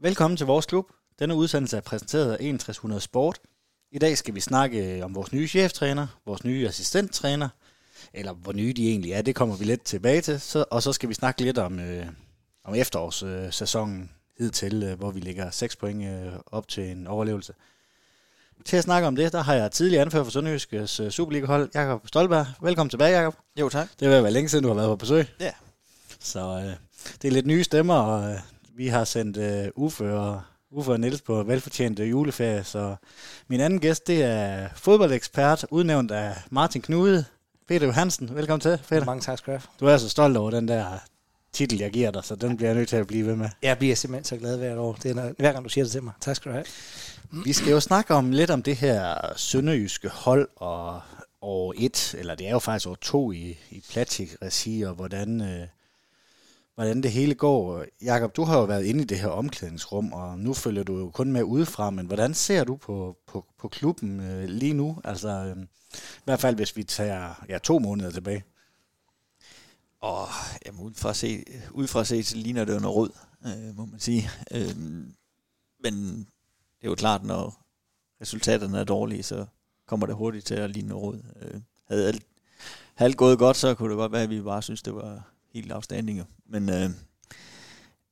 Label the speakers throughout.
Speaker 1: Velkommen til vores klub. Denne udsendelse er præsenteret af 6100 Sport. I dag skal vi snakke om vores nye cheftræner, vores nye assistenttræner, eller hvor nye de egentlig er, det kommer vi lidt tilbage til. Så, og så skal vi snakke lidt om, øh, om efterårssæsonen øh, hidtil, øh, hvor vi ligger 6 point øh, op til en overlevelse. Til at snakke om det, der har jeg tidligere anført for Sønderjyskes øh, Superliga-hold, Jakob Stolberg. Velkommen tilbage, Jakob.
Speaker 2: Jo, tak.
Speaker 1: Det vil være længe siden, du har været på besøg.
Speaker 2: Ja.
Speaker 1: Så øh, det er lidt nye stemmer, og øh, vi har sendt øh, Uffe og Uffe og Niels på velfortjent juleferie, så min anden gæst, det er fodboldekspert, udnævnt af Martin Knude, Peter Johansen. Velkommen til, Peter.
Speaker 2: Mange tak skal du have.
Speaker 1: Du er så stolt over den der titel, jeg giver dig, så den bliver jeg nødt til at blive ved med.
Speaker 2: Jeg bliver simpelthen så glad hvert år. Det er, hver gang du siger det til mig. Tak skal du have.
Speaker 1: Vi skal jo snakke om lidt om det her sønderjyske hold og år 1, eller det er jo faktisk år 2 i, i Platik-regi, og hvordan, øh, hvordan det hele går. Jakob, du har jo været inde i det her omklædningsrum, og nu følger du jo kun med udefra, men hvordan ser du på, på, på klubben øh, lige nu? Altså, øh, i hvert fald hvis vi tager ja, to måneder tilbage.
Speaker 3: Og jamen, ud fra se, se så ligner det jo noget rød, øh, må man sige. Øh, men det er jo klart, når resultaterne er dårlige, så kommer det hurtigt til at ligne noget rød. Øh, havde alt, havde alt gået godt, så kunne det godt være, at vi bare synes, det var helt afstandinger. Men øh,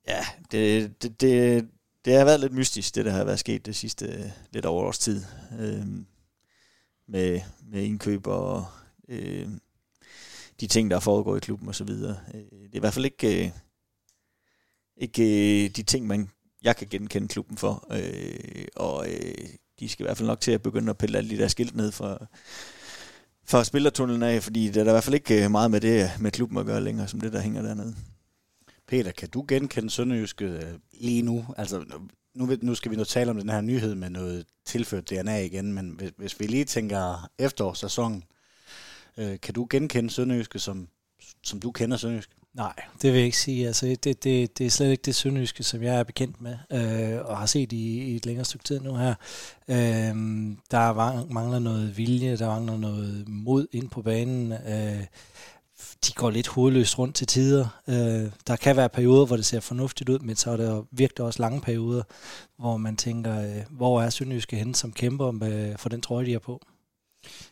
Speaker 3: ja, det, det, det, det har været lidt mystisk, det der har været sket det sidste lidt over års tid. Øh, med, med indkøb og øh, de ting, der foregår i klubben osv. Øh, det er i hvert fald ikke, øh, ikke øh, de ting, man, jeg kan genkende klubben for. Øh, og øh, de skal i hvert fald nok til at begynde at pille alle de der skilt ned fra, fra spillertunnelen af, fordi det er der i hvert fald ikke øh, meget med det med klubben at gøre længere, som det, der hænger dernede.
Speaker 1: Peter, kan du genkende Sønderjyske øh, lige nu? Altså, nu, nu skal vi nu tale om den her nyhed med noget tilført DNA igen, men hvis, hvis vi lige tænker efterårssæsonen, øh, kan du genkende Sønderjyske, som, som du kender Sønderjyske?
Speaker 2: Nej, det vil jeg ikke sige. Altså, det, det, det er slet ikke det sønderjyske, som jeg er bekendt med, øh, og har set i, i et længere stykke tid nu her. Øh, der mangler noget vilje, der mangler noget mod ind på banen. Øh, de går lidt hovedløst rundt til tider. Øh, der kan være perioder, hvor det ser fornuftigt ud, men så er der virkelig også lange perioder, hvor man tænker, øh, hvor er Sønderjyske henne, som kæmper med, for den trøje, de er på.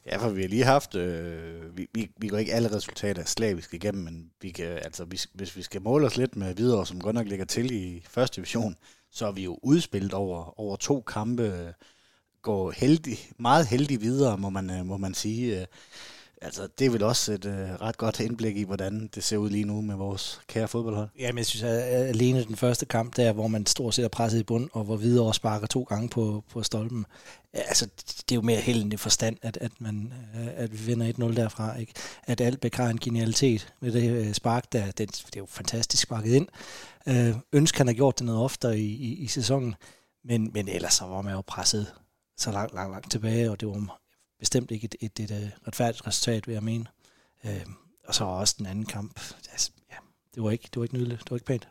Speaker 1: Ja, for vi har lige haft, øh, vi, vi, vi går ikke alle resultater slavisk igennem, men vi kan, altså, hvis, hvis vi skal måle os lidt med videre, som godt nok ligger til i første division, så er vi jo udspillet over, over to kampe, øh, går heldig, meget heldig videre, må man, øh, må man sige. Øh. Altså, det er vel også et øh, ret godt indblik i, hvordan det ser ud lige nu med vores kære fodboldhold.
Speaker 2: Jamen, jeg synes, at alene den første kamp der, hvor man stort set er presset i bund, og hvor videre sparker to gange på, på stolpen, altså, det er jo mere held end forstand, at, at, man, øh, at vi vinder 1-0 derfra. Ikke? At alt har en genialitet med det øh, spark, der, det, det er jo fantastisk sparket ind. Øh, ønsker han har gjort det noget oftere i, i, i sæsonen, men, men ellers så var man jo presset så langt, langt, langt tilbage, og det var bestemt ikke et, et, et, et retfærdigt resultat, vil jeg mene. Øh, og så også den anden kamp. Altså, ja, det var ikke, det var ikke nydeligt. Det var ikke pænt.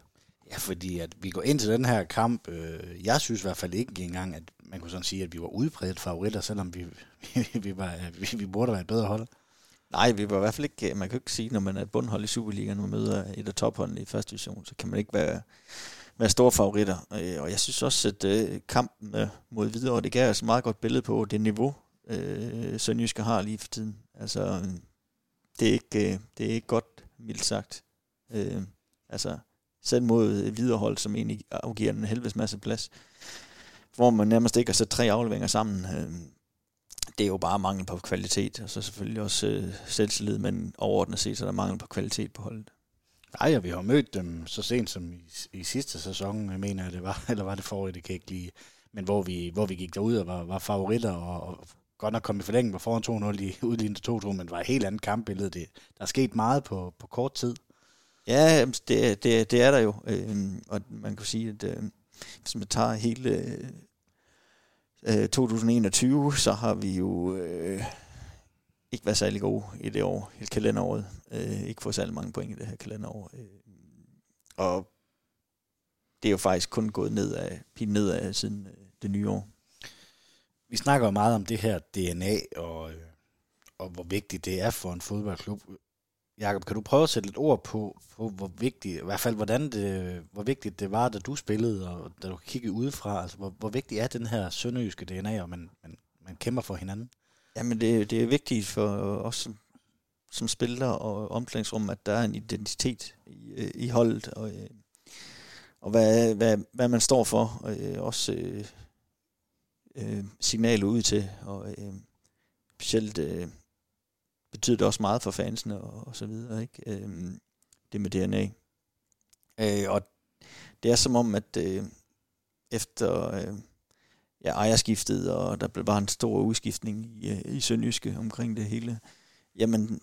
Speaker 1: Ja, fordi at vi går ind til den her kamp, øh, jeg synes i hvert fald ikke engang, at man kunne sådan sige, at vi var udbredt favoritter, selvom vi, vi, vi, var, vi, vi burde være et bedre hold.
Speaker 3: Nej, vi var i hvert fald ikke, man kan ikke sige, når man er et bundhold i Superligaen og møder et af topholdene i første division, så kan man ikke være, være store favoritter. Øh, og jeg synes også, at øh, kampen mod videre, det gav os et meget godt billede på det niveau, øh, Sønderjyske har lige for tiden. Altså, det er ikke, øh, det er ikke godt, mildt sagt. Øh, altså, selv mod viderehold, som egentlig afgiver en helvedes masse plads, hvor man nærmest ikke har sat tre afleveringer sammen. Øh, det er jo bare mangel på kvalitet, og så selvfølgelig også øh, selvtillid, men overordnet set, så er der mangel på kvalitet på holdet.
Speaker 1: Nej, og vi har mødt dem så sent som i, i sidste sæson, jeg mener jeg det var, eller var det forrige, det kan jeg ikke lige, men hvor vi, hvor vi gik derud og var, var favoritter, og, og godt nok kom i forlængen, var foran 2-0 i udlignet 2-2, men var et helt andet kampbillede. Det, der er sket meget på, på kort tid.
Speaker 3: Ja, det, det, det er der jo, øh, og man kan sige, at øh, hvis man tager hele øh, øh 2021, så har vi jo øh, ikke været særlig gode i det år, hele kalenderåret. Øh, ikke fået særlig mange point i det her kalenderår. Øh, og det er jo faktisk kun gået ned af, ned af siden øh, det nye år
Speaker 1: vi snakker jo meget om det her DNA, og, øh, og hvor vigtigt det er for en fodboldklub. Jakob, kan du prøve at sætte lidt ord på, på hvor vigtigt, i hvert fald hvordan det, hvor vigtigt det var, da du spillede, og da du kiggede udefra, altså hvor, hvor vigtig er den her sønderjyske DNA, og man, man, man kæmper for hinanden?
Speaker 3: Jamen det, det er vigtigt for os som, som spiller og omklædningsrum, at der er en identitet i, øh, i holdet, og, øh, og hvad, hvad, hvad man står for, og øh, også øh, signalet ud til, og øh, specielt øh, betyder det også meget for fansene og, og så videre, ikke? Øh, det med DNA. Øh, og det er som om, at øh, efter øh, ja, ejerskiftet, og der blev bare en stor udskiftning i, øh, i Sønderjyske omkring det hele, jamen,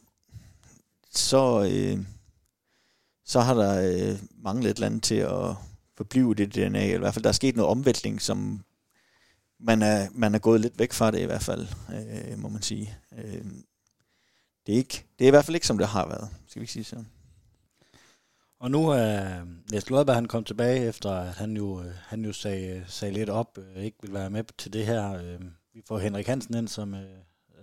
Speaker 3: så, øh, så har der øh, manglet et eller andet til at forblive det DNA, eller i hvert fald der er sket noget omvæltning, som man er, man er gået lidt væk fra det i hvert fald, øh, må man sige. Øh, det, er ikke, det er i hvert fald ikke, som det har været, skal vi sige så.
Speaker 1: Og nu er Niels Lodberg, han kom tilbage, efter at han jo, øh, han jo sagde, sagde lidt op, øh, ikke vil være med til det her. Øh, vi får Henrik Hansen ind som øh,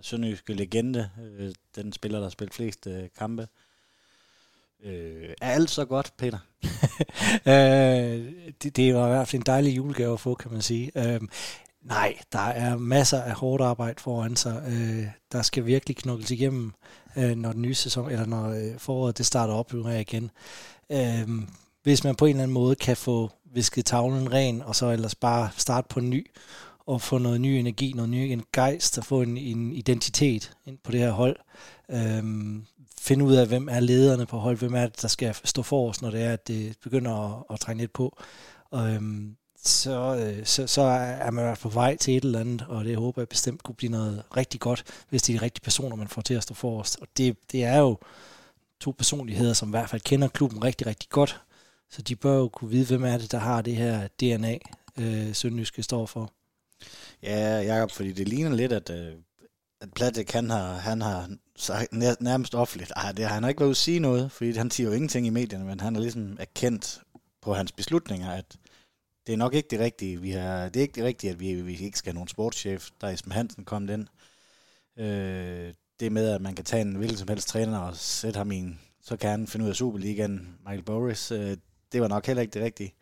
Speaker 1: sønderjyske legende, øh, den spiller, der har spillet flest øh, kampe. Øh, er alt så godt, Peter?
Speaker 2: øh, det, det var i hvert fald en dejlig julegave at få, kan man sige. Øh, nej, der er masser af hårdt arbejde foran sig. Øh, der skal virkelig knokles igennem, øh, når den nye sæson, eller når øh, foråret det starter op igen. Øh, hvis man på en eller anden måde kan få visket tavlen ren, og så ellers bare starte på ny, og få noget ny energi, noget ny en gejst, og få en, en identitet ind på det her hold. Øhm, finde ud af, hvem er lederne på hold, hvem er det, der skal stå for os, når det er, at det begynder at, at trænge lidt på. Og, øhm, så, øh, så, så er man på vej til et eller andet, og det håber jeg bestemt kunne blive noget rigtig godt, hvis det er de rigtige personer, man får til at stå for os. Og det, det er jo to personligheder, som i hvert fald kender klubben rigtig, rigtig godt, så de bør jo kunne vide, hvem er det, der har det her DNA, øh, Sønderjyske står for.
Speaker 1: Ja, Jacob, fordi det ligner lidt, at, øh, at Platik, han har, han har sagt nærmest offentligt, ej, det har han ikke været ude at sige noget, fordi han siger jo ingenting i medierne, men han har ligesom erkendt på hans beslutninger, at det er nok ikke det rigtige. Vi har, det er ikke det rigtige, at vi, vi ikke skal have nogen sportschef. Der er Esben Hansen kommet ind. Øh, det med, at man kan tage en hvilken som helst træner og sætte ham i en, så kan han finde ud af Superligaen, Michael Boris. Øh, det var nok heller ikke det rigtige.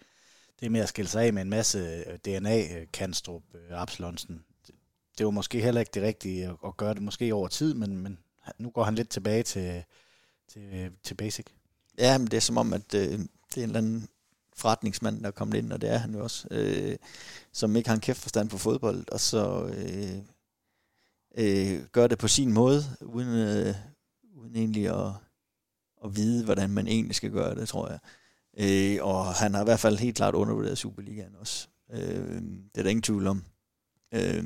Speaker 1: Det er med at skille sig af med en masse øh, DNA, øh, Kanstrup, øh, Absalonsen. Det, det var måske heller ikke det rigtige at, at gøre det måske over tid, men, men nu går han lidt tilbage til, til, til basic.
Speaker 3: Ja, men det er som om, at øh, det er en eller anden forretningsmand, der er kommet ind, og det er han jo også, øh, som ikke har en kæft forstand på fodbold, og så øh, øh, gør det på sin måde, uden, øh, uden egentlig at, at vide, hvordan man egentlig skal gøre det, tror jeg. Øh, og han har i hvert fald helt klart undervurderet Superligaen også. Øh, det er der ingen tvivl om. Øh,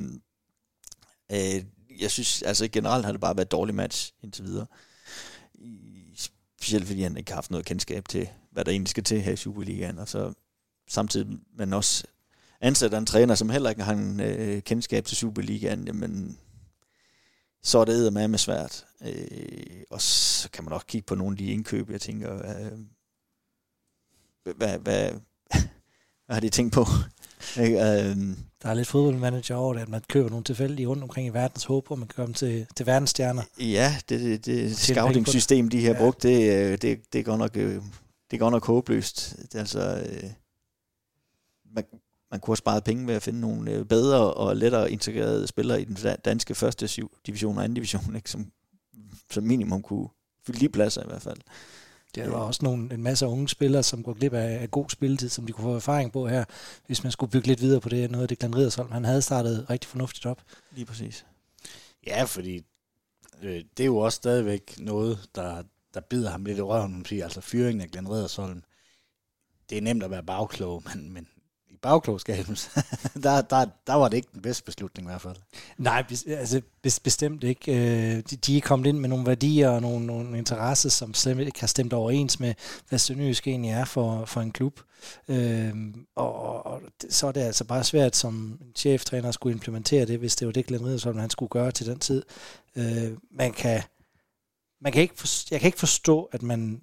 Speaker 3: øh, jeg synes, altså generelt har det bare været et dårligt match indtil videre. Øh, specielt fordi han ikke har haft noget kendskab til, hvad der egentlig skal til her i Superligaen. Og så samtidig, man også ansætter en træner, som heller ikke har en øh, kendskab til Superligaen, jamen, så er det med med svært. Øh, og så kan man også kigge på nogle af de indkøb, jeg tænker, øh, hvad, hvad, hvad har de tænkt på?
Speaker 2: Øhm. Der er lidt fodboldmanager over det, at man køber nogle tilfældige rundt omkring i verdens håb, og man kan komme til, til verdensstjerner.
Speaker 3: Ja, det, det, det scouting-system, de har ja. brugt, det, øh, det, det, går nok, øh, det går nok håbløst. Det er altså, øh, man, man kunne have sparet penge ved at finde nogle bedre og lettere integrerede spillere i den danske første division og anden division, ikke? Som, som minimum kunne fylde de pladser i hvert fald.
Speaker 2: Det var også nogle, en masse unge spillere, som går glip af, af god spilletid, som de kunne få erfaring på her, hvis man skulle bygge lidt videre på det. Noget af det Glenn Riddersholm, han havde startet rigtig fornuftigt op.
Speaker 3: Lige præcis.
Speaker 1: Ja, fordi øh, det er jo også stadigvæk noget, der, der bider ham lidt i røven, man siger. Altså fyringen af Glenn Riddersholm, det er nemt at være bagklog, men, men bagklogskaben, der, der, der var det ikke den bedste beslutning i hvert fald.
Speaker 2: Nej, altså bestemt ikke. Øh, de, de er kommet ind med nogle værdier og nogle, nogle interesser, som slet ikke har stemt overens med, hvad Sønderjysk egentlig er for, for en klub. Øhm, og, og så er det altså bare svært som cheftræner at skulle implementere det, hvis det var det Glenn Riddersholm, han skulle gøre til den tid. Øh, man kan, man kan ikke jeg kan ikke forstå, at man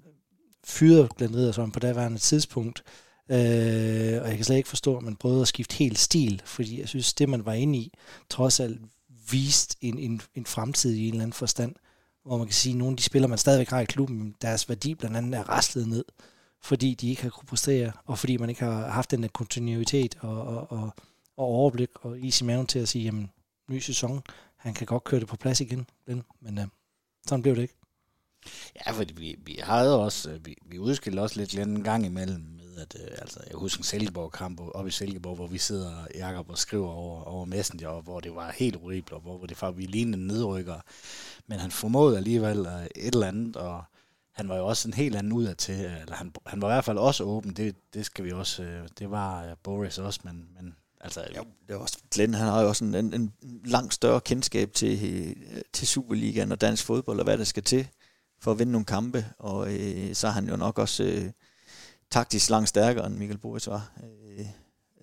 Speaker 2: fyrede Glenn Riddersholm på daværende tidspunkt, Øh, Øh, og jeg kan slet ikke forstå, at man prøvede at skifte helt stil, fordi jeg synes, det man var inde i, trods alt viste en, en, en fremtid i en eller anden forstand, hvor man kan sige, at nogle af de spillere, man stadigvæk har i klubben, deres værdi blandt andet er rastlet ned, fordi de ikke har kunnet præstere, og fordi man ikke har haft den der kontinuitet og, og, og, og overblik og is i maven til at sige, jamen, ny sæson, han kan godt køre det på plads igen, men øh, sådan blev det ikke.
Speaker 1: Ja, fordi vi, vi havde også, øh, vi, vi udskilte også lidt en gang imellem med, at øh, altså, jeg husker en Silkeborg-kamp oppe i Silkeborg, hvor vi sidder, Jakob, og skriver over, over Messenger, og hvor det var helt horribelt, og hvor det faktisk vi lignede nedrykker. Men han formåede alligevel øh, et eller andet, og han var jo også en helt anden udad til, eller han, han var i hvert fald også åben, det, det skal vi også, øh, det var øh, Boris også, men, men Altså,
Speaker 3: ja, det er også, Glenn han har jo også en, en, en langt større kendskab til, øh, til Superligaen og dansk fodbold, og hvad der skal til for at vinde nogle kampe, og øh, så er han jo nok også øh, taktisk langt stærkere, end Michael Boris var. Øh,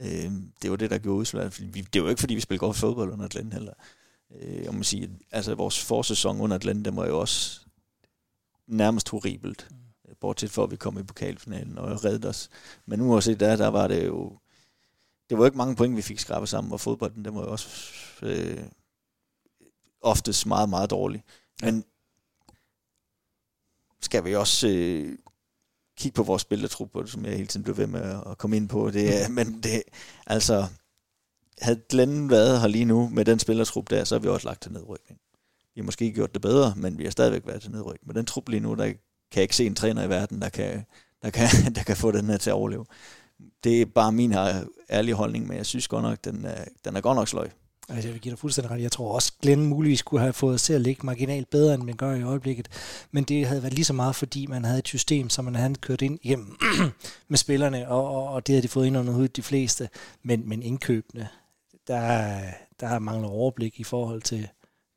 Speaker 3: øh, det var det, der gjorde udslaget. Det var jo ikke, fordi vi spillede godt fodbold under Glenn heller. Øh, om man siger, altså vores forsæson under Glenn, den var jo også nærmest horribelt. Mm. Bortset for, at vi kom i pokalfinalen og reddede os. Men nu også der, der var det jo det var ikke mange point, vi fik skrabet sammen, og fodbolden, den var jo også øh, oftest meget, meget dårlig. Men skal vi også øh, kig på vores spillertrup, som jeg hele tiden blev ved med at komme ind på. Det men det, altså, havde Glenn været her lige nu med den spillertrup der, så har vi også lagt til nedrykning. Vi har måske gjort det bedre, men vi har stadigvæk været til nedrykning. Med den trup lige nu, der kan jeg ikke se en træner i verden, der kan, der kan, der kan få den her til at overleve det er bare min ærlige holdning, men jeg synes godt nok, den er, den er godt nok sløj.
Speaker 2: Altså, jeg vil give dig fuldstændig ret. Jeg tror også, Glenn muligvis kunne have fået til at ligge marginalt bedre, end man gør i øjeblikket. Men det havde været lige så meget, fordi man havde et system, som man havde kørt ind hjem med spillerne, og, og, og det havde de fået ind under hovedet de fleste. Men, men indkøbende, der, der mangler overblik i forhold til,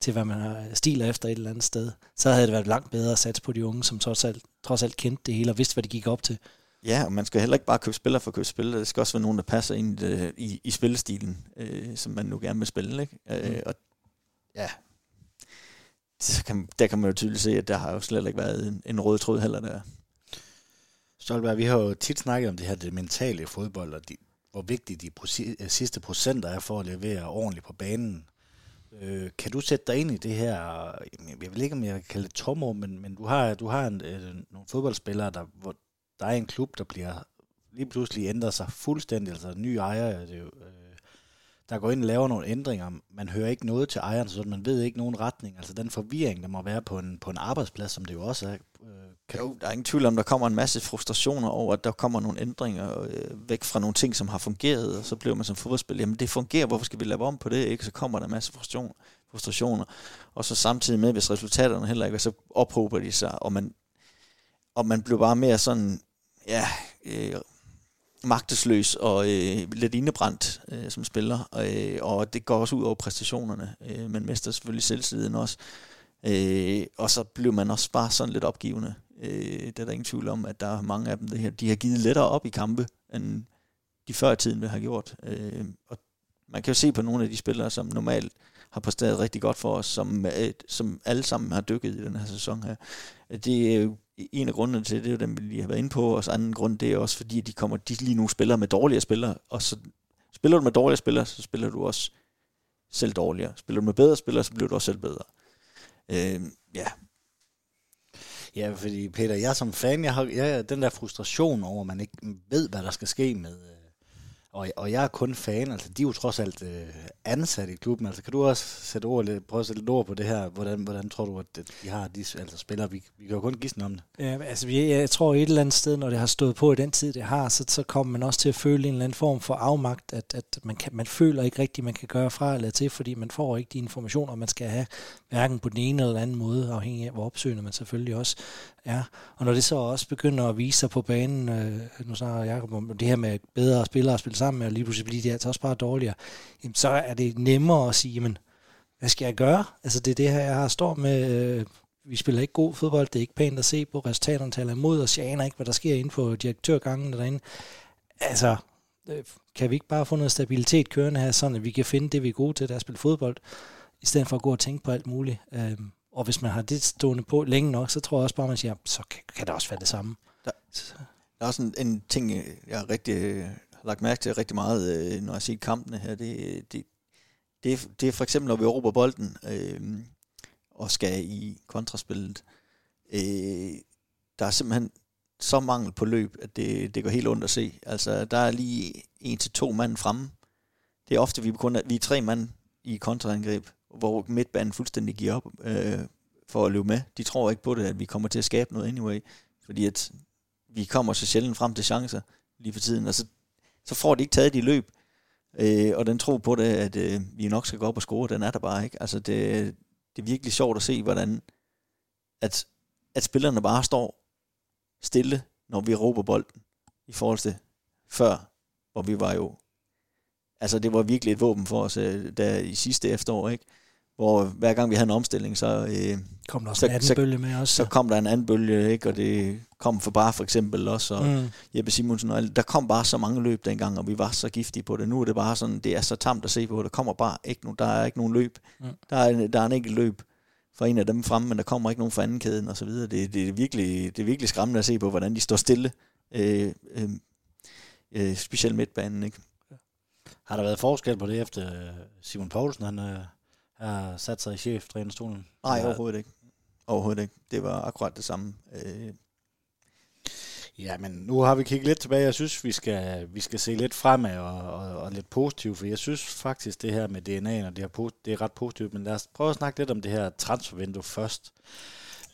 Speaker 2: til, hvad man har stil efter et eller andet sted. Så havde det været langt bedre at satse på de unge, som trods alt, trods alt kendte det hele og vidste, hvad de gik op til.
Speaker 3: Ja, og man skal heller ikke bare købe spillere for at købe spillere. Det skal også være nogen, der passer ind i, i, i spillestilen, øh, som man nu gerne vil spille. Ikke? Øh, mm. og ja, så kan, der kan man jo tydeligt se, at der har jo slet ikke været en, en rød tråd heller der.
Speaker 1: Stolberg, vi har jo tit snakket om det her det mentale fodbold, og de, hvor vigtigt de øh, sidste procenter er for at levere ordentligt på banen. Øh, kan du sætte dig ind i det her, jeg ved ikke, om jeg kan kalde det tomrum, men, men du har, du har en, øh, nogle fodboldspillere, der, hvor, der er en klub, der bliver lige pludselig ændrer sig fuldstændig, altså en ny ejer, det er jo, øh, der går ind og laver nogle ændringer. Man hører ikke noget til ejeren, så man ved ikke nogen retning. Altså den forvirring, der må være på en, på en arbejdsplads, som det jo også er. Øh,
Speaker 3: kan jo, der er ingen tvivl om, der kommer en masse frustrationer over, at der kommer nogle ændringer øh, væk fra nogle ting, som har fungeret, og så bliver man som fodboldspiller, jamen det fungerer, hvorfor skal vi lave om på det? Ikke? Så kommer der en masse frustration, frustrationer, og så samtidig med, hvis resultaterne heller ikke er, så ophober de sig, og man, og man bliver bare mere sådan ja, øh, magtesløs og øh, lidt indebrændt øh, som spiller, øh, og det går også ud over præstationerne. Øh, man mister selvfølgelig selvtilliden også, øh, og så blev man også bare sådan lidt opgivende. Øh, det er der ingen tvivl om, at der er mange af dem, det her, de har givet lettere op i kampe, end de før i tiden ville have gjort. Øh, og man kan jo se på nogle af de spillere, som normalt har præsteret rigtig godt for os, som, øh, som alle sammen har dykket i den her sæson her. Det er en af grundene til det, er jo dem, vi lige har været inde på, og så anden grund, det er også fordi, de kommer de lige nu spiller med dårligere spillere, og så spiller du med dårligere spillere, så spiller du også selv dårligere. Spiller du med bedre spillere, så bliver du også selv bedre. Øh, ja.
Speaker 1: Ja, fordi Peter, jeg som fan, jeg har jeg, den der frustration over, at man ikke ved, hvad der skal ske med, øh, og, og jeg er kun fan, altså de er jo trods alt øh, ansat i klubben, altså kan du også sætte ord, lidt, prøve at sætte lidt ord på det her, hvordan, hvordan tror du, at de har de altså spillere, vi, vi kan jo kun gisne om det.
Speaker 2: Ja, altså jeg, jeg tror et eller andet sted, når det har stået på i den tid, det har, så, så kommer man også til at føle en eller anden form for afmagt, at, at man, kan, man føler ikke rigtigt, man kan gøre fra eller til, fordi man får ikke de informationer, man skal have, hverken på den ene eller anden måde, afhængig af, hvor opsøgende man selvfølgelig også er. Og når det så også begynder at vise sig på banen, øh, nu snakker Jacob om det her med bedre spillere at spille sammen med, og lige pludselig bliver de altså også bare dårligere, jamen, så er det nemmere at sige, jamen, hvad skal jeg gøre? Altså det er det her, jeg har står med, øh, vi spiller ikke god fodbold, det er ikke pænt at se på, resultaterne taler imod os, jeg aner ikke, hvad der sker inde på direktørgangen derinde. Altså, øh, kan vi ikke bare få noget stabilitet kørende her, sådan at vi kan finde det, vi er gode til, der er at spille fodbold, i stedet for at gå og tænke på alt muligt. Øhm, og hvis man har det stående på længe nok, så tror jeg også bare, man siger, så kan, kan det også være det samme.
Speaker 3: Der, der er også en, en ting, jeg rigtig har lagt mærke til rigtig meget, øh, når jeg ser kampene her. Det, det, det, det er for eksempel, når vi råber bolden, øh, og skal i kontraspillet. Øh, der er simpelthen så mangel på løb, at det, det går helt ondt at se. Altså, der er lige en til to mand fremme. Det er ofte, vi, kun er, vi er tre mand i kontraangreb, hvor midtbanen fuldstændig giver op øh, for at løbe med. De tror ikke på det, at vi kommer til at skabe noget anyway, fordi at vi kommer så sjældent frem til chancer lige for tiden, og så, så får de ikke taget de løb, øh, og den tro på det, at øh, vi nok skal gå op og score, den er der bare ikke. Altså det, det er virkelig sjovt at se, hvordan at, at spillerne bare står stille, når vi råber bolden, i forhold til før, hvor vi var jo, altså det var virkelig et våben for os, øh, der i sidste efterår, ikke? Hvor hver gang vi havde en omstilling, så, øh,
Speaker 2: Kom der også
Speaker 3: Så-
Speaker 2: en anden
Speaker 3: så-
Speaker 2: bølge med også.
Speaker 3: så kom der en anden bølge, ikke? og det kom for bare for eksempel også, og
Speaker 2: Mm.
Speaker 3: Jeppe Simonsen, og der kom bare så mange løb dengang, og vi var så giftige på det. Nu er det bare sådan, det er så tamt at se på, der kommer bare ikke nogen, der er ikke nogen løb.
Speaker 2: Mm.
Speaker 3: Der, er, der er en enkelt løb fra en af dem frem, men der kommer ikke nogen fra anden kæden og så videre. Det, det, er virkelig, det er virkelig skræmmende at se på, hvordan de står stille. Øh, øh, øh, specielt midtbanen, ikke?
Speaker 1: Har der været forskel på det, efter Simon Poulsen han, øh, har sat sig i cheftrænerstolen?
Speaker 3: Nej, overhovedet ikke. Overhovedet ikke. Det var akkurat det samme. Øh,
Speaker 1: Ja, men nu har vi kigget lidt tilbage. Jeg synes, vi skal, vi skal se lidt fremad og, og, og lidt positivt, for jeg synes faktisk, det her med DNA'en, og det, her, det er ret positivt, men lad os prøve at snakke lidt om det her transfervindue først.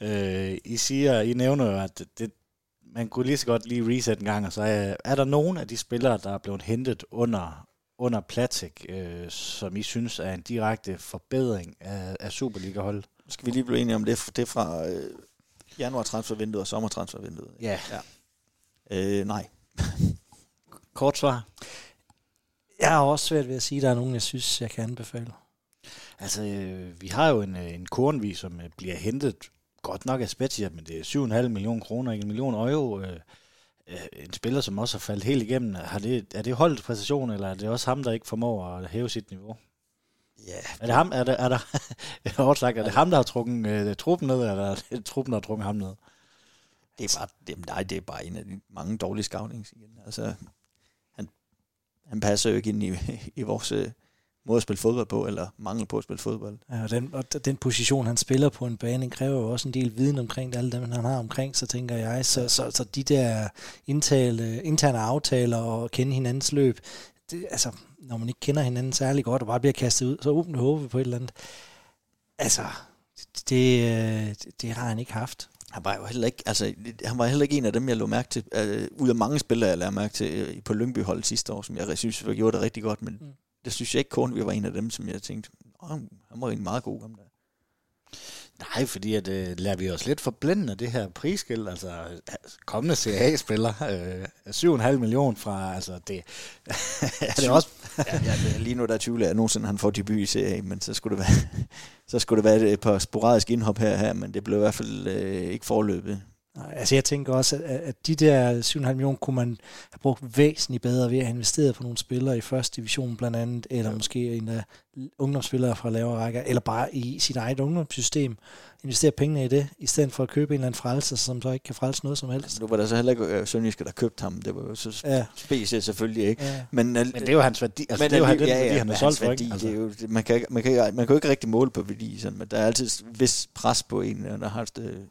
Speaker 1: Øh, I siger, I nævner jo, at det, man kunne lige så godt lige reset en gang, og så er, er der nogen af de spillere, der er blevet hentet under, under Platik, øh, som I synes er en direkte forbedring af, af Superliga-holdet?
Speaker 3: skal vi lige blive enige om det, det er fra øh, januar-transfervinduet og sommertransfervinduet.
Speaker 1: Ja.
Speaker 3: ja. Øh, nej.
Speaker 1: Kort svar.
Speaker 2: Jeg har også svært ved at sige, at der er nogen, jeg synes, jeg kan anbefale.
Speaker 1: Altså, øh, vi har jo en, øh, en kornvis, som øh, bliver hentet godt nok af Spezia, men det er 7,5 millioner kroner, ikke en million euro. Øh, en spiller, som også har faldet helt igennem. Har det, er det holdets præstation, eller er det også ham, der ikke formår at hæve sit niveau?
Speaker 3: Ja,
Speaker 1: Er det ham, er det, er der, hårdt sagt, er det ham, der har trukket øh, truppen ned, eller er det truppen, der har trukket ham ned?
Speaker 3: det er bare, det, nej, det er bare en af de mange dårlige scoutings igen. Altså, han, han passer jo ikke ind i, i vores øh, måde at spille fodbold på, eller mangel på at spille fodbold.
Speaker 2: Ja, og, den, og den position, han spiller på en bane, kræver jo også en del viden omkring det, alle dem, han har omkring, så tænker jeg. Så, så, så de der indtale, interne aftaler og kende hinandens løb, det, altså, når man ikke kender hinanden særlig godt, og bare bliver kastet ud, så åbne håbe på et eller andet. Altså, det, det, har han ikke haft.
Speaker 3: Han var jo heller ikke, altså, han var heller ikke en af dem, jeg lå mærke til, øh, ud af mange spillere, jeg lavede mærke til øh, på Lyngby holdet sidste år, som jeg synes, vi gjorde det rigtig godt, men
Speaker 2: Mm.
Speaker 3: Det synes jeg ikke kun, vi var en af dem, som jeg tænkte, oh, han var egentlig meget god. Ham der.
Speaker 1: Nej, fordi at, øh, lader vi os lidt forblænde af det her prisskilt, altså kommende CA-spiller, øh, 7,5 millioner fra, altså det, er det også,
Speaker 3: ja, ja, lige nu der tvivler jeg, nogensinde han får debut i CA, men så skulle det være, så skulle det være et par sporadiske indhop her, her men det blev i hvert fald øh, ikke forløbet.
Speaker 2: Altså jeg tænker også, at, at de der 7,5 millioner kunne man have brugt væsentligt bedre ved at have investeret på nogle spillere i første division blandt andet, eller ja. måske en af ungdomsspillere fra lavere rækker, eller bare i sit eget ungdomssystem. Investere pengene i det, i stedet for at købe en eller anden frelser, som så ikke kan frelse noget som helst.
Speaker 3: Nu var der så heller ikke øh, Sønderjyske, der købte ham. Det var jo så
Speaker 2: Ja,
Speaker 3: specielt selvfølgelig ikke.
Speaker 2: ja.
Speaker 3: Men, øh,
Speaker 1: men det er jo hans værdi, altså
Speaker 3: men
Speaker 1: det er jo
Speaker 3: alligevel-
Speaker 1: den
Speaker 3: ja,
Speaker 1: værdi,
Speaker 3: ja,
Speaker 1: han er solgt for, ikke? Altså,
Speaker 3: det er jo, det- man, kan, man, kan, man kan jo ikke rigtig måle på værdi, sådan, men der er altid vis pres på en, der har et,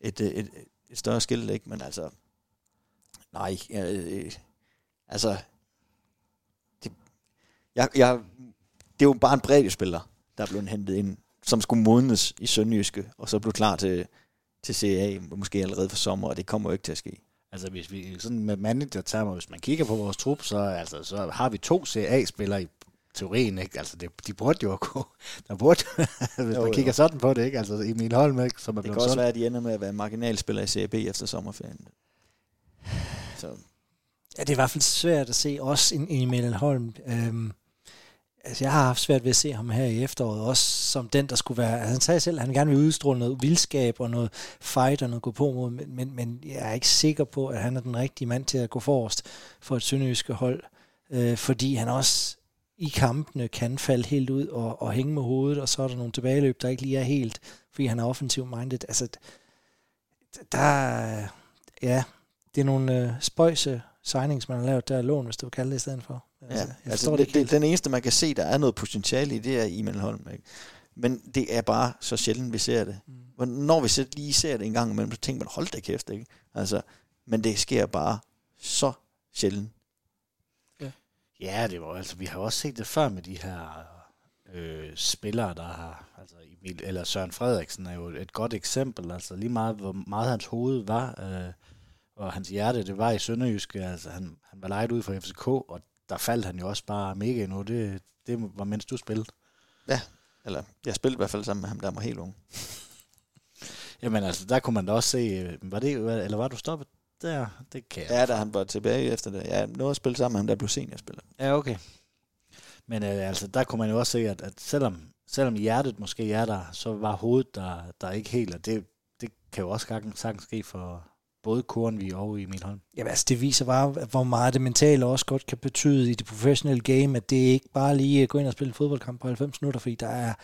Speaker 3: et, øh, et, et, større skilt, ikke? Men altså, nej, jeg, øh, altså, det, jeg, jeg, det er jo bare en bredde spiller, der er blevet hentet ind, som skulle modnes i Sønderjyske, og så blev klar til, til CA, måske allerede for sommer, og det kommer jo ikke til at ske.
Speaker 1: Altså hvis vi sådan med manager-termer, hvis man kigger på vores trup, så, altså, så har vi to CA-spillere i teorien, ikke? Altså det, de burde jo gå, der burde, hvis
Speaker 3: Jo,
Speaker 1: man
Speaker 3: jo.
Speaker 1: kigger sådan på det, ikke? Altså Emil Holm, ikke? Som er
Speaker 3: Det kan også
Speaker 1: solgt.
Speaker 3: være, at de ender med at være marginalspillere i CAB efter sommerferien. Så
Speaker 2: Ja, det er i hvert fald svært at se også en Emil Holm. Øhm, altså, jeg har haft svært ved at se ham her i efteråret, også som den, der skulle være... Altså, han sagde selv, at han gerne vil udstråle noget vildskab og noget fight og noget gå på mod, men, men, men jeg er ikke sikker på, at han er den rigtige mand til at gå forrest for et sønderjyske hold, øh, fordi han også i kampene kan falde helt ud og, og hænge med hovedet, og så er der nogle tilbageløb, der ikke lige er helt, fordi han er offensiv minded. Altså, der, ja, det er nogle øh, spøjse signings, man har lavet der lån, hvis du vil kalde det i stedet for.
Speaker 3: ja,
Speaker 2: Altså, jeg
Speaker 3: altså, det, det,
Speaker 2: helt.
Speaker 3: den eneste, man kan se, der er noget potentiale i, det er Emil Holm. Ikke? Men det er bare så sjældent, vi ser det.
Speaker 2: Mm.
Speaker 3: Når vi så lige ser det en gang imellem, så tænker man, hold da kæft, ikke? Altså, men det sker bare så sjældent.
Speaker 1: Ja, det var altså, vi har også set det før med de her øh, spillere, der har, altså Emil, eller Søren Frederiksen er jo et godt eksempel, altså lige meget, hvor meget hans hoved var, øh, og hans hjerte, det var i Sønderjyske, altså han, han var lejet ud fra FCK, og der faldt han jo også bare mega nu, det, det var mens du spillede.
Speaker 3: Eller, jeg spillede i hvert fald sammen med ham, der var helt ung.
Speaker 1: Jamen altså, der kunne man da også se, øh, var det, eller var du stoppet der? Det kan jeg.
Speaker 3: Ja, da han var tilbage efter det. Jeg nåede at spille sammen med ham, der blev seniorspiller.
Speaker 1: Ja, okay. Men øh, altså, der kunne man jo også se, at, at selvom, selvom hjertet måske er der, så var hovedet der, der ikke helt, og det, det kan jo også sagtens, sagtens ske for både Kornvig og Emil Holm.
Speaker 2: Jamen altså, det viser bare, hvor meget det mentale også godt kan betyde i det professionelle game, at det ikke bare lige gå ind og spille en fodboldkamp på 90 minutter, fordi der er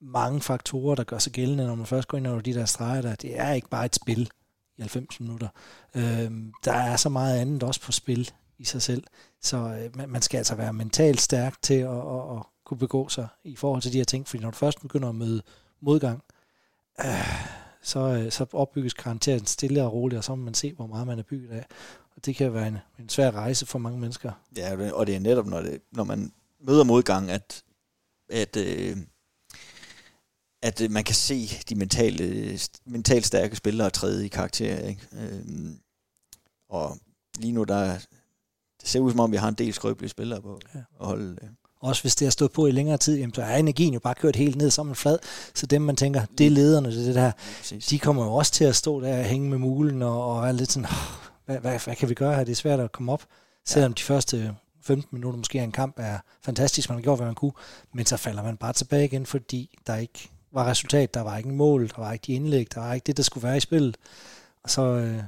Speaker 2: mange faktorer, der gør sig gældende, når man først går ind over de der streger der. Det er ikke bare et spil i 90 minutter. Øh, der er så meget andet også på spil i sig selv. Så øh, man- man skal altså være mentalt stærk til at, at, at kunne begå sig i forhold til de her ting, fordi når du først begynder at møde modgang, øh, så, øh, så opbygges karakteren stille og roligt, og så må man se, hvor meget man er bygget af. Og det kan være en, en svær rejse for mange mennesker.
Speaker 3: Ja, og det- og det er netop, når, det, når man møder modgang, at, at, øh, at øh, man kan se de mentale, mentalt stærke spillere træde i karakter. Ikke? Øh, og lige nu, der, det ser ud som om, vi har en del skrøbelige spillere på
Speaker 2: Ja.
Speaker 3: ja. at holde øh,
Speaker 2: Også hvis det har stået på i længere tid, jamen, så er energien jo bare kørt helt ned som en flad. Så dem, man tænker, det er lederne, det er det der,
Speaker 3: præcis.
Speaker 2: de kommer jo også til at stå der og hænge med mulen og, og være lidt sådan, "Åh, hvad, hvad, hvad kan vi gøre her? Det er svært at komme op, selvom de første 15 minutter måske af en kamp er fantastisk, man har gjort, hvad man kunne, men så falder man bare tilbage igen, fordi der ikke var resultat, der var ikke en mål, der var ikke de indlæg, der var ikke det, der skulle være i spillet. Og så, øh,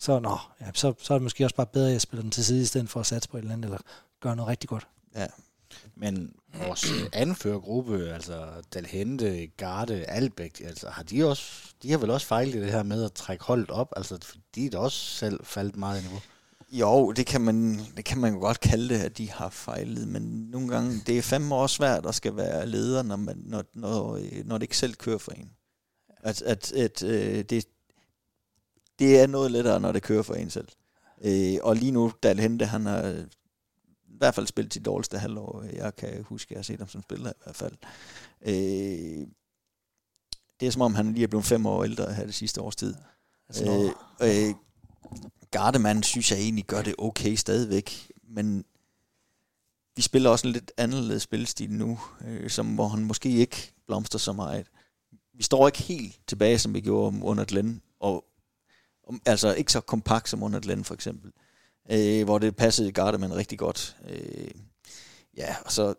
Speaker 2: så, nå, ja, så, så er det måske også bare bedre, at jeg spiller den til side, i stedet for at satse på et eller andet, eller gøre noget rigtig godt.
Speaker 3: Ja.
Speaker 1: Men vores anførergruppe, altså Dalhente, Garde, Albæk, altså har de også, de har vel også fejlet i det her med at trække holdet op, altså fordi de er da også selv faldet meget i niveau.
Speaker 3: Jo, det kan, man, det kan man jo godt kalde det, at de har fejlet, men nogle gange, det er fandme også svært at skal være leder, når, man, når, når, øh, når det ikke selv kører for en. At, at, at øh, det, det er noget lettere, når det kører for en selv. Øh, og lige nu, Dal Hente, han har i hvert fald spillet sit dårligste halvår. Jeg kan huske, at jeg har set ham som spiller i hvert fald. Øh, det er som om, han lige er blevet fem år ældre her det sidste års tid.
Speaker 2: Altså,
Speaker 3: Øh, øh, Gardemann synes jeg egentlig gør det okay stadigvæk, men vi spiller også en lidt anderledes spilstil nu, øh, som, hvor han måske ikke blomster så meget. Vi står ikke helt tilbage, som vi gjorde under Glenn, og og- altså ikke så kompakt som under Glenn for eksempel, øh, hvor det passede Gardemann rigtig godt. Øh, ja, og så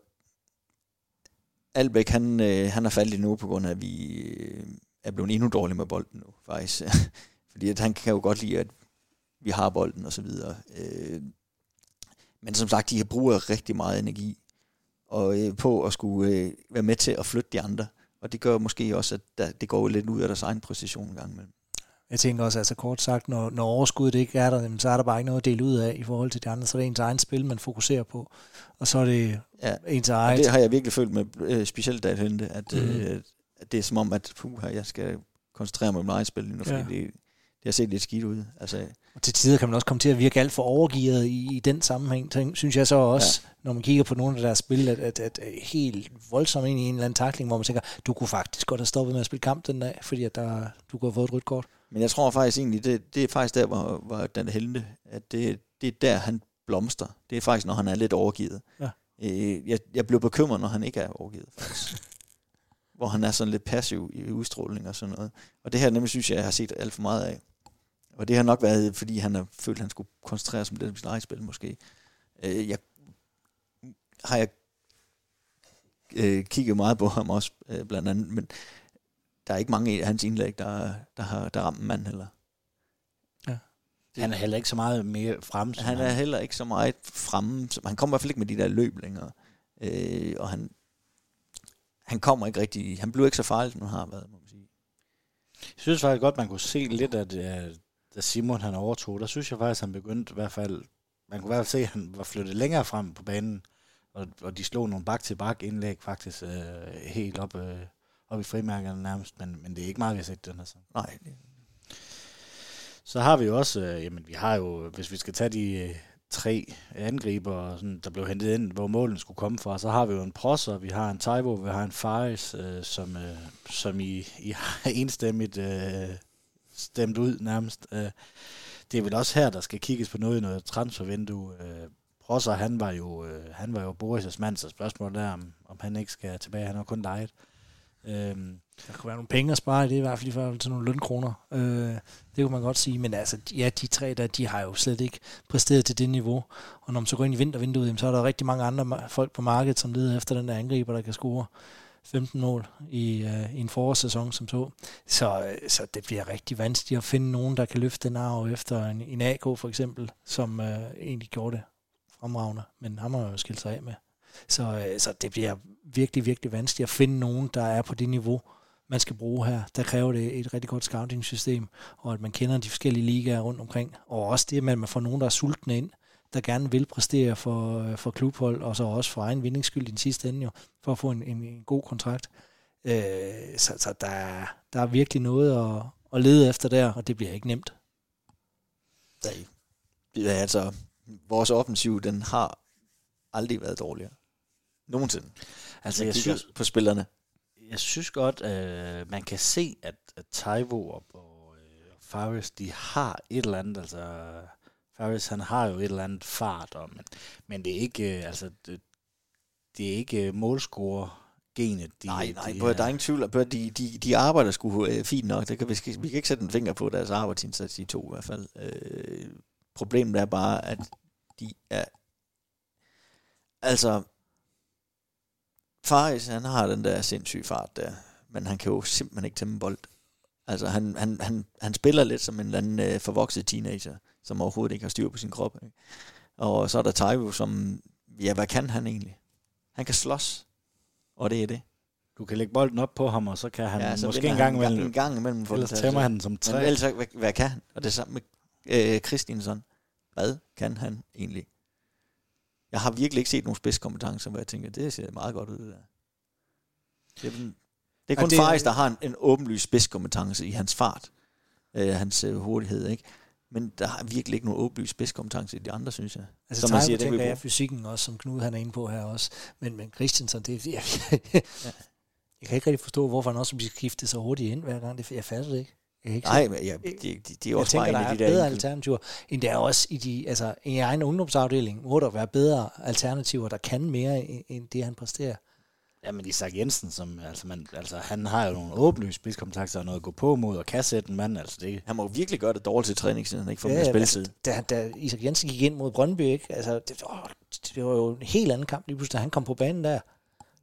Speaker 3: Albæk, han, øh, han er faldet nu, på grund af, at vi øh, er blevet endnu dårlige med bolden nu, faktisk. Fordi at han kan jo godt lide, at vi har bolden og så videre. Øh, men som sagt, de har bruger rigtig meget energi og, øh, på at skulle øh, være med til at flytte de andre. Og det gør måske også, at der, det går lidt ud af deres egen præcision en gang imellem.
Speaker 2: Jeg tænker også, altså kort sagt, når, når overskuddet ikke er der, jamen, så er der bare ikke noget at dele ud af i forhold til de andre. Så er det ens egen spil, man fokuserer på. Og så er det
Speaker 3: Ja,
Speaker 2: ens
Speaker 3: og
Speaker 2: eget.
Speaker 3: det har jeg virkelig følt med, øh, specielt da jeg hente, at,
Speaker 2: Mhm.
Speaker 3: øh, at det er som om, at puh, jeg skal koncentrere mig om mit eget spil nu, fordi
Speaker 2: Ja.
Speaker 3: det, det har set lidt skidt ud. Altså,
Speaker 2: Og til tider kan man også komme til at virke alt for overgivet i, i den sammenhæng. Synes jeg så også, ja. når man kigger på nogle af deres spil, at, at, at, at helt voldsomt ind i en eller anden takling, hvor man tænker, du kunne faktisk godt have stoppet med at spille kamp den dag, fordi at der, du kunne have fået et rødt kort.
Speaker 3: Men jeg tror faktisk egentlig, det, det er faktisk der, hvor, hvor den helte, at det, det er der, han blomster. Det er faktisk, når han er lidt overgivet.
Speaker 2: Ja.
Speaker 3: Øh, jeg, jeg blev bekymret, når han ikke er overgivet, faktisk. hvor han er sådan lidt passiv i udstråling og sådan noget. Og det her nemlig synes jeg, jeg har set alt for meget af. Og det har nok været, fordi han har følt, at han skulle koncentrere sig om det med sit eget spil, måske. Øh, jeg, har jeg øh, kigget meget på ham også, øh, blandt andet, men der er ikke mange af hans indlæg, der, der har der ramt mand heller.
Speaker 1: Han er heller ikke så meget mere frem. som
Speaker 3: Han er heller ikke så meget fremme. som- Han kommer i hvert fald ikke med de der løb længere. Øh, og han, han kommer ikke rigtig... Han bliver ikke så farlig, som han har været, må man sige.
Speaker 1: Jeg synes faktisk godt, man kunne se lidt det, øh, da Simon han overtog. Der synes jeg faktisk, han begyndte i hvert fald... Man kunne i hvert fald se, at han var flyttet længere frem på banen. Og, og de slog nogle bak til bak indlæg faktisk øh, helt op, øh, op i frimærkerne nærmest, men, men det er ikke meget, vi har set den her sæson.
Speaker 3: Nej,
Speaker 1: Så har vi også, øh, jamen vi har jo, hvis vi skal tage de øh, tre angriber, sådan, der blev hentet ind, hvor målen skulle komme fra, så har vi jo en Prosser, vi har en Taivo, vi har en Faris, øh, som, øh, som I, I har enstemmigt øh, stemt ud nærmest. Øh, det er vel også her, der skal kigges på noget i noget transfervindue. Øh, Prosser, han var jo, øh, han var jo Boris' mand, så spørgsmålet er, om, om han ikke skal tilbage. Han har kun lejet. Øhm,
Speaker 2: Der kunne være nogle penge at spare i det, i hvert fald i forhold til nogle lønkroner. Øh, det kunne man godt sige. Men altså, ja, de tre der, de har jo slet ikke præsteret til det niveau. Og når man så går ind i vintervinduet, så er der rigtig mange andre folk på markedet, som leder efter den der angriber, der kan score 15 mål i, øh, i en forårssæson som så. Så, øh, så det bliver rigtig vanskeligt at finde nogen, der kan løfte den arv efter en, en AK for eksempel, som øh, egentlig gjorde det fremragende. Men ham har man jo skilt sig af med. Så, øh, så det bliver virkelig, virkelig vanskeligt at finde nogen, der er på det niveau, man skal bruge her. Der kræver det et rigtig godt scouting-system, og at man kender de forskellige ligaer rundt omkring. Og også det, at man får nogen, der er sultne ind, der gerne vil præstere for, øh, for klubhold, og så også for egen vindingsskyld i den sidste ende jo, for at få en, en, en god kontrakt. Øh, så så der, er- der er virkelig noget at, at lede efter der, og det bliver ikke nemt.
Speaker 3: Nej. Ja, altså, vores offensiv, den har aldrig været dårligere. Nogensinde.
Speaker 1: altså,
Speaker 3: Jeg
Speaker 1: jeg synes,
Speaker 3: på spillerne.
Speaker 1: jeg synes godt, at man kan se, at, at Taivo og, og øh, Faris, de har et eller andet, altså Faris, han har jo et eller andet fart, og, men, men det er ikke, øh, altså, det, det er ikke øh, målscorer genet. De,
Speaker 3: Nej, nej,
Speaker 1: de
Speaker 3: de, der er ingen tvivl. Bør, de, de, de arbejder sgu øh, fint nok. Det kan, vi, vi kan ikke sætte en finger på deres arbejdsindsats, de to i hvert fald. Øh, problemet er bare, at de er... Altså, Faris, han har den der sindssyge fart der, men han kan jo simpelthen ikke tæmme bold. Altså, han, han, han, han spiller lidt som en eller anden øh, forvokset teenager, som overhovedet ikke har styr på sin krop. Ikke? Og så er der Taivo, som... Ja, hvad kan han egentlig? Han kan slås, og det er det.
Speaker 1: Du kan lægge bolden op på ham, og så kan han ja,
Speaker 3: så
Speaker 1: måske en gang
Speaker 3: han
Speaker 1: imellem,
Speaker 3: en gang imellem
Speaker 1: ellers tæmmer han den som
Speaker 3: Men
Speaker 1: træ.
Speaker 3: ellers, hvad, hvad kan han? Og det samme med øh, Christiansen. Hvad kan han egentlig? Jeg har virkelig ikke set nogen spidskompetencer, hvor jeg tænker, det ser meget godt ud, det der. Det er, det er
Speaker 2: Ja,
Speaker 3: kun
Speaker 2: det er-
Speaker 3: Faris, der har en, en åbenlys spidskompetence i hans fart. Øh, hans øh, hurtighed, ikke? Men der har virkelig ikke nogen åbenlys spidskompetence i de andre, synes jeg.
Speaker 2: Altså,
Speaker 3: Som man siger, det
Speaker 2: tænker jeg
Speaker 3: bruge.
Speaker 2: fysikken også, som Knud han er inde på her også. Men, men Christensen, det jeg, jeg, jeg kan ikke rigtig forstå, hvorfor han også bliver skiftet så hurtigt ind hver gang. Det, jeg fatter det ikke. Jeg
Speaker 3: Nej, men ja, de, de, de er
Speaker 2: jeg
Speaker 3: også
Speaker 2: tænker,
Speaker 3: bare en af de der...
Speaker 2: bedre alternativer, end der er også i de, altså i egen ungdomsafdeling, må der være bedre alternativer, der kan mere end det, han præsterer.
Speaker 1: Ja, men Isak Jensen, som, altså, man, altså, han har jo nogle åbenlyse spidskompetencer og noget at gå på mod, og kan sætte en mand, altså det,
Speaker 3: Han må jo virkelig gøre det dårligt til træning, siden han ikke får ja, mere spilletid.
Speaker 2: Da, da Isak Jensen gik ind mod Brøndby, ikke? Altså, det, åh, det var jo en helt anden kamp lige pludselig, da han kom på banen der.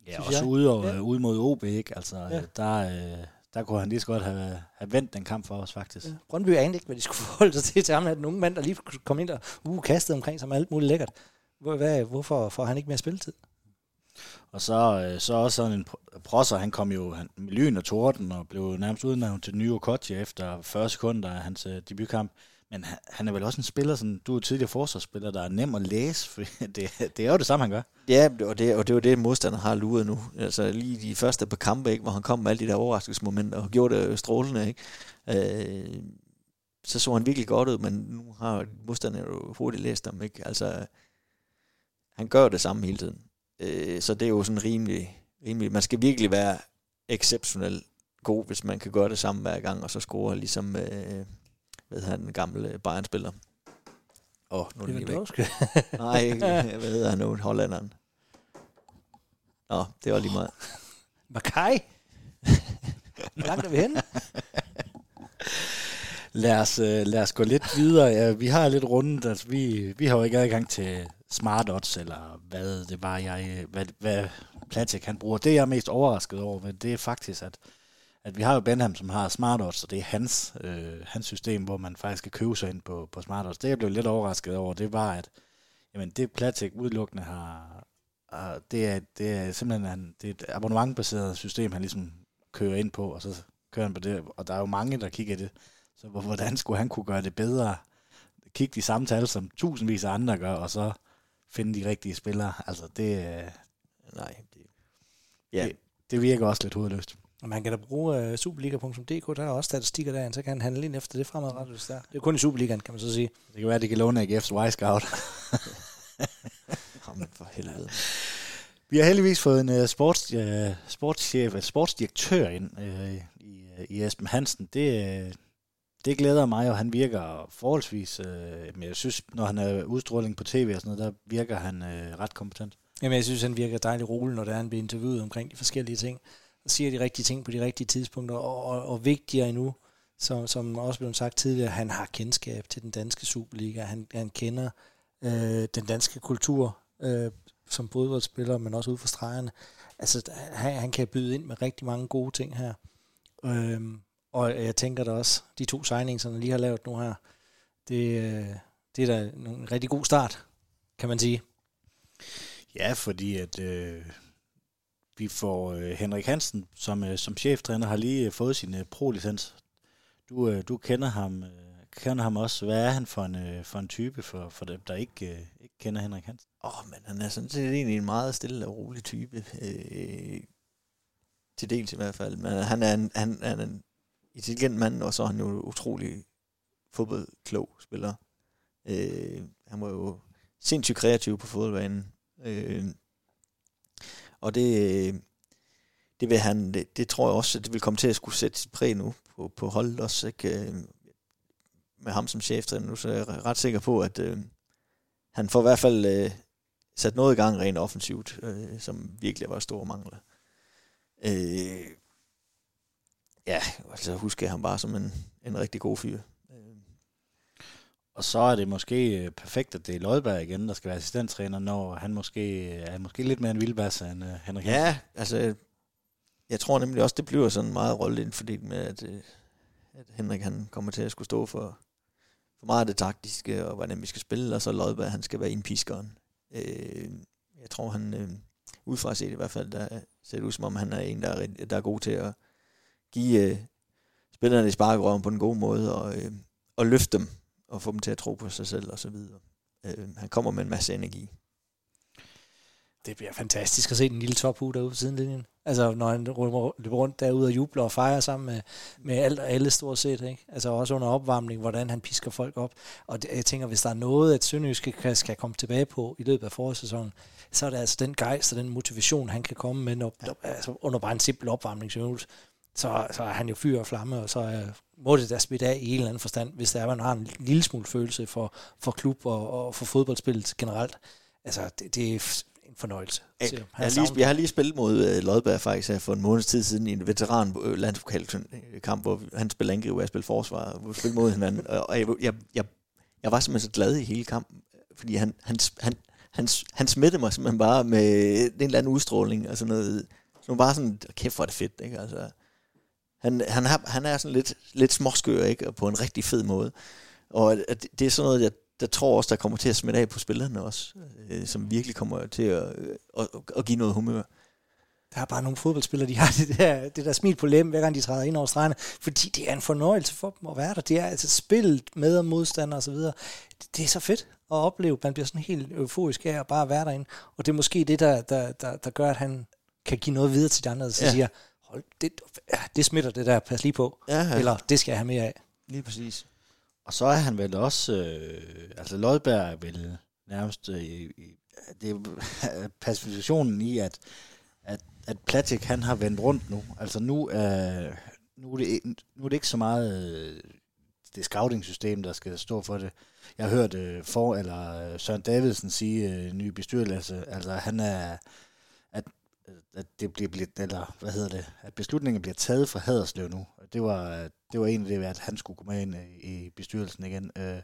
Speaker 1: Ja, også
Speaker 2: jeg.
Speaker 1: ude, og,
Speaker 2: Ja.
Speaker 1: ja. ude mod OB, ikke? Altså,
Speaker 2: Ja.
Speaker 1: ja. der, øh, der kunne han lige så godt have, have vendt den kamp for os, faktisk.
Speaker 2: Ja. Brøndby anede ikke, hvad de skulle forholde sig til til ham, at den unge mand, der lige kom ind og uh, kastede omkring sig med alt muligt lækkert. Hvor, hvad, hvorfor får han ikke mere spilletid?
Speaker 1: Og så, øh, så også sådan en prosser, han kom jo han, med lyn og torden, og blev nærmest udnævnt til nye Okocha efter 40 sekunder af hans øh, debutkamp. Men han, han er vel også en spiller, sådan, du er tidligere forsvarsspiller, der er nem at læse, for det, det er jo det samme, han gør.
Speaker 3: Ja, og det, og det er jo det, modstander har luret nu. Altså lige de første par kampe, ikke, hvor han kom med alle de der overraskelsesmomenter og gjorde det øh, strålende. Ikke? Øh, så så han virkelig godt ud, men nu har modstanderne jo hurtigt læst ham. Ikke? Altså, han gør det samme hele tiden. Øh, så det er jo sådan rimelig, rimelig... Man skal virkelig være exceptionelt god, hvis man kan gøre det samme hver gang, og så score ligesom, øh, hedder han, den gamle Bayern-spiller. Åh, oh, nu er det lige væk. Nej, ikke. hvad hedder han nu? Hollanderen. Nå, det var lige meget.
Speaker 2: Makai? Hvor langt er vi henne?
Speaker 1: Lad os, øh, lad os gå lidt videre. Ja, vi har lidt rundt, altså vi, vi har jo ikke adgang til smart odds, eller hvad det var, jeg, hvad, hvad Platik han bruger. Det jeg er mest overrasket over, men det er faktisk, at, at vi har jo Benham, som har smart odds, og det er hans, øh, hans system, hvor man faktisk kan købe sig ind på, på smart odds. Det jeg blev lidt overrasket over, det var, at jamen, det Platik udelukkende har, har det, er, det er simpelthen han, det er et abonnementbaseret system, han ligesom kører ind på, og så kører han på det, og der er jo mange, der kigger det. Så hvordan skulle han kunne gøre det bedre? Kigge de samme tal, som tusindvis af andre gør, og så finde de rigtige spillere. Altså, det, øh,
Speaker 3: Nej, det, ja,
Speaker 1: det, det virker også lidt hovedløst.
Speaker 2: Og man kan da bruge uh, superliga.dk, der er også statistikker der, så kan han handle ind efter det fremadrettet, hvis der. Det er kun i Superligaen, kan man så sige.
Speaker 1: Det kan være, at de kan låne AGF's Y-Scout.
Speaker 3: Jamen for helvede.
Speaker 1: Vi har heldigvis fået en uh, sports, uh, sportschef, uh, sportsdirektør ind uh, i, uh, i Esben Hansen. Det, uh, det glæder mig, og han virker forholdsvis, øh, men jeg synes, når han er udstråling på tv og sådan noget, der virker han øh, ret kompetent.
Speaker 2: Jamen, jeg synes, han virker dejligt rolig, når der han bliver interviewet omkring de forskellige ting. Og siger de rigtige ting på de rigtige tidspunkter, og, og, og vigtigere endnu, som, som også blev sagt tidligere, han har kendskab til den danske Superliga. Han, han kender øh, den danske kultur øh, som fodboldspiller, men også ud for stregerne. Altså, han, han kan byde ind med rigtig mange gode ting her. Øh, og jeg tænker da også, de to signings, som lige har lavet nu her, det, øh, det er da en rigtig god start, kan man sige.
Speaker 1: Ja, fordi at øh, vi får øh, Henrik Hansen som, øh, som cheftræner, har lige øh, fået sin øh, pro-licens. Du, øh, du kender ham øh, kender ham også. Hvad er han for en, øh, for en type for, for dem, der ikke, øh, ikke kender Henrik Hansen?
Speaker 3: Åh, oh, men han er sådan set egentlig en meget stille og rolig type. Øh, til dels i hvert fald. Men han er en, han, han er en intelligent mand, og så er han jo utrolig fodboldklog spiller. Øh, han var jo sindssygt kreativ på fodboldbanen. Øh, og det, det vil han, det, det tror jeg også, at det vil komme til at skulle sætte sit præg nu på, på holdet også, ikke? Øh, med ham som cheftræner nu, så er jeg ret sikker på, at øh, han får i hvert fald øh, sat noget i gang rent offensivt, øh, som virkelig var store mangler. Øh, ja, altså husker jeg ham bare som en, en rigtig god fyr.
Speaker 1: Og så er det måske øh, perfekt, at det er Lodberg igen, der skal være assistenttræner, når han måske er måske lidt mere en vildbasse end uh, Henrik
Speaker 3: Ja, Hansen. altså jeg tror nemlig også, det bliver sådan meget rolleinfordelt med, at, øh, at Henrik han kommer til at skulle stå for, for meget af det taktiske, og hvordan vi skal spille, og så Lodberg, han skal være indpiskeren. Øh, jeg tror, han øh, udefra set i hvert fald, der ser det ud som om, han er en, der er, der er god til at give øh, spillerne i sparkerøven på en god måde, og, øh, og løfte dem og få dem til at tro på sig selv og så videre. Øh, han kommer med en masse energi.
Speaker 2: Det bliver fantastisk at se den lille tophue derude på sidelinjen. Altså, når han løber rundt derude og jubler og fejrer sammen med, med alt og alle stort set. Ikke? Altså også under opvarmning, hvordan han pisker folk op. Og det, jeg tænker, hvis der er noget, at Sønderjyske kan, skal komme tilbage på i løbet af forårssæsonen, så er det altså den gejst og den motivation, han kan komme med når, ja. altså under bare en simpel opvarmningsøvelse. Så, så er han jo fyr og flamme, og så er, må det da smitte af i en eller anden forstand, hvis der er, man har en lille smule følelse for, for klub og, og for fodboldspillet generelt. Altså, det, det er en fornøjelse.
Speaker 3: Jeg, jeg, har lige, jeg har lige spillet mod uh, Lodberg faktisk her for en måneds tid siden i en veteran uh, landspokalkamp, hvor han spillede angriber, og jeg spillede forsvar, hvor vi spillede mod hinanden, og, jeg, jeg, jeg, jeg var simpelthen så glad i hele kampen, fordi han, han, han, han, han smittede mig simpelthen bare med en eller anden udstråling, og sådan noget, så bare sådan, kæft hvor er det fedt, ikke? Altså, han, han, har, han er sådan lidt, lidt småskør, ikke? Og på en rigtig fed måde. Og det, det er sådan noget, jeg, der tror også, der kommer til at smitte af på spillerne også, øh, som virkelig kommer til at, øh, at, at give noget humør.
Speaker 2: Der er bare nogle fodboldspillere, de har det der, det der smil på lem, hver gang de træder ind over stregerne, fordi det er en fornøjelse for dem at være der. Det er altså spillet med og modstander osv. Det, det er så fedt at opleve. Man bliver sådan helt euforisk af at bare være derinde. Og det er måske det, der, der, der, der gør, at han kan give noget videre til de andre, der ja. siger, hold, det, det smitter det der, pas lige på. Ja, ja. Eller det skal jeg have mere af.
Speaker 3: Lige præcis.
Speaker 1: Og så er han vel også, øh, altså Lodberg er vel nærmest, øh, det er pacificationen i, at, at, at Platik han har vendt rundt nu. Altså nu er, nu er, det, nu er det ikke så meget øh, det scouting-system, der skal stå for det. Jeg har hørt øh, for, eller Søren Davidsen sige, øh, ny bestyrelse, altså han er, at at det bliver, eller hvad hedder det, at beslutningen bliver taget fra Haderslev nu. Det var, det var en af det, at han skulle gå med ind i bestyrelsen igen. Øh,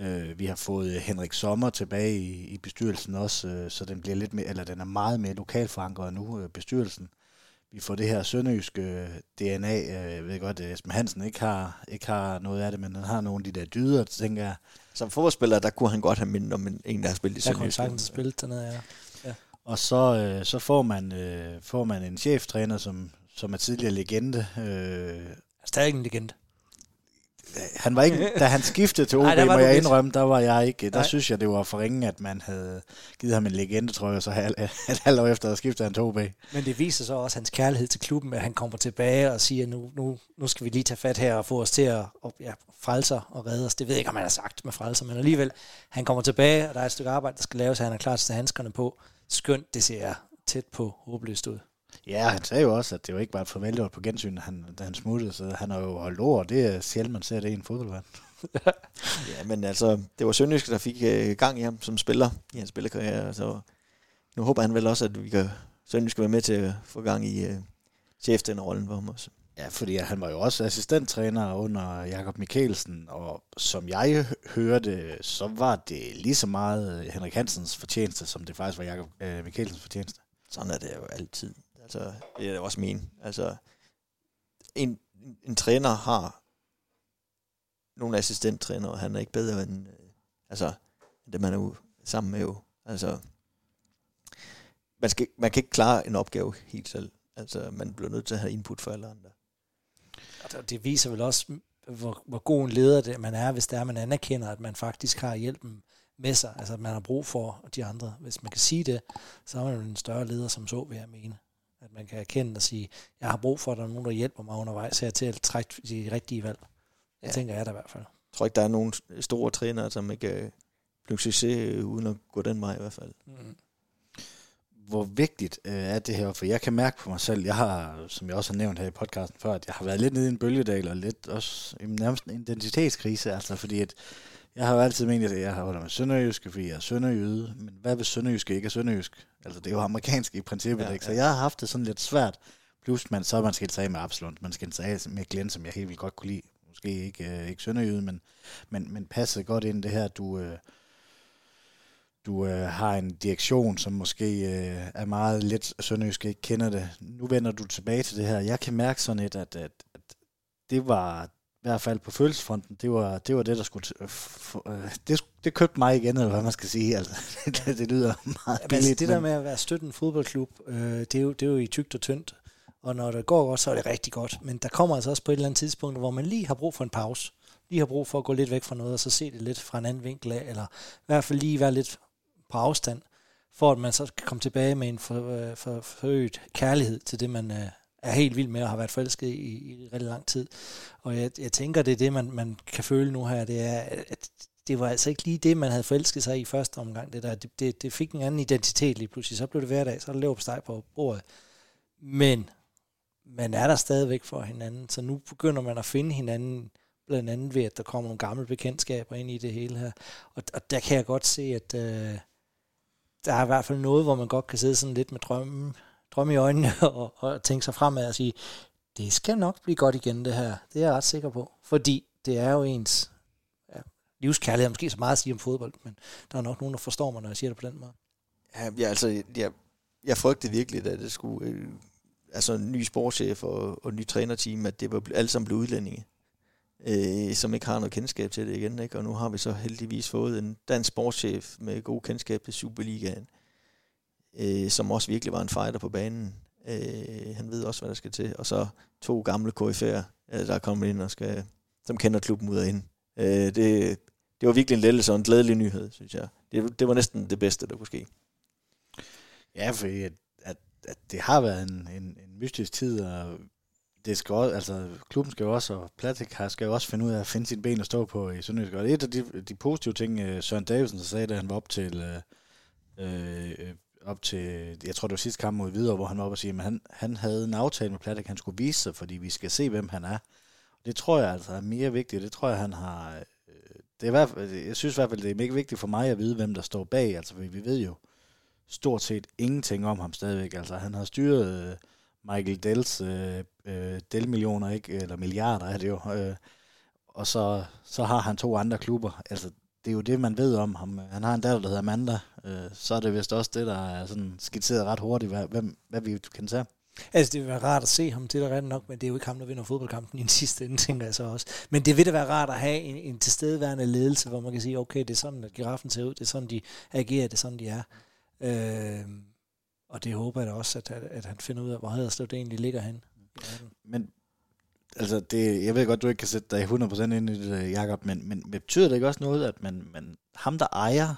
Speaker 1: øh, vi har fået Henrik Sommer tilbage i, i bestyrelsen også, øh, så den bliver lidt mere, eller den er meget mere lokalt forankret nu, bestyrelsen. Vi får det her sønderjyske DNA, jeg ved godt, at Esben Hansen ikke har, ikke har noget af det, men han har nogle af de der dyder, tænker jeg.
Speaker 3: Som fodboldspiller, der kunne han godt have mindet om en, en der har spillet i
Speaker 2: Sønderjyske. Der kunne han sagtens spille dernede, ja.
Speaker 1: Og så, øh, så får, man, øh, får man en cheftræner, som, som er tidligere legende. Øh,
Speaker 2: Stadig en legende.
Speaker 1: han var ikke, da han skiftede til OB,
Speaker 2: Nej,
Speaker 1: må jeg indrømme, der var jeg ikke. Der
Speaker 2: Nej.
Speaker 1: synes jeg, det var for ringe, at man havde givet ham en legende, tror jeg, så halv, et halvt år efter, at skifte han til OB.
Speaker 2: Men det viser så også hans kærlighed til klubben, at han kommer tilbage og siger, nu, nu, nu skal vi lige tage fat her og få os til at og, ja, frelser og redde os. Det ved jeg ikke, om han har sagt med frelser, men alligevel, han kommer tilbage, og der er et stykke arbejde, der skal laves, og han er klar til at handskerne på. Skønt, det ser tæt på håbløst ud.
Speaker 1: Ja, han sagde jo også, at det var ikke bare et farvel, det var på gensyn, han, da han smuttede, så han har jo holdt ord, det er sjældent, man ser det i en fodboldvand.
Speaker 3: Ja, men altså, det var Sønderjysk, der fik øh, gang i ham som spiller i hans spillerkarriere, så nu håber han vel også, at vi kan Sønderjysk skal være med til at få gang i øh, cheftrænerrollen for ham også.
Speaker 1: Ja, fordi han var jo også assistenttræner under Jakob Mikkelsen, og som jeg hørte, så var det lige så meget øh, Henrik Hansens fortjeneste, som det faktisk var Jakob øh, Mikkelsens fortjeneste.
Speaker 3: Sådan er det jo altid. Altså, det er det også min. Altså, en, en træner har nogle assistenttrænere, og han er ikke bedre end, øh, altså, end det, man er jo sammen med jo. Altså, man, skal, man kan ikke klare en opgave helt selv. Altså, man bliver nødt til at have input fra alle andre.
Speaker 2: Og det- det viser vel også, hvor, hvor god en leder det, man er, hvis det er, man anerkender, at man faktisk har hjælpen med sig, altså at man har brug for de andre. Hvis man kan sige det, så er man jo en større leder, som så vil jeg mene. At man kan erkende og sige, jeg har brug for, at der er nogen, der hjælper mig undervejs her til at trække de rigtige valg. Det
Speaker 3: Ja.
Speaker 2: tænker jeg da i hvert fald.
Speaker 3: Jeg tror ikke, der er nogen store trænere, som ikke øh, bliver succes øh, uden at gå den vej i hvert fald.
Speaker 2: Mm.
Speaker 1: Hvor vigtigt øh, er det her? For jeg kan mærke på mig selv, jeg har, som jeg også har nævnt her i podcasten før, at jeg har været lidt nede i en bølgedal, og lidt også i nærmest en identitetskrise, altså fordi at jeg har jo altid ment, at jeg har holdt med sønderjyske, fordi jeg er sønderjyde, men hvad hvis sønderjyske ikke er sønderjysk? Altså det er jo amerikansk i princippet,
Speaker 3: Ja,
Speaker 1: ikke? Så
Speaker 3: ja.
Speaker 1: jeg har haft det sådan lidt svært. Plus man, så er man skilt sig af med Absalon, man sig af med Glenn, som jeg helt vildt godt kunne lide. Måske ikke, øh, ikke sønderjyde, men, men, men passede godt ind det her, du... Øh, du øh, har en direktion, som måske øh, er meget lidt sønderjysk, ikke kender det. Nu vender du tilbage til det her. Jeg kan mærke sådan et, at, at, at det var i hvert fald på følelsesfronten, det var det, var det der skulle... øh, f- øh, det, det købte mig igen, eller hvad man skal sige. Altså, det, det lyder meget
Speaker 2: altså,
Speaker 1: billigt.
Speaker 2: det der
Speaker 1: men-
Speaker 2: med at være støtten fodboldklub, øh, det, er jo, det er jo i tygt og tyndt. Og når det går godt, så er det rigtig godt. Men der kommer altså også på et eller andet tidspunkt, hvor man lige har brug for en pause. Lige har brug for at gå lidt væk fra noget, og så se det lidt fra en anden vinkel af, eller i hvert fald lige være lidt på afstand, for at man så kan komme tilbage med en for, øh, for, forøget kærlighed til det, man øh, er helt vild med og har været forelsket i, i rigtig lang tid. Og jeg, jeg tænker, det er det, man, man kan føle nu her, det er, at det var altså ikke lige det, man havde forelsket sig i første omgang. Det, der. Det, det, det fik en anden identitet lige pludselig. Så blev det hverdag, så er der steg på bordet. Men man er der stadigvæk for hinanden, så nu begynder man at finde hinanden, blandt andet ved, at der kommer nogle gamle bekendtskaber ind i det hele her. Og, og der kan jeg godt se, at øh, der er i hvert fald noget, hvor man godt kan sidde sådan lidt med drømme, drømme i øjnene og, og tænke sig fremad og sige, det skal nok blive godt igen det her. Det er jeg ret sikker på. Fordi det er jo ens ja, livskærlighed, måske så meget at sige om fodbold, men der er nok nogen, der forstår mig, når jeg siger det på den måde.
Speaker 3: Ja, ja altså, jeg, jeg frygtede virkelig, at det skulle... Øh, altså, en ny sportschef og, og en ny trænerteam, at det var alle sammen blev udlændinge, øh, som ikke har noget kendskab til det igen. Ikke? Og nu har vi så heldigvis fået en dansk sportschef med god kendskab til Superligaen, øh, som også virkelig var en fighter på banen. Øh, han ved også, hvad der skal til. Og så to gamle KF'er, øh, der er kommet ind og skal, som kender klubben ud og ind. Øh, det, det var virkelig en lettelse og en glædelig nyhed, synes jeg. Det, det var næsten det bedste, der kunne ske.
Speaker 1: Ja, fordi at, at, at det har været en, en, en mystisk tid, og det skal også, altså, klubben skal jo også, og Platik skal jo også finde ud af at finde sit ben at stå på i Sønderjysk. Og et af de, de positive ting, øh, Søren Davidsen sagde, da han var op til, øh, øh, op til, jeg tror det var sidste kamp mod Hvidovre, hvor han var op og sige, at han, han havde en aftale med Platik, han skulle vise sig, fordi vi skal se, hvem han er. Det tror jeg altså er mere vigtigt. Det tror jeg, han har... Øh, det er i hvert fald, jeg synes i hvert fald, det er mega vigtigt for mig at vide, hvem der står bag. Altså, vi, vi ved jo stort set ingenting om ham stadigvæk. Altså, han har styret øh, Michael Dells øh, øh, Dell-millioner, ikke? Eller milliarder er det jo. Øh, og så, så har han to andre klubber. Altså, det er jo det, man ved om ham. Han har en datter, der hedder Amanda. Øh, så er det vist også det, der er sådan skitseret ret hurtigt, hvad, hvem, hvad vi kan tage.
Speaker 2: Altså, det vil være rart at se ham, det er da rent nok, men det er jo ikke ham, der vinder fodboldkampen i den sidste ende, tænker jeg så også. Men det vil da være rart at have en, en tilstedeværende ledelse, hvor man kan sige, okay, det er sådan, at giraffen ser ud, det er sådan, de agerer, det er sådan, de er. Øh, og det håber jeg da også, at, at, at han finder ud af, hvor Haderslev det egentlig ligger hen.
Speaker 1: Men altså det, jeg ved godt, du ikke kan sætte dig 100% ind i det, Jacob, men, men betyder det ikke også noget, at man, man, ham, der ejer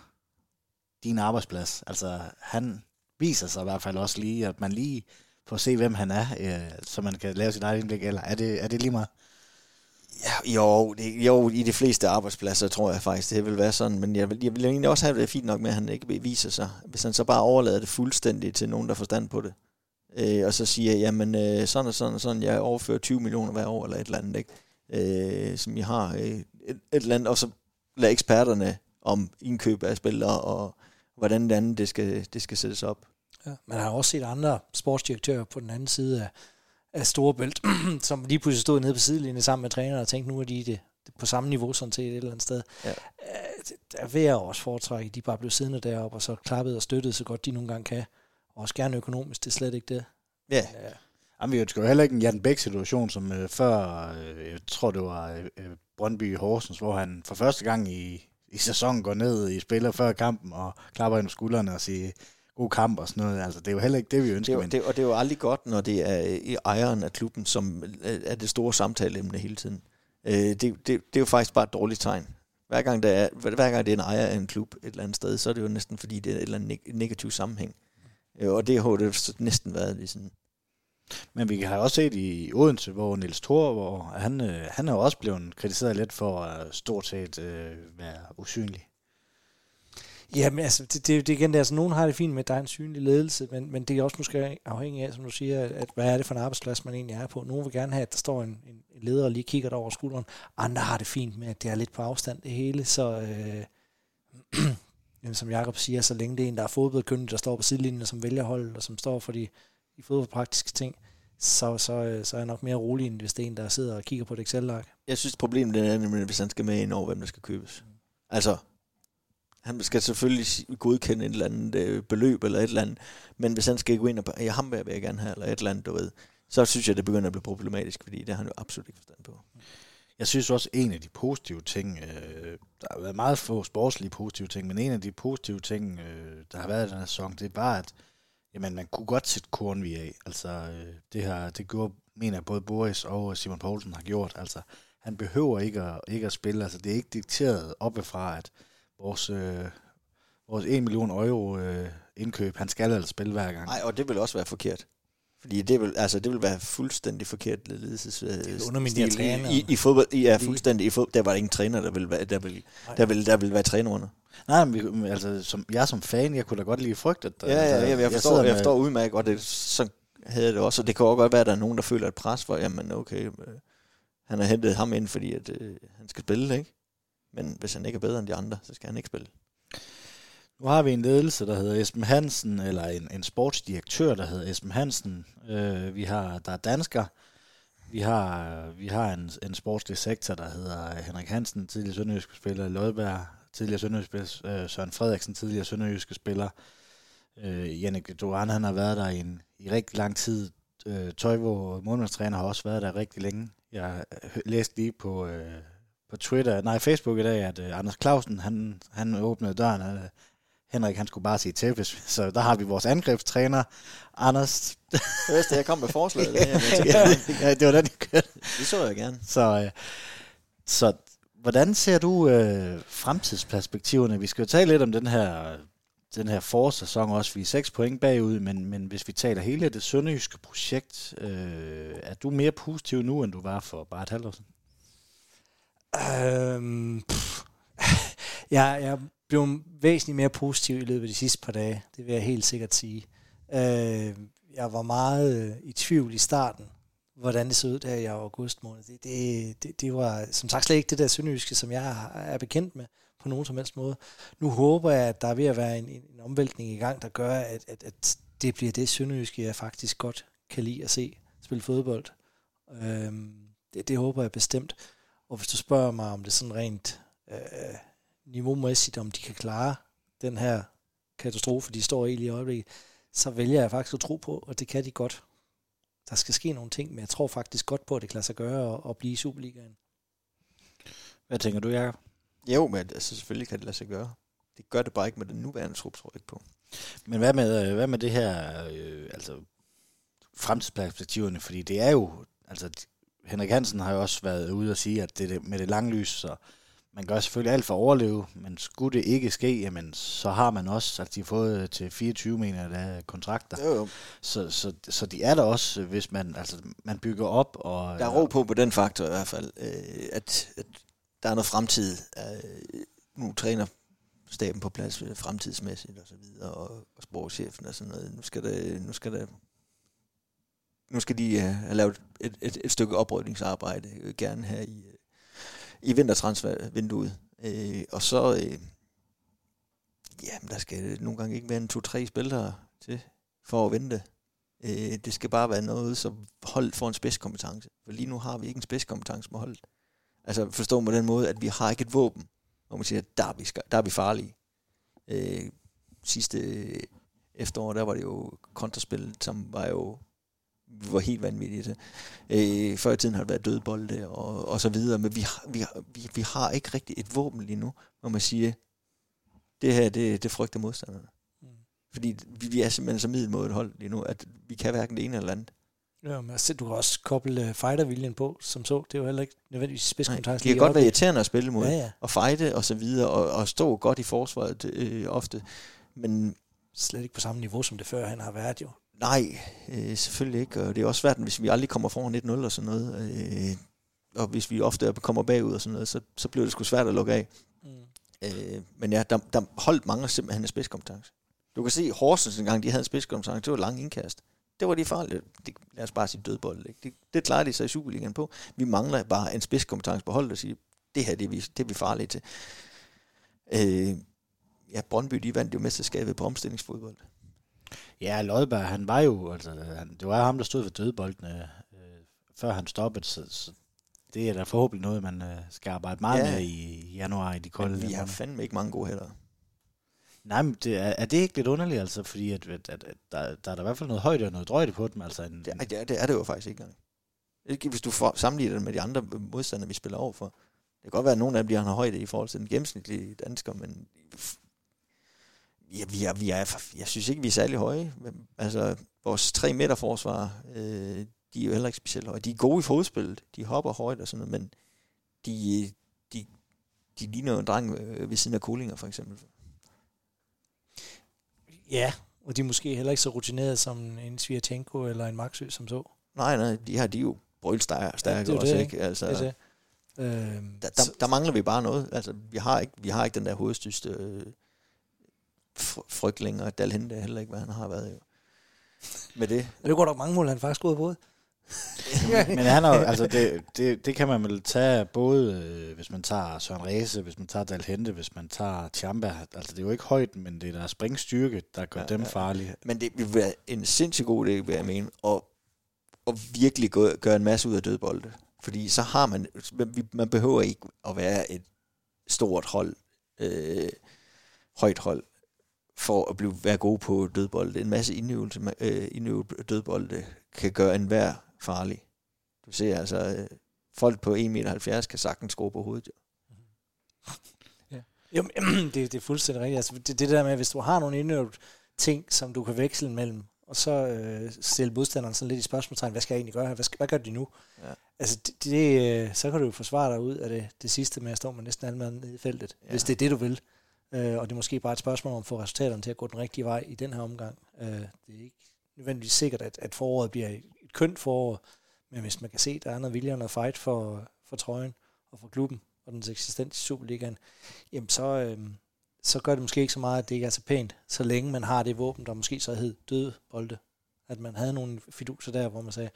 Speaker 1: din arbejdsplads, altså han viser sig i hvert fald også lige, at man lige får se, hvem han er, øh, så man kan lave sit eget indblik, eller er det, er det lige meget?
Speaker 3: Ja, jo, det, jo, i de fleste arbejdspladser tror jeg faktisk, det vil være sådan, men jeg vil, jeg vil egentlig også have det fint nok med, at han ikke viser sig. Hvis han så bare overlader det fuldstændigt til nogen, der får stand på det, øh, og så siger, jamen øh, sådan og sådan og sådan, jeg overfører 20 millioner hver år, eller et eller andet, ikke? Øh, som jeg har, øh, et, et eller andet, og så lader eksperterne om indkøb af spillere, og hvordan det andet det skal, det skal sættes op.
Speaker 2: Ja, man har også set andre sportsdirektører på den anden side af, af Storebælt, som lige pludselig stod nede på sidelinjen sammen med træneren og tænkte, nu er de det, det på samme niveau sådan set et eller andet sted. Ja. Øh, der vil jeg også foretrække, de bare blev siddende deroppe og så klappet og støttet så godt de nogle gange kan. Og også gerne økonomisk, det er slet ikke det.
Speaker 1: Ja. ja. Jamen, vi ønsker jo heller ikke en Jan Bæk-situation, som øh, før, øh, jeg tror det var øh, Brøndby Horsens, hvor han for første gang i, i sæsonen går ned i spiller før kampen og klapper ind på skuldrene og siger, god kamp og sådan noget. Altså, det er jo heller ikke det, vi ønsker.
Speaker 3: Det er, men... det, og det er jo aldrig godt, når det er i ejeren af klubben, som er det store samtaleemne hele tiden. Øh, det, det, det er jo faktisk bare et dårligt tegn. Hver gang, der er, hver gang det er en ejer af en klub et eller andet sted, så er det jo næsten fordi, det er et eller andet negativ sammenhæng. Øh, og det har det næsten været lige sådan.
Speaker 1: Men vi har også set i Odense, hvor Niels Thor, hvor han, øh, han er jo også blevet kritiseret lidt for at stort set øh, være usynlig.
Speaker 2: Ja, men altså, det, det, det igen, det, altså, nogen har det fint med, at der er en synlig ledelse, men, men det er også måske afhængigt af, som du siger, at, at hvad er det for en arbejdsplads, man egentlig er på. Nogen vil gerne have, at der står en, en leder og lige kigger der over skulderen. Andre har det fint med, at det er lidt på afstand det hele, så øh, jamen, som Jakob siger, så længe det er en, der er fodboldkyndig, der står på sidelinjen, som vælger hold, og som står for de, de fodboldpraktiske ting, så, så, øh, så er jeg nok mere rolig, end hvis det er en, der sidder og kigger på et Excel-ark.
Speaker 3: Jeg synes, problemet er nemlig, hvis han skal med ind over, hvem der skal købes. Altså, han skal selvfølgelig godkende et eller andet øh, beløb eller et eller andet, men hvis han skal gå ind og ja, ham vil jeg gerne have, eller et eller andet, du ved, så synes jeg, det begynder at blive problematisk, fordi det har han jo absolut ikke forstand på.
Speaker 1: Jeg synes også, en af de positive ting, øh, der har været meget få sportslige positive ting, men en af de positive ting, øh, der har været i den her sæson, det var, at jamen, man kunne godt sætte Kornvig af. Altså, øh, det, her, det gjorde, mener jeg, både Boris og Simon Poulsen har gjort. Altså, han behøver ikke at, ikke at spille. Altså, det er ikke dikteret oppefra, at vores, øh, vores 1 million euro øh, indkøb, han skal altså spille hver gang.
Speaker 3: Nej, og det vil også være forkert. Fordi det vil, altså, det vil være fuldstændig forkert ledelses
Speaker 2: øh,
Speaker 3: i, i, i, fodbold. Ja, fuldstændig. I fodbold, der var ingen træner, der vil være, der vil, der vil, der vil være træner under.
Speaker 1: Nej, men altså, som, jeg som fan, jeg kunne da godt lide frygt. At,
Speaker 3: ja, ja, ja, jeg, jeg, forstår, jeg, jeg forstår udmærket, og det, så havde det også. Og det kan også godt være, at der er nogen, der føler et pres for, jamen okay, øh, han har hentet ham ind, fordi at, øh, han skal spille, ikke? Men hvis han ikke er bedre end de andre, så skal han ikke spille.
Speaker 1: Nu har vi en ledelse, der hedder Esben Hansen, eller en, en sportsdirektør, der hedder Esben Hansen. Øh, vi har, der er dansker. Vi har, vi har en, en sportslig sektor, der hedder Henrik Hansen, tidligere sønderjyske spiller, Lodberg, tidligere sønderjyske spiller, øh, Søren Frederiksen, tidligere sønderjyske spiller. Øh, Jannik Duran, han har været der i, en, i rigtig lang tid. Øh, Tøjvo, målmandstræner, har også været der rigtig længe. Jeg øh, læste lige på, øh, på Twitter, nej, Facebook i dag, at øh, Anders Clausen, han, han åbnede døren, øh, Henrik, han skulle bare sige til, hvis, så der har vi vores angrebstræner, Anders.
Speaker 3: Det vidste, jeg kom med forslaget.
Speaker 1: ja, det var den, jeg kørte.
Speaker 3: Det så jeg gerne.
Speaker 1: Så, øh, så hvordan ser du øh, fremtidsperspektiverne? Vi skal jo tale lidt om den her, den her forårssæson også. Vi er seks point bagud, men, men hvis vi taler hele det sønderjyske projekt, øh, er du mere positiv nu, end du var for bare et halvt år siden?
Speaker 2: Øhm, jeg, jeg blev væsentligt mere positiv i løbet af de sidste par dage. Det vil jeg helt sikkert sige. Øh, jeg var meget øh, i tvivl i starten, hvordan det så ud der i august måned. Det, det, det, det var som sagt slet ikke det der sønderjyske, som jeg er bekendt med på nogen som helst måde. Nu håber jeg, at der er ved at være en, en omvæltning i gang, der gør, at, at, at det bliver det sønderjyske, jeg faktisk godt kan lide at se spille fodbold. Øhm, det, det håber jeg bestemt. Og hvis du spørger mig, om det sådan rent øh, niveaumæssigt, om de kan klare den her katastrofe, de står i lige i øjeblikket, så vælger jeg faktisk at tro på, at det kan de godt. Der skal ske nogle ting, men jeg tror faktisk godt på, at det kan lade sig gøre at, at blive i Superligaen.
Speaker 1: Hvad tænker du, Jacob?
Speaker 3: Jo, men altså, selvfølgelig kan det lade sig gøre. Det gør det bare ikke med den nuværende trup, tror jeg ikke på.
Speaker 1: Men hvad med, øh, hvad med det her, øh, altså fremtidsperspektiverne, fordi det er jo, altså Henrik Hansen har jo også været ude og sige, at det, det med det lange lys, så man gør selvfølgelig alt for at overleve, men skulle det ikke ske, jamen, så har man også, at de har fået til 24 mener der kontrakter.
Speaker 3: Jo, jo.
Speaker 1: Så, så, så de er der også, hvis man, altså, man bygger op. Og,
Speaker 3: Der er ro på på den faktor i hvert fald, øh, at, at der er noget fremtid. Øh, nu træner staben på plads fremtidsmæssigt og så videre, og, og sportschefen og sådan noget. Nu skal det, nu skal det, nu skal de øh, have lavet et, et, et stykke oprydningsarbejde, øh, gerne her i, øh, i vintertransfervinduet. Øh, og så, øh, jamen der skal nogle gange ikke være en to-tre spillere til for at vente. Øh, det skal bare være noget, som holdet får en spidskompetence. For lige nu har vi ikke en spidskompetence med holdet. Altså forstå på den måde, at vi har ikke et våben, hvor man siger, at der er vi, der er vi farlige. Øh, sidste øh, efterår, der var det jo kontraspillet, som var jo var helt vanvittige til. Øh, før i tiden har det været dødbolde og, og så videre, men vi, har- vi, har- vi, vi har ikke rigtig et våben lige nu, hvor man siger, det her, det, det frygter modstanderne.
Speaker 2: Mm.
Speaker 3: Fordi vi, vi er simpelthen så middelmådet hold lige nu, at vi kan hverken det ene eller andet.
Speaker 2: Ja, men altså, du kan også koble uh, fighterviljen på, som så. Det er jo heller ikke nødvendigvis spidskompetence.
Speaker 3: det kan godt være irriterende at spille mod,
Speaker 2: ja.
Speaker 3: ja. og fighte og så videre, og, og stå godt i forsvaret øh, ofte. Men
Speaker 2: Slet ikke på samme niveau, som det før han har været jo.
Speaker 3: Nej, øh, selvfølgelig ikke. Og det er også svært, hvis vi aldrig kommer foran 1-0 og sådan noget. Øh, og hvis vi ofte kommer bagud og sådan noget, så, så bliver det sgu svært at lukke af.
Speaker 2: Mm.
Speaker 3: Øh, men ja, der, der holdt mange simpelthen en spidskompetence. Du kan se, Horsens engang, de havde en spidskompetence, det var lang indkast. Det var de farlige. Det, lad os bare sige dødbold. Ikke? Det, det klarer de sig i Superligaen på. Vi mangler bare en spidskompetence på holdet og sige, det her det er, vi, det er vi farlige til. Øh, ja, Brøndby, de vandt jo mesterskabet på omstillingsfodbold.
Speaker 1: Ja, Lodberg, han var jo, altså, han, det var ham, der stod ved dødboldene, øh, før han stoppede, så, så det er da forhåbentlig noget, man øh, skal arbejde meget
Speaker 3: Ja.
Speaker 1: ja. med i januar i de kolde
Speaker 3: Men vi har fandme ikke mange gode heller.
Speaker 1: Nej, men det er, er det ikke lidt underligt, altså, fordi at, at, at, at der, der er der i hvert fald noget højde og noget drøjde på dem, altså en,
Speaker 3: Det, er- det, er, det er det jo faktisk ikke engang. Hvis du får, sammenligner det med de andre modstandere, vi spiller over for. Det kan godt være, at nogle af dem de har højde i forhold til den gennemsnitlige dansker, men ja, vi er, vi er, jeg synes ikke, vi er særlig høje. Altså, vores 3 meter forsvar, øh, de er jo heller ikke specielt høje. De er gode i fodspillet, de hopper højt og sådan noget, men de, de, de ligner jo en dreng øh, ved siden af Kolinger, for eksempel.
Speaker 2: Ja, og de er måske heller ikke så rutinerede som en Svirchenko eller en Maxø som så.
Speaker 3: Nej, nej, de her, de jo brølstærke
Speaker 2: Ja, det er
Speaker 3: også,
Speaker 2: det,
Speaker 3: ikke? Altså,
Speaker 2: Det er det. Øhm,
Speaker 3: der, der, der mangler vi bare noget. Altså, vi har ikke, vi har ikke den der hovedstyrste øh, frygt længere. Dalhen er heller ikke, hvad han har været jo. Med det.
Speaker 2: Det går der mange mål, han faktisk gået på.
Speaker 1: Men han er, jo- altså det, det, det kan man vel tage både, øh, hvis man tager Søren Ræse, hvis man tager Dalhente, hvis man tager Tjamba. Altså det er jo ikke højden, men det er der springstyrke, der gør
Speaker 3: Ja,
Speaker 1: dem
Speaker 3: ja.
Speaker 1: farlige.
Speaker 3: Men det vil være en sindssygt god idé, vil jeg mene, og, og virkelig gå, gøre en masse ud af dødbolde. Fordi så har man, man behøver ikke at være et stort hold, øh, højt hold, for at blive, være god på dødbolde. En masse indøvelse, øh, indøvelse dødbolde kan gøre enhver farlig. Du ser altså, øh, folk på 1,70 meter kan sagtens score på hovedet. Jo.
Speaker 2: Jo, men, det, det er fuldstændig rigtigt. Altså, det, det der med, hvis du har nogle indøvet ting, som du kan veksle mellem, og så øh, stille modstanderen sådan lidt i spørgsmålstegn, hvad skal jeg egentlig gøre her? Hvad, skal, hvad gør de nu?
Speaker 3: Ja.
Speaker 2: Altså, det, det, øh, så kan du jo forsvare dig ud af det, det sidste med at stå med næsten alle mand i feltet,
Speaker 3: Ja.
Speaker 2: ja. hvis det er det, du vil. Øh, og det er måske bare et spørgsmål om at få resultaterne til at gå den rigtige vej i den her omgang. Øh, det er ikke nødvendigvis sikkert, at, at foråret bliver et, kønt forår, men hvis man kan se, at der er noget vilje og noget fight for, for trøjen og for klubben og dens eksistens i Superligaen, jamen så, øh, så gør det måske ikke så meget, at det ikke er så pænt, så længe man har det våben, der måske så hed døde bolde. At man havde nogle fiduser der, hvor man sagde,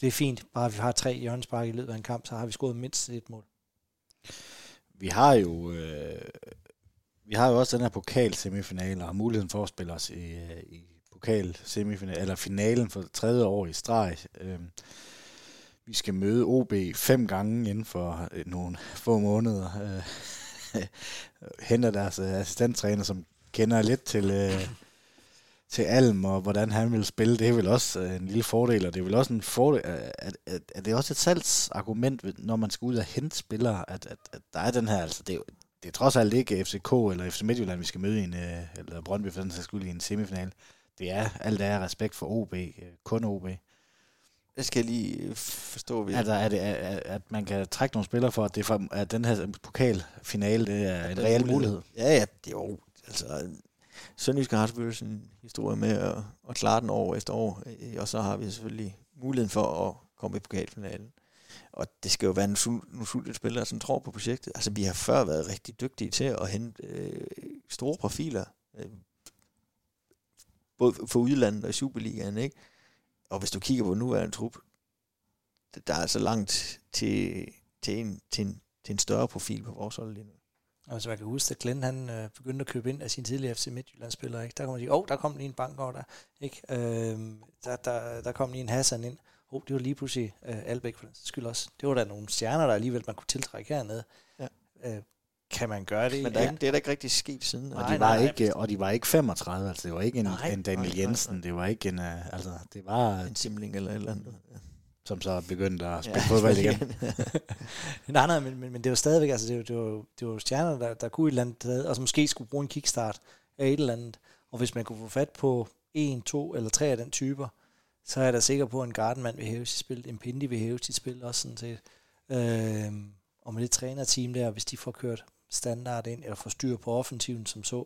Speaker 2: det er fint, bare vi har tre hjørnespark i løbet af en kamp, så har vi scoret mindst et mål.
Speaker 1: Vi har jo øh, vi har jo også den her pokalsemifinale og har muligheden for at spille os i, øh, i pokalsemifinale eller finalen for tredje år i streg. Øh, vi skal møde OB fem gange inden for øh, nogle få måneder. Øh, henter deres øh, assistenttræner, som kender lidt til, øh, til Alm, og hvordan han vil spille. Det er vel også øh, en lille fordel, og det er vel også en fordel, at, at, at det er også et salgsargument, når man skal ud og hente spillere, at, at, at der er den her, altså det er, jo- det er trods alt ikke FCK eller FC Midtjylland, vi skal møde i en, øh, eller Brøndby for den sags skyld i en semifinal. Det er alt er respekt for OB, øh, kun OB.
Speaker 3: det skal jeg lige forstå. Ved.
Speaker 1: Altså, er det, at, at man kan trække nogle spillere for, at, det for, at den her pokalfinale det er en reel mulighed?
Speaker 3: Ja, ja, det er jo... Altså, Sønderjysk har selvfølgelig en historie med at, at klare den år efter år, og så har vi selvfølgelig muligheden for at komme i pokalfinalen. Og det skal jo være nogle sultne spillere, som tror på projektet. Altså, vi har før været rigtig dygtige til at hente øh, store profiler, øh, både for udlandet og i Superligaen, ikke? Og hvis du kigger på nuværende trup, der er altså langt til, til, en, til, en, til en større profil på vores hold lige nu.
Speaker 2: Og så man kan huske, at Glenn han øh, begyndte at købe ind af sin tidligere FC Midtjylland-spillere, ikke? der kan man sige, åh, oh, der kom lige en bank over der, ikke? Øh, der, der, der kom lige en Hassan ind, oh, det var lige pludselig øh, Albæk for den skyld også. Det var da nogle stjerner, der alligevel man kunne tiltrække hernede. Ja. Øh, kan man gøre det?
Speaker 3: Men der er, ikke, det er da ikke rigtig sket siden.
Speaker 1: Nej, og, de var nej, ikke, og de var ikke 35, altså det var ikke en, nej, en Daniel nej, Jensen, nej, nej. det var ikke en, uh, altså det var...
Speaker 3: En simling eller et eller andet. Ja.
Speaker 1: Som så begyndte at spille ja, fodbold igen.
Speaker 2: nej, nej, men, men, men det var stadigvæk, altså det var, det var, det var stjerner, der, der kunne et eller andet, og som måske skulle bruge en kickstart af et eller andet. Og hvis man kunne få fat på en, to eller tre af den typer, så er jeg da sikker på, at en Gardenman vil hæve sit spil, en Pindi vil hæve sit spil også sådan set. Øh, og med det trænerteam der, hvis de får kørt standard ind, eller får styr på offensiven som så,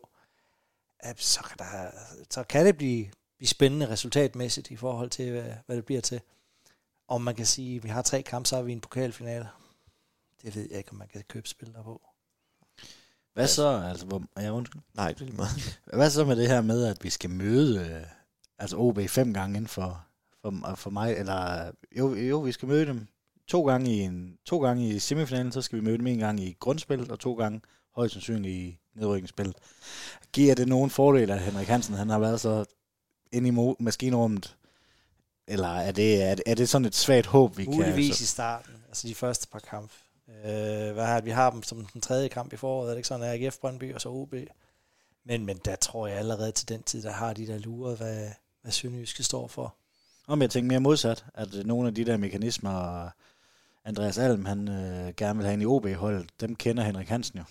Speaker 2: så kan, der, så kan det blive, blive spændende resultatmæssigt i forhold til, hvad, hvad det bliver til. Om man kan sige, at vi har tre kampe, så har vi en pokalfinale. Det ved jeg ikke, om man kan købe spil der på.
Speaker 1: Hvad så, altså, hvor, ja, undskyld.
Speaker 3: Nej, det er lige meget.
Speaker 1: Hvad så med det her med, at vi skal møde, øh, altså OB fem gange inden for, for, for mig, eller jo, jo, vi skal møde dem to gange i en to gange i semifinalen, så skal vi møde dem en gang i grundspillet, og to gange højst sandsynligt i nedrykningsspillet. Giver det nogen fordel, at Henrik Hansen han har været så inde i maskinrummet, eller er det, er det, er det sådan et svagt håb, vi
Speaker 2: Muligvis
Speaker 1: kan...
Speaker 2: Muligvis i starten, altså de første par kampe. Øh, hvad har, vi har dem som den tredje kamp i foråret, er det ikke sådan, AGF Brøndby og så OB. Men, men der tror jeg allerede til den tid, der har de der luret, hvad, hvad Sønderjyske står for.
Speaker 1: Om jeg tænker mere modsat, at nogle af de der mekanismer, Andreas Alm, han øh, gerne vil have en i OB-holdet, dem kender Henrik Hansen jo.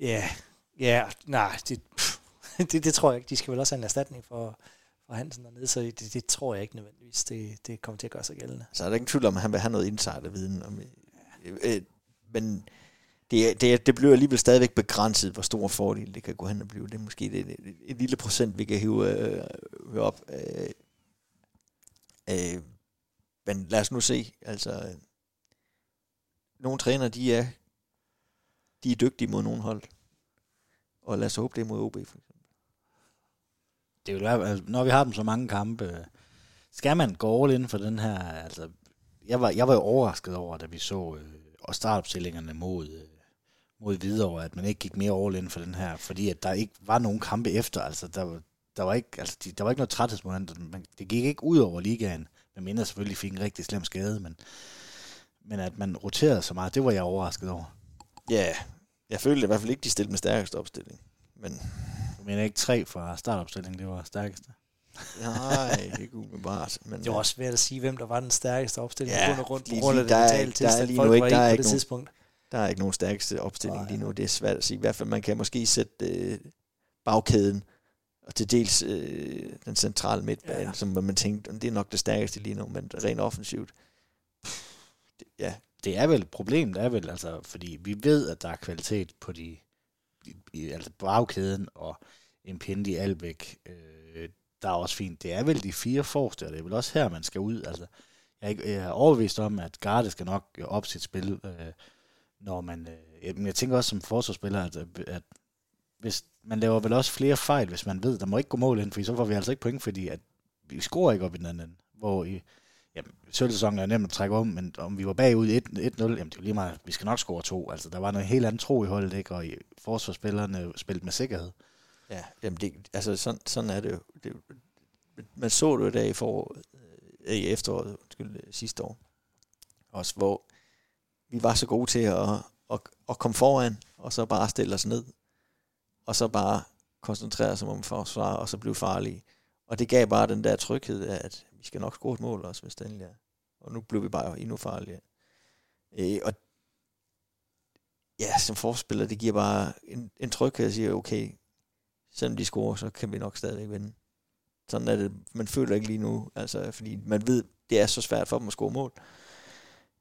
Speaker 2: Ja, ja, nej, det, det, det tror jeg ikke. De skal vel også have en erstatning for, for Hansen dernede, så det, det tror jeg ikke nødvendigvis, det, det kommer til at gøre sig gældende.
Speaker 3: Så er der ikke tvivl om, at han vil have noget insiderviden om øh, øh, men det, det, det bliver alligevel stadigvæk begrænset, hvor stor fordel det kan gå hen og blive. Det er måske det, et, et lille procent, vi kan hive øh, op. Øh, øh, men lad os nu se, altså, nogle træner, de er, de er dygtige mod nogle hold. Og lad os håbe, det er mod OB, for eksempel.
Speaker 1: Det vil være, altså, når vi har dem så mange kampe, skal man gå all in for den her, altså, jeg var, jeg var jo overrasket over, da vi så øh, og startopstillingerne mod, øh, mod videre, at man ikke gik mere all in for den her, fordi at der ikke var nogen kampe efter, altså der, der var ikke, altså, de, der var ikke noget træthedsmoment, det gik ikke ud over ligaen, men mindre selvfølgelig fik en rigtig slem skade, men, men at man roterede så meget, det var jeg overrasket over.
Speaker 3: Ja, jeg følte i hvert fald ikke, de stillede med stærkeste opstilling. Men...
Speaker 1: Du mener ikke tre fra startopstillingen, det var stærkeste?
Speaker 3: Nej, ikke umiddelbart.
Speaker 2: Men, det var også svært at sige, hvem der var den stærkeste opstilling
Speaker 3: ja,
Speaker 2: rundt rundt
Speaker 3: på grund af
Speaker 2: det
Speaker 3: vitale tilstand, der folk ikke, der er ikke på det nogen, tidspunkt. Der er ikke nogen stærkeste opstilling Nej. lige nu. Det er svært at sige. I hvert fald, man kan måske sætte øh, bagkæden og til dels øh, den centrale midtbane, ja. som man tænkte, det er nok det stærkeste lige nu, men rent offensivt, pff,
Speaker 1: det, ja. Det er vel, problemet er vel, altså, fordi vi ved, at der er kvalitet på de, i, altså bagkæden og en pinde i Albæk, øh, der er også fint. Det er vel de fire forreste, og det er vel også her, man skal ud. Altså, jeg, er, jeg er overbevist om, at Garde skal nok op sit spil, øh, når man... Øh, jeg tænker også som forsvarsspiller, at, at hvis man laver vel også flere fejl, hvis man ved, der må ikke gå mål ind, for så får vi altså ikke point, fordi at vi scorer ikke op i den anden. Hvor i jamen, sølvsæsonen er nemt at trække om, men om vi var bagud 1-0, jamen det er lige meget, vi skal nok score to. Altså, der var noget helt andet tro i holdet, ikke? og i forsvarsspillerne spillede med sikkerhed.
Speaker 3: Ja, jamen det, altså sådan, sådan er det jo. Det, man så det jo der i, foråret, øh, i efteråret, undskyld, øh, sidste år, også hvor vi var så gode til at, at, at komme foran, og så bare stille os ned og så bare koncentrere sig om forsvar, og så blive farlige. Og det gav bare den der tryghed af, at vi skal nok score et mål også, hvis det er. Og nu blev vi bare endnu farligere. Øh, og ja, som forspiller, det giver bare en, en tryghed at sige, okay, selvom de scorer, så kan vi nok stadigvæk vinde. sådan er det, man føler ikke lige nu, altså, fordi man ved, det er så svært for dem at score mål,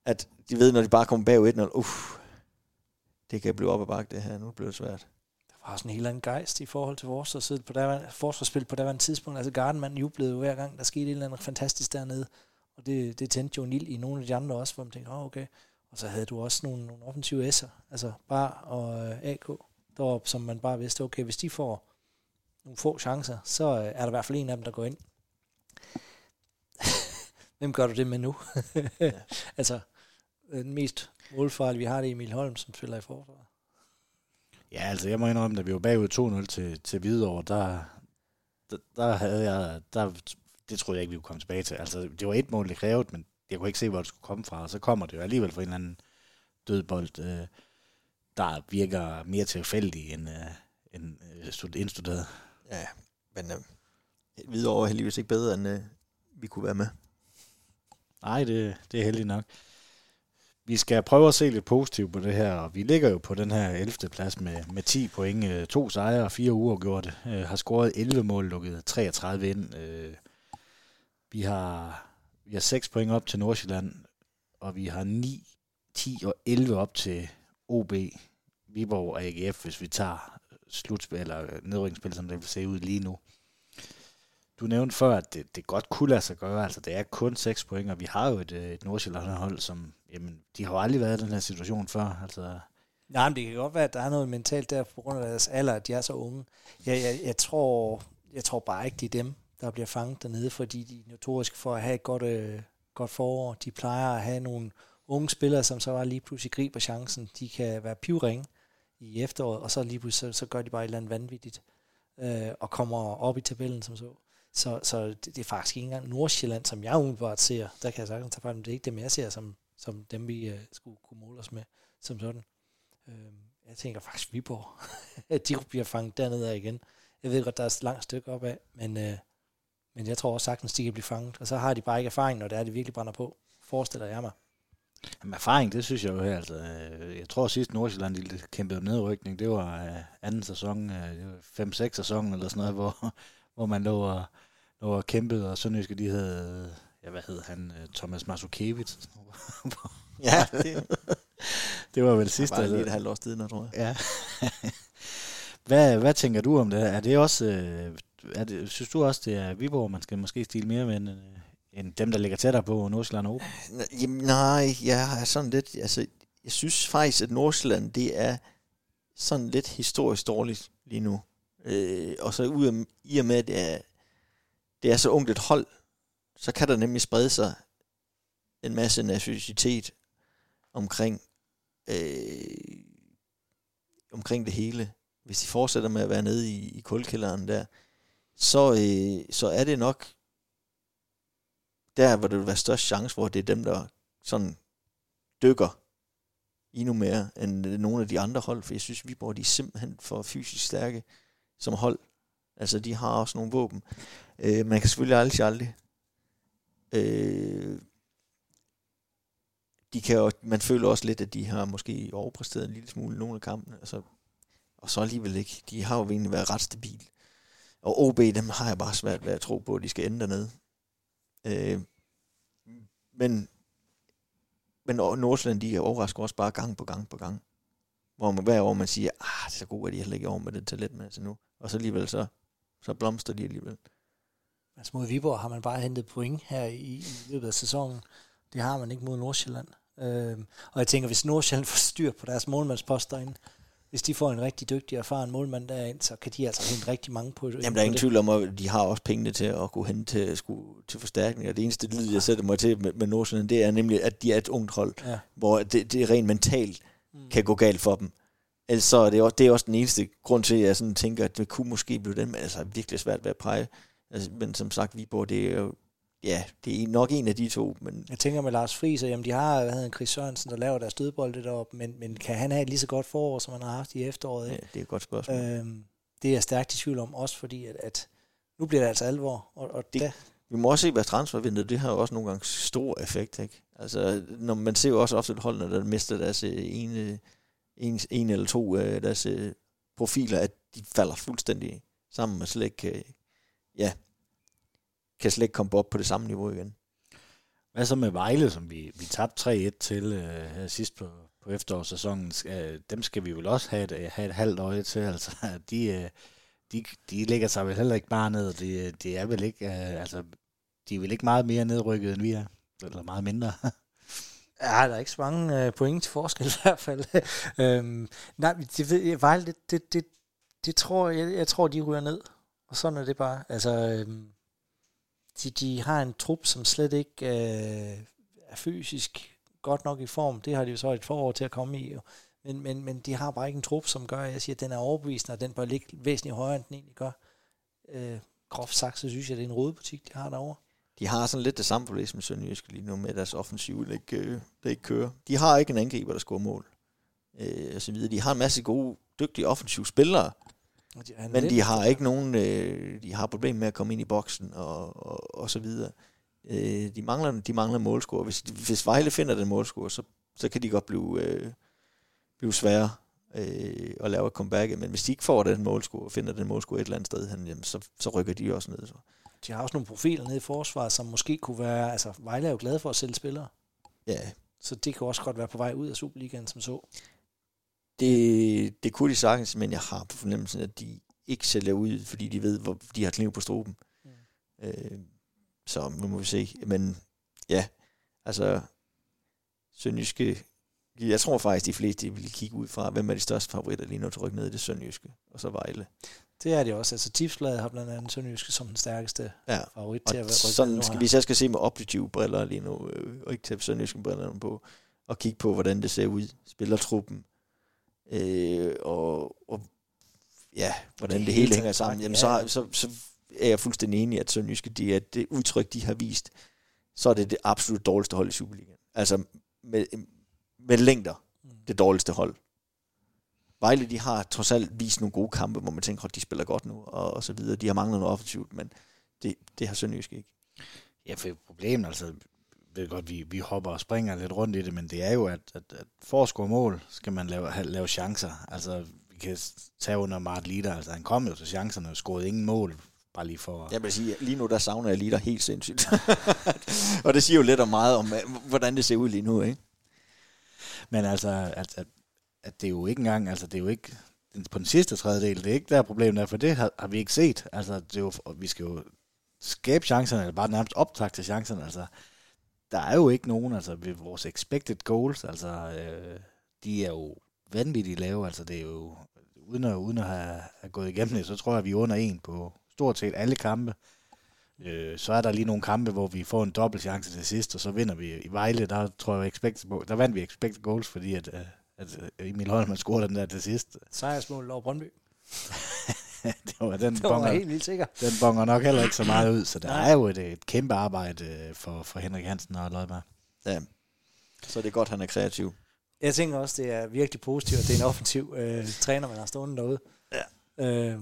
Speaker 3: at de ved, når de bare kommer bagud 1-0, uff, det kan blive op ad bakke det her, nu bliver det svært.
Speaker 2: Var sådan en helt anden gejst i forhold til vores på der forsvarsspil på daværende tidspunkt. Altså Gardenman jublede jo hver gang, der skete et eller andet fantastisk dernede. Og det, det tændte jo en ild i nogle af de andre også, hvor man tænkte, oh, okay. Og så havde du også nogle, nogle offensive S'er, altså Bar og øh, AK, deroppe, som man bare vidste, okay, hvis de får nogle få chancer, så øh, er der i hvert fald en af dem, der går ind. Hvem gør du det med nu? ja. altså, den mest målfarlige, vi har det Emil Holm, som spiller i forsvaret.
Speaker 1: Ja, altså jeg må indrømme, da vi var bagud 2-0 til, til Hvidovre, der, der, der havde jeg, der, det troede jeg ikke, vi kunne komme tilbage til. Altså, det var et mål, det krævede, men jeg kunne ikke se, hvor det skulle komme fra, og så kommer det jo alligevel fra en eller anden dødbold, øh, der virker mere tilfældig end, øh, end øh, indstuderet.
Speaker 3: Ja, men øh, Hvidovre er heldigvis ikke bedre, end øh, vi kunne være med.
Speaker 1: Nej, det, det er heldigt nok. Vi skal prøve at se lidt positivt på det her, og vi ligger jo på den her 11. plads med, med 10 point, øh, to sejre og fire uger gjort. Øh, har scoret 11 mål, lukket 33 ind. Øh, vi har vi har 6 point op til Nordsjælland, og vi har 9, 10 og 11 op til OB, Viborg og AGF, hvis vi tager slutspil eller nedrykningsspil, som det vil se ud lige nu. Du nævnte før, at det, det godt kunne lade sig gøre, altså det er kun 6 point, og vi har jo et, øh, et Nordsjælland-hold, som, jamen, de har jo aldrig været i den her situation før, altså...
Speaker 2: Nej, men det kan godt være, at der er noget mentalt der på grund af deres alder, at de er så unge. Jeg, jeg, jeg, tror, jeg tror bare ikke, det er dem, der bliver fanget dernede, fordi de er notoriske for at have et godt, øh, godt forår. De plejer at have nogle unge spillere, som så bare lige pludselig griber chancen. De kan være pivringe i efteråret, og så lige pludselig så, så gør de bare et eller andet vanvittigt, øh, og kommer op i tabellen som så. Så, så det, det er faktisk ikke engang Nordsjælland, som jeg umiddelbart ser. Der kan jeg sagtens tage frem, det er ikke dem, jeg ser som, som dem, vi øh, skulle kunne måle os med som sådan. Øh, jeg tænker faktisk Viborg, at de bliver fanget dernede af igen. Jeg ved godt, der er et langt stykke opad, men øh, men jeg tror også sagtens, de kan blive fanget. Og så har de bare ikke erfaring, når det er, de virkelig brænder på. Forestiller jeg mig.
Speaker 1: Jamen, erfaring, det synes jeg jo her. Altså, øh, jeg tror sidst Nordsjælland de kæmpede nedrykning, det var øh, anden sæson, øh, uh, 5-6 sæson eller sådan noget, hvor, hvor man lå og, lå og kæmpede, og Sønderjyske, de havde, ja, hvad hed han, Thomas Masukevich.
Speaker 3: ja, det,
Speaker 1: det var vel sidste. Det
Speaker 3: var lige et halvt års tid, tror jeg.
Speaker 1: Ja. hvad, hvad tænker du om det? Er det også, er det, synes du også, det er Viborg, man skal måske stille mere med, end, øh, end dem, der ligger tættere på Nordsjælland og
Speaker 3: Jamen, nej, jeg er sådan lidt, altså, jeg synes faktisk, at Nordsjælland, det er sådan lidt historisk dårligt lige nu. Øh, og så ud af, i og med, at det er, det er så ungt et hold, så kan der nemlig sprede sig en masse nervøsitet omkring, øh, omkring det hele. Hvis de fortsætter med at være nede i, i kulkælderen der, så, øh, så er det nok der, hvor det vil være størst chance hvor det er dem, der sådan dykker endnu mere end nogle af de andre hold, for jeg synes, Viborg de er simpelthen for fysisk stærke som hold. Altså, de har også nogle våben. Øh, man kan selvfølgelig aldrig aldrig. Øh, de kan jo, man føler også lidt, at de har måske overpræsteret en lille smule nogle af kampene. Altså, og så alligevel ikke. De har jo egentlig været ret stabile. Og OB, dem har jeg bare svært ved at tro på, at de skal ende dernede. Øh, men, men Nordsjælland, de overrasker også bare gang på gang på gang. Hvor man hver år man siger, ah, det er så godt, at de heller ikke over med det talent med altså nu. Og så alligevel så, så blomster de alligevel.
Speaker 2: Altså mod Viborg har man bare hentet point her i, i løbet af sæsonen. Det har man ikke mod Nordsjælland. Øh, og jeg tænker, hvis Nordsjælland får styr på deres målmandspost derinde, hvis de får en rigtig dygtig erfaren målmand derind, så kan de altså hente rigtig mange på
Speaker 3: det. Jamen, der er ingen tvivl om, at de har også pengene til at kunne hente til, skulle, til forstærkning. Og det eneste lyd, jeg sætter mig til med, med Nordsjælland, det er nemlig, at de er et ungt hold, ja. hvor det, det rent mentalt mm. kan gå galt for dem. Ellers så er det, også, det er også den eneste grund til, at jeg sådan tænker, at det kunne måske blive den, men altså virkelig svært ved at pege. Altså, men som sagt, Viborg, det er jo ja, det er nok en af de to. Men...
Speaker 2: Jeg tænker med Lars Friis, jamen de har hvad hedder Chris Sørensen, der laver deres dødbolde deroppe, men, men kan han have et lige så godt forår, som han har haft i efteråret?
Speaker 3: Ja, det er et godt spørgsmål. Øhm,
Speaker 2: det er jeg stærkt i tvivl om, også fordi, at, at nu bliver det altså alvor. Og, og
Speaker 3: det,
Speaker 2: da...
Speaker 3: Vi må også se, hvad transfervinduet, det har jo også nogle gange stor effekt, ikke? Altså, når man ser jo også ofte et hold, der mister deres øh, ene, en, en eller to af deres øh, profiler, at de falder fuldstændig sammen og slet ikke, ja, kan slet ikke komme op på det samme niveau igen.
Speaker 1: Hvad så med Vejle, som vi, vi tabte 3-1 til øh, her sidst på, på efterårssæsonen? Skal, dem skal vi vel også have et, have et halvt øje til. Altså, de, øh, de, de ligger sig vel heller ikke bare ned. De, de er vel ikke, øh, altså, de er vel ikke meget mere nedrykket, end vi er. Eller meget mindre.
Speaker 2: Ja, der er ikke så mange øh, point til forskel i hvert fald. øhm, nej, det, ved, Vejle, det, det, det, det tror jeg, jeg tror, de ryger ned. Og sådan er det bare. Altså, øhm, de, de har en trup, som slet ikke øh, er fysisk godt nok i form. Det har de jo så et forår til at komme i. Jo. Men, men, men de har bare ikke en trup, som gør, at jeg siger, at den er overbevisende, og den bør ligge væsentligt højere, end den egentlig gør. Øh, groft sagt, så synes jeg, det er en rodebutik, de har derovre.
Speaker 3: De har sådan lidt det samme problem som Sønderjysk lige nu med deres offensiv, der ikke, øh, der ikke kører. De har ikke en angriber, der scorer mål. Øh, og så videre. De har en masse gode, dygtige offensive spillere, men de har ikke nogen, øh, de har problemer med at komme ind i boksen og, og, og så videre. Øh, de mangler, de mangler målscore. Hvis, hvis Vejle finder den målscore, så, så kan de godt blive, øh, blive svære øh, at lave et comeback. Men hvis de ikke får den målscore, finder den målscore et eller andet sted, jamen, så, så rykker de også ned. Så.
Speaker 2: De har også nogle profiler nede i forsvaret, som måske kunne være... Altså, Vejle er jo glad for at sælge spillere.
Speaker 3: Ja.
Speaker 2: Så det kan også godt være på vej ud af Superligaen, som så.
Speaker 3: Det, det kunne de sagtens, men jeg har på fornemmelsen, at de ikke sælger ud, fordi de ved, hvor de har kniv på struben. Mm. Øh, så nu må vi se. Men ja, altså, Sønderjyske, jeg tror faktisk, de fleste vil kigge ud fra, hvem er de største favoritter lige nu til rykke ned i det Sønderjyske, og så Vejle.
Speaker 2: Det er det også. Altså Tipsbladet har blandt andet Sønderjyske som den stærkeste ja. favorit til at være
Speaker 3: sådan skal, Hvis jeg skal se med objektive briller lige nu, øh, og ikke tage Sønderjyske brillerne på, og kigge på, hvordan det ser ud, spillertruppen, øh, og, og ja, hvordan det, det hele hænger sammen, jamen, ja. så, så, så er jeg fuldstændig enig, at Sønderjyske, de er det udtryk, de har vist, så er det det absolut dårligste hold i Superligaen. Altså med, med længder, mm. det dårligste hold. Vejle, de har trods alt vist nogle gode kampe, hvor man tænker, at de spiller godt nu, og, og så videre. De har manglet noget offensivt, men det, det har Sønderjysk ikke.
Speaker 1: Ja, for problemet, altså, ved godt, vi, vi hopper og springer lidt rundt i det, men det er jo, at, at, at for at score mål, skal man lave, have, lave chancer. Altså, vi kan tage under Mart Lider, altså han kom jo til chancerne og scorede ingen mål, bare lige for...
Speaker 3: Jeg vil sige, lige nu der savner jeg Lider helt sindssygt. og det siger jo lidt om meget om, hvordan det ser ud lige nu, ikke?
Speaker 1: Men altså, at, at, at det er jo ikke engang, altså det er jo ikke på den sidste tredjedel, det er ikke der problemet er, for det har, har vi ikke set. Altså, det er jo, vi skal jo skabe chancerne, eller bare nærmest optag til chancerne. Altså, der er jo ikke nogen, altså ved vores expected goals, altså øh, de er jo vanvittigt lave, altså det er jo, uden at, uden at have, have gået igennem det, så tror jeg, at vi er under en på stort set alle kampe. Øh, så er der lige nogle kampe, hvor vi får en dobbelt chance til sidst, og så vinder vi i Vejle, der tror jeg, expected, der vandt vi expected goals, fordi at, øh, at øh, Emil Holm scorede den der til sidst.
Speaker 2: Sejrsmål over Brøndby.
Speaker 1: det var, den
Speaker 2: det var bonger, helt vildt sikker.
Speaker 1: Den bonger nok heller ikke så meget ud, så der Nej. er jo et, et kæmpe arbejde øh, for, for Henrik Hansen og Lødberg.
Speaker 3: Ja, så det er godt, han er kreativ.
Speaker 2: Jeg tænker også, det er virkelig positivt, at det er en offensiv øh, træner, man har stående derude. Ja. Øh,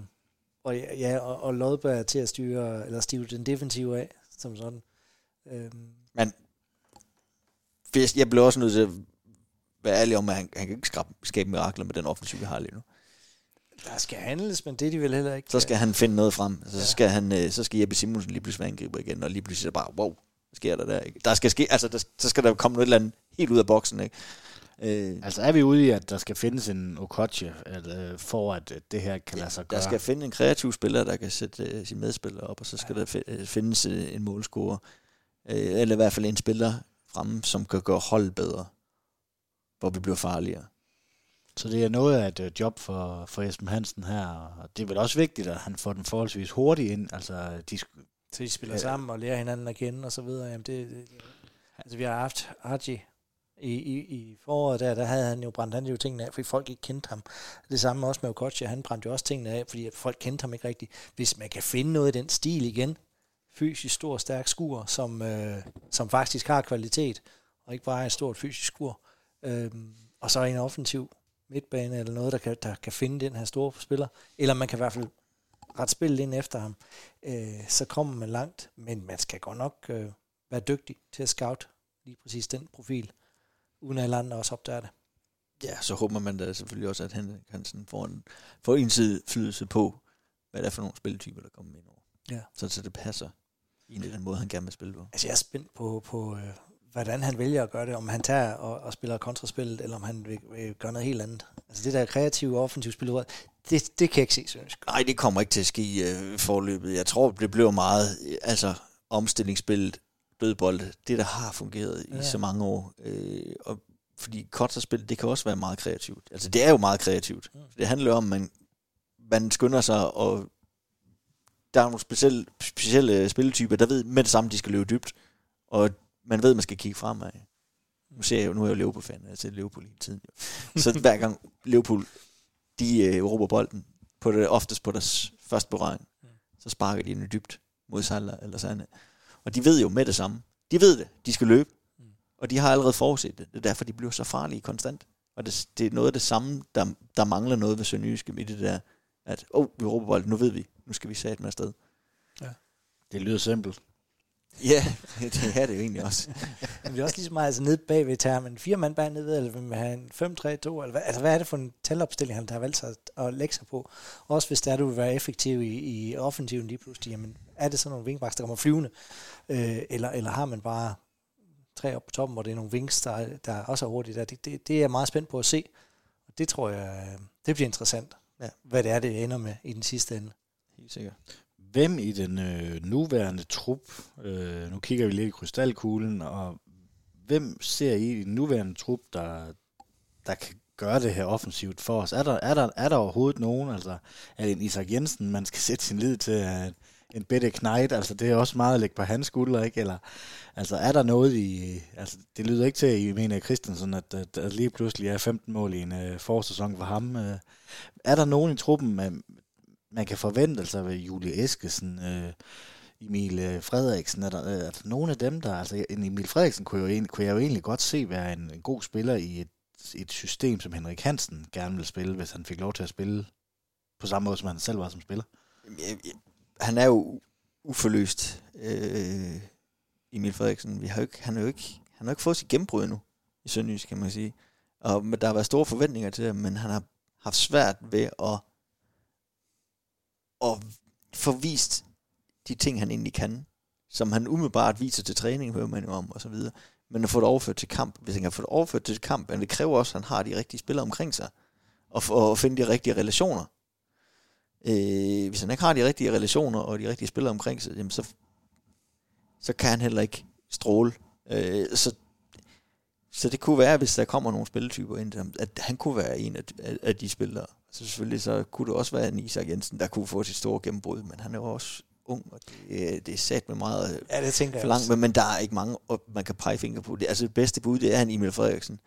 Speaker 2: og ja, og, og Lodberg er til at styre, eller stive den defensive af, som sådan.
Speaker 3: Øh. Men jeg blev også nødt til at være ærlig om, at han, han kan ikke skabe, skabe mirakler med den offensiv, vi har lige nu.
Speaker 2: Der skal handles, men det de vel heller ikke.
Speaker 3: Så skal han finde noget frem. Så, ja. skal, han, øh, så skal Jeppe Simonsen lige pludselig være angriber igen, og lige pludselig er bare, wow, hvad sker der der? Ikke? Der skal ske, altså, der, så skal der komme noget eller andet helt ud af boksen, ikke?
Speaker 1: Øh, altså er vi ude i, at der skal findes en Okoche, øh, for at det her kan ja, lade sig gøre?
Speaker 3: Der skal finde en kreativ spiller, der kan sætte uh, sine medspillere op, og så skal ja. der findes uh, en målscorer, uh, eller i hvert fald en spiller fremme, som kan gøre hold bedre, hvor vi bliver farligere.
Speaker 1: Så det er noget af et øh, job for, for Esben Hansen her, og det er vel også vigtigt, at han får den forholdsvis hurtigt ind. Altså,
Speaker 2: de, så de spiller ja. sammen og lærer hinanden at kende og så videre. Jamen det, det, altså vi har haft Haji i, i, i foråret der, der havde han jo brændt han jo tingene af, fordi folk ikke kendte ham. Det samme også med Okocha, han brændte jo også tingene af, fordi folk kendte ham ikke rigtigt. Hvis man kan finde noget i den stil igen, fysisk stor, stærk skur, som, øh, som faktisk har kvalitet, og ikke bare et stort fysisk skur, øh, og så en offensiv midtbane eller noget, der kan, der kan finde den her store spiller, eller man kan i hvert fald ret spille ind efter ham, øh, så kommer man langt, men man skal godt nok øh, være dygtig til at scout lige præcis den profil, uden at alle andre også opdager det.
Speaker 3: Ja, så håber man da selvfølgelig også, at han Hansen får en, får flydelse på, hvad det er for nogle spilletyper, der kommer ind over. Ja. Så, så det passer. egentlig den måde, han gerne vil spille på.
Speaker 2: Altså jeg er spændt på, på øh, hvordan han vælger at gøre det. Om han tager og, og spiller kontraspillet, eller om han vil, vil gøre noget helt andet. Altså det der kreative offensive spil, det, det kan jeg ikke se, synes
Speaker 3: jeg. Nej, det kommer ikke til at ske i øh, forløbet. Jeg tror, det bliver meget altså, omstillingsspillet, dødbold, det der har fungeret ja. i så mange år. Øh, og fordi kontraspil, det kan også være meget kreativt. Altså det er jo meget kreativt. Mm. Det handler om, at man, man skynder sig, og der er nogle specielle, specielle spilletyper, der ved med det samme, de skal løbe dybt. Og man ved, at man skal kigge fremad. Nu ser jeg jo, nu er jeg jo Liverpool-fan, jeg ser Liverpool hele tiden. Jo. Så hver gang Liverpool, de øh, råber bolden, på det, oftest på deres første berøring, så sparker de den dybt mod Salah eller Sande. Og de ved jo med det samme. De ved det, de skal løbe. Og de har allerede forudset det. Det er derfor, de bliver så farlige konstant. Og det, det er noget af det samme, der, der mangler noget ved Sønderjyske i det der, at, åh, oh, vi råber bolden, nu ved vi, nu skal vi sætte med afsted.
Speaker 1: Ja. Det lyder simpelt.
Speaker 3: Ja, det er det jo egentlig også.
Speaker 2: Men vi er også lige så meget altså, nede bagved termen. Fire mand bag nede, eller vil man have en 5-3-2? Eller hvad, altså, hvad er det for en talopstilling, han har valgt sig at, at lægge sig på? Også hvis der du vil være effektiv i, i offensiven lige pludselig, jamen, er det sådan nogle vingbaks, der kommer flyvende? Øh, eller, eller har man bare tre op på toppen, hvor det er nogle wings, der, der også er hurtigt der? Det, det, det er jeg meget spændt på at se. Og det tror jeg, det bliver interessant, ja. hvad det er, det ender med i den sidste ende.
Speaker 3: Helt sikkert
Speaker 1: hvem i den øh, nuværende trup, øh, nu kigger vi lidt i krystalkuglen, og hvem ser I i den nuværende trup, der, der kan gøre det her offensivt for os? Er der, er der, er der overhovedet nogen? Altså, er det en Isak Jensen, man skal sætte sin lid til? Er en bedre Knight, altså det er også meget at lægge på hans skuldre, ikke? Eller, altså er der noget i, altså det lyder ikke til, at I mener Christensen, at, at, at lige pludselig er 15 mål i en øh, uh, forsæson for ham. Uh, er der nogen i truppen, med, man kan forvente, sig ved Julie Eskesen, øh, Emil øh, Frederiksen, er der, er der nogle af dem, der, altså en Emil Frederiksen kunne, jo egentlig, kunne jeg jo egentlig godt se være en, en god spiller i et, et system, som Henrik Hansen gerne vil spille, hvis han fik lov til at spille på samme måde, som han selv var som spiller.
Speaker 3: Han er jo uforløst, øh, Emil Frederiksen. Vi har jo ikke, han har jo ikke, han har ikke fået sit gennembrud endnu i Sønderjysk, kan man sige. Og der har været store forventninger til det, men han har haft svært ved at og få vist de ting, han egentlig kan, som han umiddelbart viser til træning, hører man jo om, og så videre. Men at få det overført til kamp, hvis han kan få det overført til kamp, men det kræver også, at han har de rigtige spillere omkring sig, og, for, finde de rigtige relationer. Øh, hvis han ikke har de rigtige relationer, og de rigtige spillere omkring sig, jamen så, så kan han heller ikke stråle. Øh, så, så det kunne være, hvis der kommer nogle spilletyper ind, at han kunne være en af, af, af de spillere, så selvfølgelig så kunne det også være en Isak Jensen, der kunne få sit store gennembrud, men han er jo også ung, og det, det er sat med meget
Speaker 2: ja, det tænker
Speaker 3: for langt, men, men der er ikke mange, og man kan pege fingre på. Det, altså det bedste bud, det er en Emil Frederiksen.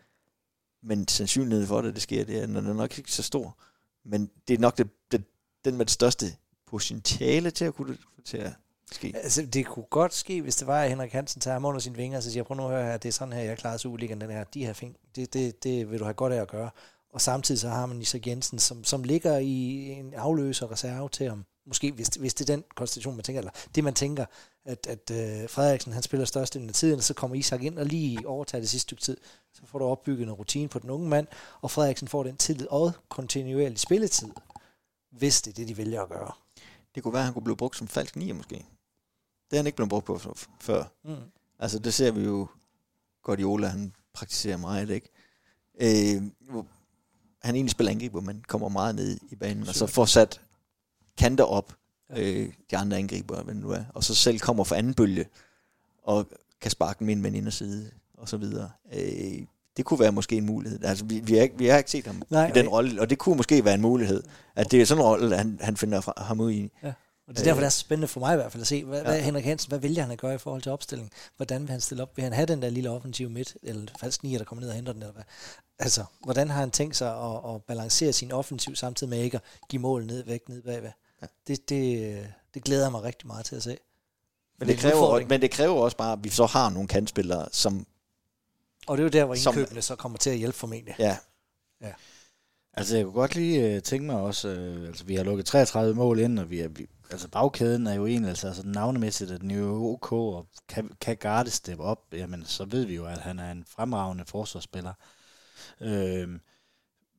Speaker 3: Men sandsynligheden for det, det sker, det er, den er nok ikke så stor. Men det er nok det, det, den med det største potentiale til at kunne til at ske.
Speaker 2: Altså, det kunne godt ske, hvis det var, at Henrik Hansen tager ham under sine vinger, og så siger, prøv nu at høre her, det er sådan her, jeg klarer Superligaen, den her, de her fing, det, det, det vil du have godt af at gøre. Og samtidig så har man Isak Jensen, som, som ligger i en afløser reserve til ham. Måske hvis, hvis det er den konstellation, man tænker, eller det man tænker, at, at uh, Frederiksen han spiller størst af tiden, og så kommer Isak ind og lige overtager det sidste stykke tid. Så får du opbygget en rutine på den unge mand, og Frederiksen får den tillid og kontinuerlig spilletid, hvis det er det, de vælger at gøre.
Speaker 3: Det kunne være, at han kunne blive brugt som falsk nier måske. Det er han ikke blevet brugt på før. Mm. Altså det ser vi jo, Guardiola, han praktiserer meget, ikke? Øh, han egentlig spiller angriber, men kommer meget ned i banen, og så får sat kanter op, øh, de andre angriber, hvad nu er, og så selv kommer for anden bølge, og kan sparke dem ind med en inderside, og så videre. Øh, det kunne være måske en mulighed. Altså, vi, vi, har, ikke, vi har ikke set ham Nej, i den rolle, og det kunne måske være en mulighed, at det er sådan en rolle, han, han finder ham ud i. Ja.
Speaker 2: Og det er derfor, det er så spændende for mig i hvert fald at se, hvad, ja. hvad Henrik Hansen, hvad vælger han at gøre i forhold til opstilling? Hvordan vil han stille op? Vil han have den der lille offensiv midt, eller falsk nier, der kommer ned og henter den, eller hvad? Altså, hvordan har han tænkt sig at, at balancere sin offensiv, samtidig med ikke at give mål ned, væk, ned bagved? Ja. Det, det, det glæder jeg mig rigtig meget til at se.
Speaker 3: Men det, kræver, men det kræver også bare, at vi så har nogle kandspillere, som...
Speaker 2: Og det er jo der, hvor indkøbene som, så kommer til at hjælpe formentlig.
Speaker 3: Ja.
Speaker 1: ja. Altså, jeg kunne godt lige uh, tænke mig også, uh, altså vi har lukket 33 mål ind, og vi er, vi, altså bagkæden er jo egentlig, altså, altså navnemæssigt at den jo ok, og kan, kan Garde steppe op, jamen så ved vi jo, at han er en fremragende forsvarsspiller. Øh,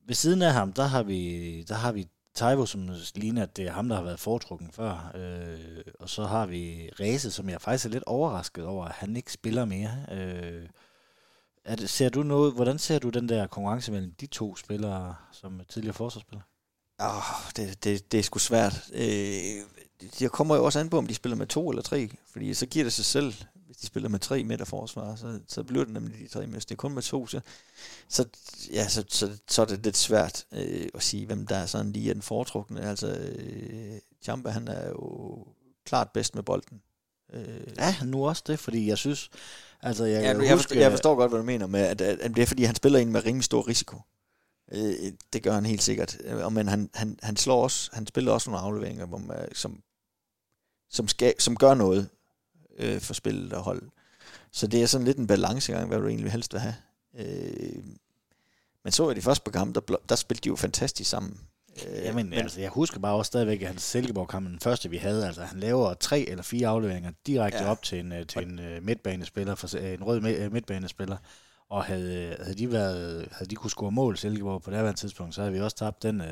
Speaker 1: ved siden af ham, der har vi, der har vi Taivo, som ligner, at det er ham, der har været foretrukken før. Øh, og så har vi Rese, som jeg faktisk er lidt overrasket over, at han ikke spiller mere. Øh, er det, ser du noget, hvordan ser du den der konkurrence mellem de to spillere, som tidligere forsvarsspillere?
Speaker 3: Oh, det, det, det er sgu svært. Øh, det kommer jo også an på, om de spiller med to eller tre, fordi så giver det sig selv, hvis de spiller med tre midterforsvar, så, så bliver det nemlig de tre, men hvis det er kun med to, så, så, ja, så, så, så er det lidt svært øh, at sige, hvem der er sådan lige er den foretrukne. Altså, øh, Champa, han er jo klart bedst med bolden.
Speaker 1: Øh, ja, nu også det, fordi jeg synes, altså jeg,
Speaker 3: ja, jeg, huske, forstår, jeg forstår godt, hvad du mener med, at, at, at det er fordi, han spiller ind med rimelig stor risiko. Øh, det gør han helt sikkert. Og, men han, han, han slår også, han spiller også nogle afleveringer, hvor man, som, som, skal, som gør noget øh, for spillet og hold. Så det er sådan lidt en balancegang, hvad du egentlig helst vil have. Øh, men så i de første program, der, der spilte de jo fantastisk sammen.
Speaker 1: Øh, Jamen, men, altså, jeg husker bare også stadigvæk, at hans Silkeborg-kamp, den første vi havde, altså han laver tre eller fire afleveringer direkte ja. op til en, øh, til en uh, midtbanespiller, for, en rød midtbanespiller. Og havde, havde, de været, havde de kunne score mål Silkeborg på det her tidspunkt, så havde vi også tabt den uh, 6-0.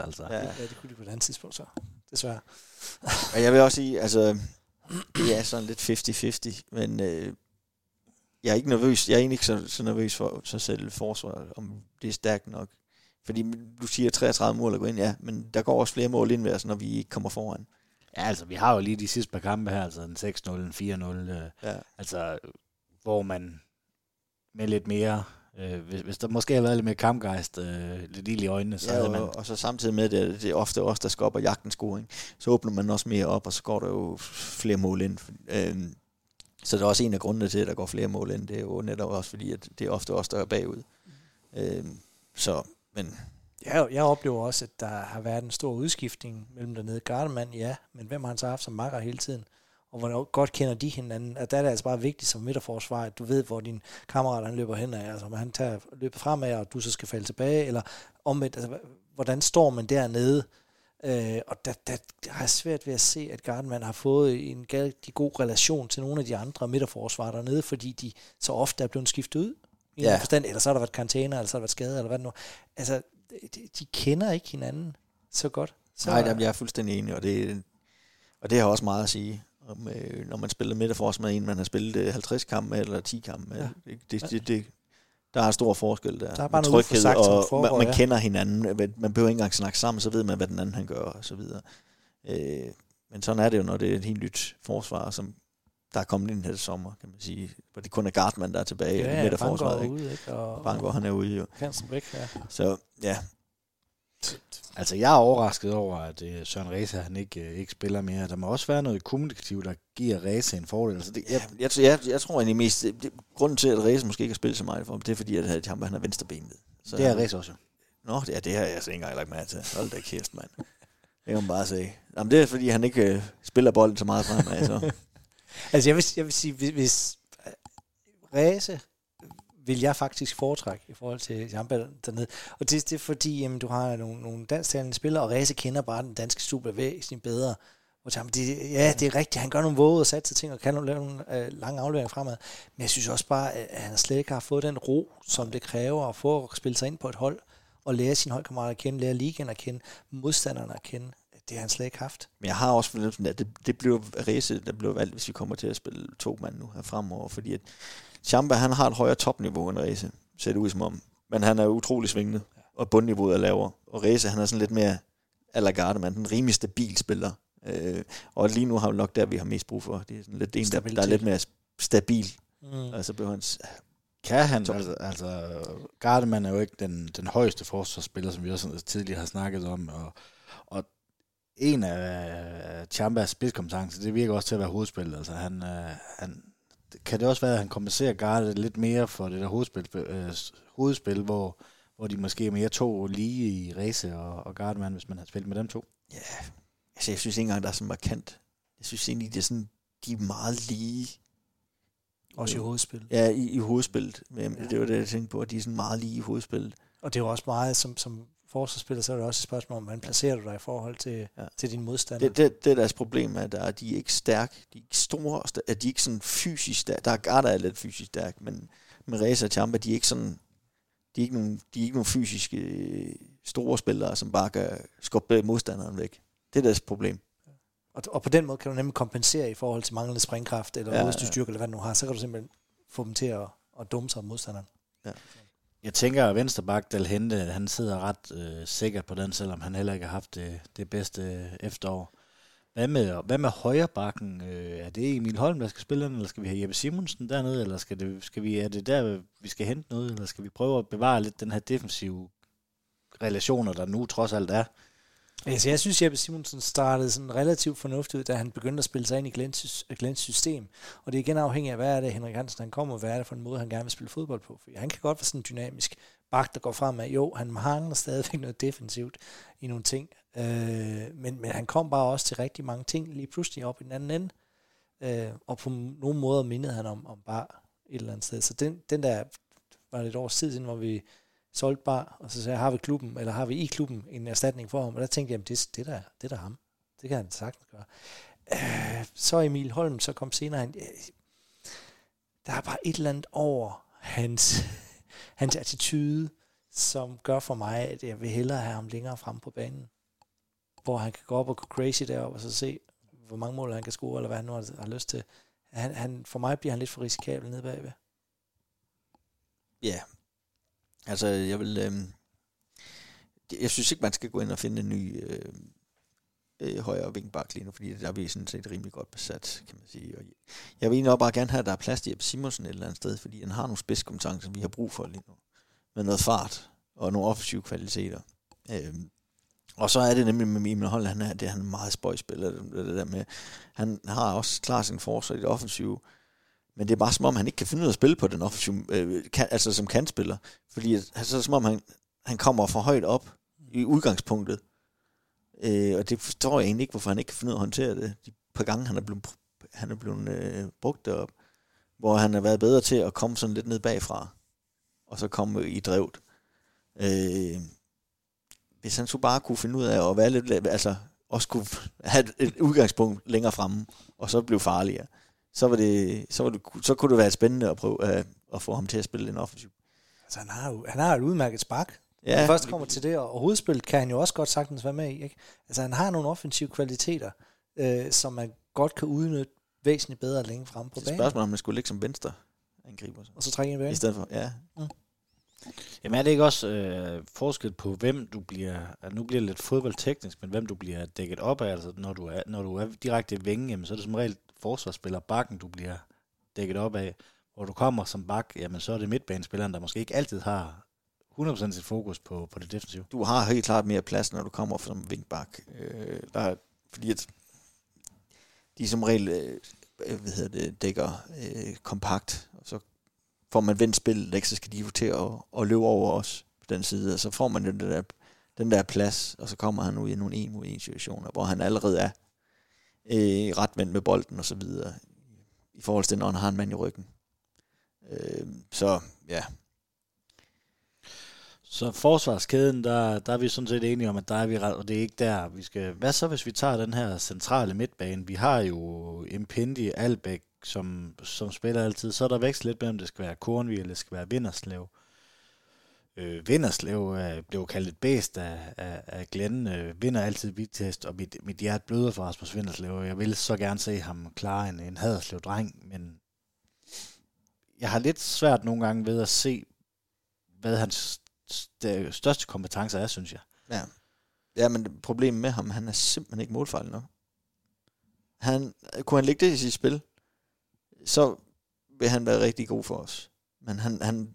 Speaker 1: Altså.
Speaker 2: Ja. ja, det kunne de på et andet tidspunkt så, desværre.
Speaker 3: og jeg vil også sige, altså, det er sådan lidt 50-50, men øh, jeg er ikke nervøs. Jeg er egentlig ikke så, så nervøs for sig selv forsvar, om det er stærkt nok. Fordi du siger 33 mål at gå ind, ja, men der går også flere mål ind ved os, når vi ikke kommer foran.
Speaker 1: Ja, altså vi har jo lige de sidste par kampe her, altså en 6-0, en 4-0, øh, ja. altså hvor man med lidt mere, øh, hvis, hvis der måske har været lidt mere kampgejst, øh, lidt ild i øjnene, så
Speaker 3: ja,
Speaker 1: havde man...
Speaker 3: Og, og så samtidig med, det, det er ofte os, der skal op og jagte en scoring, så åbner man også mere op, og så går der jo flere mål ind. Øh, så det er også en af grundene til, at der går flere mål ind. Det er jo netop også fordi, at det er ofte os, der er bagud. Øh, så, men...
Speaker 2: Jeg, jeg oplever også, at der har været en stor udskiftning mellem dernede. Gardemand, ja, men hvem har han så haft som makker hele tiden? Og hvor godt kender de hinanden? At der er det altså bare vigtigt som midterforsvar, at du ved, hvor din kammerat han løber hen af. Altså om han tager løbet fremad, og du så skal falde tilbage, eller omvendt, altså, hvordan står man dernede? Øh, og der, der, der har jeg svært ved at se, at Gardman har fået en rigtig god relation til nogle af de andre midterforsvar dernede, fordi de så ofte er blevet skiftet ud. I ja. forstand, eller så har der været karantæner, eller så har der været skadet, eller hvad det nu. Altså, de, de kender ikke hinanden så godt. Så,
Speaker 3: Nej, der, jeg er fuldstændig enig, og det, og det har også meget at sige. Om, øh, når man spiller midterforsvar med en, man har spillet 50 kampe eller 10 kampe. Ja. Det, det, det, det, der er stor forskel der.
Speaker 2: Der er bare noget tryghed, og
Speaker 3: forhold, man, man kender hinanden. Man behøver ikke engang snakke sammen, så ved man, hvad den anden han gør, og så videre. Øh, men sådan er det jo, når det er et helt nyt forsvar, som der er kommet ind her sommer, kan man sige. Hvor det kun er Gartman, der er tilbage.
Speaker 2: Ja, ja Bangor er ude, ikke?
Speaker 3: Og, Bangor, han er ude, jo.
Speaker 2: Hansen væk, ja.
Speaker 3: Så, ja.
Speaker 1: Altså, jeg er overrasket over, at uh, Søren Ræse, han ikke, uh, ikke spiller mere. Der må også være noget kommunikativt, der giver Ræse en fordel. Altså, det,
Speaker 3: jeg, jeg, jeg, jeg tror egentlig mest, det, grunden til, at Ræse måske ikke har spillet så meget for ham, det er fordi, at han, han er venstrebenet.
Speaker 1: Så det er Ræse også.
Speaker 3: Nå, det, er, det har jeg altså ikke engang lagt mærke til. Hold da kæft, mand. Det kan man bare sige. Jamen, det er fordi, han ikke uh, spiller bolden så meget fremad. Så.
Speaker 2: altså, jeg vil, jeg vil sige, hvis, hvis Ræse vil jeg faktisk foretrække i forhold til Jamba dernede. Og det, det er fordi, jamen, du har nogle, nogle dansktalende spillere, og Ræse kender bare den danske super væsentligt bedre. Og jamen, det, ja, det er rigtigt, han gør nogle våde og satse ting, og kan lave nogle øh, lange afleveringer fremad. Men jeg synes også bare, at han slet ikke har fået den ro, som det kræver at få at spille sig ind på et hold, og lære sine holdkammerater at kende, lære ligaen at kende, modstanderne at kende. Det har han slet ikke haft.
Speaker 3: Men jeg har også fornemmelsen, at det, det bliver Ræse, der bliver valgt, hvis vi kommer til at spille to mand nu her fremover, fordi at Chamba, han har et højere topniveau end Reze, ser det ud som om. Men han er utrolig svingende, og bundniveauet er lavere. Og Reze, han er sådan lidt mere a la garde, man den rimelig stabil spiller. Øh, og lige nu har vi nok der, vi har mest brug for. Det er sådan lidt en, der, der er lidt mere stabil. Mm. Altså behøver han
Speaker 1: kan han, altså, altså Gardeman er jo ikke den, den højeste forsvarsspiller, som vi også tidligere har snakket om, og, og en af Chambas spidskompetencer, det virker også til at være hovedspillet. Altså han, øh, han, kan det også være, at han kompenserer Garde lidt mere for det der hovedspil, øh, hovedspil hvor, hvor de måske er mere to lige i race og, og Gardeman, hvis man har spillet med dem to?
Speaker 3: Ja, altså jeg synes ikke engang, der er så markant. Jeg synes egentlig, det er sådan, de er meget lige.
Speaker 2: Også i hovedspillet?
Speaker 3: Ja, i, i hovedspillet. Ja. det var det, jeg tænkte på, at de er sådan meget lige i hovedspillet.
Speaker 2: Og det er jo også meget, som, som forsvarsspiller, så er det også et spørgsmål om, hvordan placerer du dig i forhold til, ja. til din modstander?
Speaker 3: Det, det, det er deres problem, at, der, at de er ikke stærke, de er ikke store, at de er ikke sådan fysisk stærke. Der er Garda er lidt fysisk stærk, men med Reza og Champa, de er ikke sådan, de er ikke nogen, de er ikke nogen fysiske store spillere, som bare kan skubbe modstanderen væk. Det er deres problem.
Speaker 2: Og, og på den måde kan du nemlig kompensere i forhold til manglende springkraft, eller
Speaker 3: Ja,
Speaker 2: ja,
Speaker 3: ja.
Speaker 2: eller hvad du nu har. Så kan du simpelthen få dem til at, at dumme sig om modstanderen.
Speaker 1: Jeg tænker, at Vensterbak Del Hente, han sidder ret øh, sikker på den, selvom han heller ikke har haft det, det bedste øh, efterår. Hvad med, hvad med højrebakken? Øh, er det Emil Holm, der skal spille den, eller skal vi have Jeppe Simonsen dernede, eller skal det, skal vi, er det der, vi skal hente noget, eller skal vi prøve at bevare lidt den her defensive relationer, der nu trods alt er?
Speaker 2: Altså, jeg synes, Jeppe Simonsen startede sådan relativt fornuftigt ud, da han begyndte at spille sig ind i Glens, Glens system. Og det er igen afhængigt af, hvad er det, Henrik Hansen han kommer, og hvad er det for en måde, han gerne vil spille fodbold på. For han kan godt være sådan en dynamisk bak, der går fremad. Jo, han mangler stadigvæk noget defensivt i nogle ting. Øh, men, men han kom bare også til rigtig mange ting lige pludselig op i den anden ende. Øh, og på nogle måder mindede han om, om bare et eller andet sted. Så den, den der var det et års tid siden, hvor vi solgte bar, og så sagde jeg, har vi klubben, eller har vi i klubben en erstatning for ham? Og der tænkte jeg, jamen, det, det, der, det der er ham. Det kan han sagtens gøre. Øh, så Emil Holm, så kom senere, han, øh, der er bare et eller andet over hans, hans attitude, som gør for mig, at jeg vil hellere have ham længere frem på banen. Hvor han kan gå op og gå crazy deroppe, og så se, hvor mange mål han kan score, eller hvad han nu har, har lyst til. Han, han, for mig bliver han lidt for risikabel nede bagved.
Speaker 3: Ja. Altså, jeg vil... Øh, jeg synes ikke, man skal gå ind og finde en ny øh, øh, højere vingbak lige nu, fordi der er vi sådan set rimelig godt besat, kan man sige. Og jeg vil egentlig bare gerne have, at der er plads til Jeppe Simonsen et eller andet sted, fordi han har nogle spidskompetencer, vi har brug for lige nu. Med noget fart og nogle offensive kvaliteter. Øh, og så er det nemlig med Emil Holland, han er, det er han er en meget spøjspiller, det, det der med, han har også klart sin forsvar i det offensive, men det er bare som om, han ikke kan finde ud af at spille på den offensive, øh, kan, altså som kantspiller. Fordi at, så er som om, han, han kommer for højt op i udgangspunktet. Øh, og det forstår jeg egentlig ikke, hvorfor han ikke kan finde ud af at håndtere det. De par gange, han er blevet, han er blevet øh, brugt derop, hvor han har været bedre til at komme sådan lidt ned bagfra, og så komme i drevet. Øh, hvis han så bare kunne finde ud af at være lidt, altså også kunne have et, udgangspunkt længere fremme, og så blive farligere, så, var det, så, var det, så kunne det være spændende at prøve at, at få ham til at spille en offensiv.
Speaker 2: Altså, han har jo han har et udmærket spark. Ja, Når først kommer til det, og hovedspillet kan han jo også godt sagtens være med i. Ikke? Altså, han har nogle offensive kvaliteter, øh, som man godt kan udnytte væsentligt bedre længere frem på
Speaker 3: det er et
Speaker 2: banen.
Speaker 3: spørgsmål, om man skulle ligge som venstre angriber. Så.
Speaker 2: Og så trække ind i
Speaker 3: I
Speaker 2: banen.
Speaker 3: stedet for, ja.
Speaker 1: Jamen er det ikke også øh, forskel på, hvem du bliver, altså nu bliver det lidt fodboldteknisk, men hvem du bliver dækket op af, altså når du er, når du er direkte i vingen, jamen, så er det som regel forsvarsspiller bakken, du bliver dækket op af. Hvor du kommer som bak, jamen så er det midtbanespilleren, der måske ikke altid har 100% sit fokus på, på det defensive.
Speaker 3: Du har helt klart mere plads, når du kommer som vingbak. Øh, der, er- fordi at de som regel øh, hvad hedder det, dækker øh, kompakt, og så får man vendt spillet, ikke? så skal de jo til at, at løbe over os på den side, og så får man den der, den der plads, og så kommer han ud i nogle en mod en situationer, hvor han allerede er øh, retvendt med bolden og så videre, i forhold til, når han har en mand i ryggen. Øh, så ja,
Speaker 1: Så forsvarskæden, der, der er vi sådan set enige om, at der er vi ret, og det er ikke der, vi skal... Hvad så, hvis vi tager den her centrale midtbane? Vi har jo Impendi, Albæk, som, som spiller altid. Så er der vækst lidt mellem, det skal være Kornvig, eller det skal være Vinderslev. Øh, Øh, Vinderslev øh, blev kaldt et bæst af, af, af Glenn. Øh, vinder altid vidtest, og mit, mit hjerte bløder for Rasmus Vinderslev. Jeg vil så gerne se ham klare en, en Haderslev-dreng, men jeg har lidt svært nogle gange ved at se, hvad hans største kompetencer er, synes jeg.
Speaker 3: Ja. Ja, men problemet med ham, han er simpelthen ikke målfejl nok. Han, kunne han lægge det i sit spil, så vil han være rigtig god for os. Men han, han,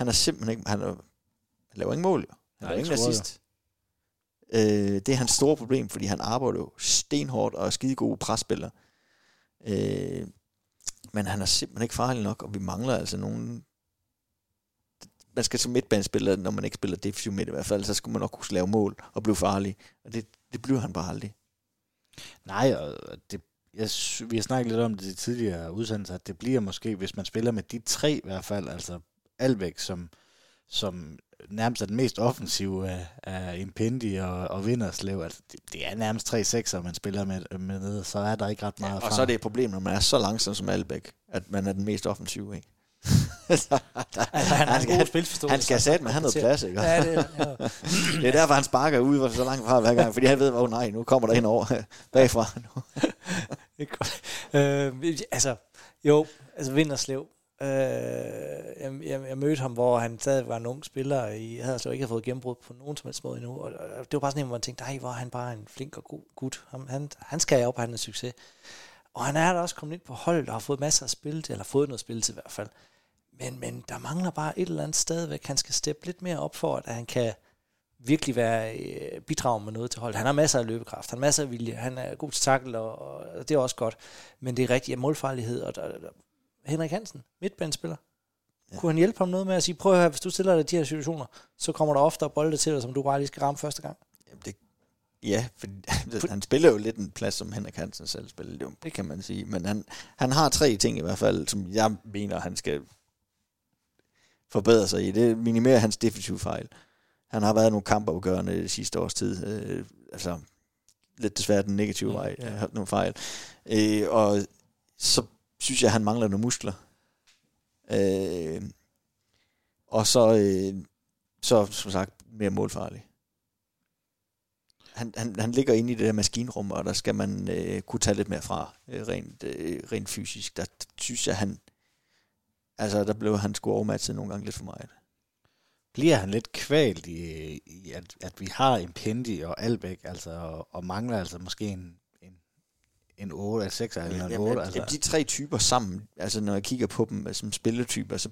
Speaker 3: han er simpelthen ikke... Han, er, han laver ingen mål, jo. Han
Speaker 1: Nej,
Speaker 3: laver ingen assist. Øh, det er hans store problem, fordi han arbejder jo stenhårdt og er skide gode presspiller. Øh, men han er simpelthen ikke farlig nok, og vi mangler altså nogen... Man skal som midtbanespiller, når man ikke spiller defensiv midt i hvert fald, så skulle man nok kunne lave mål og blive farlig. Og det, det bliver han bare aldrig.
Speaker 1: Nej, og det, jeg, vi har snakket lidt om det i tidligere udsendelser, at det bliver måske, hvis man spiller med de tre i hvert fald, altså Alvæk, som, som nærmest er den mest offensive af, af Impendi og, og Vinderslev. Altså, det, det er nærmest tre sekser, man spiller med, med nede, så er der ikke ret meget
Speaker 3: Ja, og så er det et problem, når man er så langsom som Albæk, at man er den mest offensive, ikke? altså,
Speaker 2: Altså, han har en god spilforståelse.
Speaker 3: han skal sætte med, han noget plads, ikke?
Speaker 2: Ja, det, ja.
Speaker 3: Det er derfor, han sparker ud så langt fra hver gang, fordi han ved, hvor oh, nej, nu kommer der ind over bagfra.
Speaker 2: det er godt. Øh, altså, jo, altså Vinderslev. Øh, jeg, jeg, jeg, mødte ham, hvor han stadig var en ung spiller og i altså ikke fået gennembrud på nogen som helst måde endnu. Og, og det var bare sådan en, hvor man tænkte, nej, hvor er han bare en flink og god gut. Han, han, han skal op, han er succes. Og han er da også kommet ind på holdet og har fået masser af spil til, eller fået noget spil til i hvert fald. Men, men der mangler bare et eller andet stadigvæk. Han skal steppe lidt mere op for, at han kan virkelig være øh, med noget til holdet. Han har masser af løbekraft, han har masser af vilje, han er god til takkel, og, og det er også godt. Men det er rigtig målfarlighed. Og der, der, Henrik Hansen, midtbanespiller, ja. kunne han hjælpe ham noget med at sige, prøv at høre, hvis du stiller dig i de her situationer, så kommer der ofte bolde til dig, som du bare lige skal ramme første gang.
Speaker 3: Jamen det, ja, for han spiller jo lidt en plads, som Henrik Hansen selv spiller, det, det kan man sige. Men han, han har tre ting i hvert fald, som jeg mener, han skal forbedre sig i. Det minimerer hans defensive fejl. Han har været nogle kampafgørende sidste års tid. Øh, altså, lidt desværre den negative vej. Ja. Har nogle fejl. Øh, og så synes jeg, han mangler nogle muskler. Øh, og så, øh, så som sagt mere målfarlig. Han, han, han ligger inde i det der maskinrum, og der skal man øh, kunne tage lidt mere fra, øh, rent, øh, rent fysisk. Der synes jeg, han, altså der blev han sgu overmatchet nogle gange lidt for meget.
Speaker 1: Bliver han lidt kvalt i, i at, at vi har en Pendi og Albæk, altså, og, og mangler altså måske en, en, en 8, en 6 eller en 8? Altså.
Speaker 3: de tre typer sammen, altså når jeg kigger på dem som spilletyper, så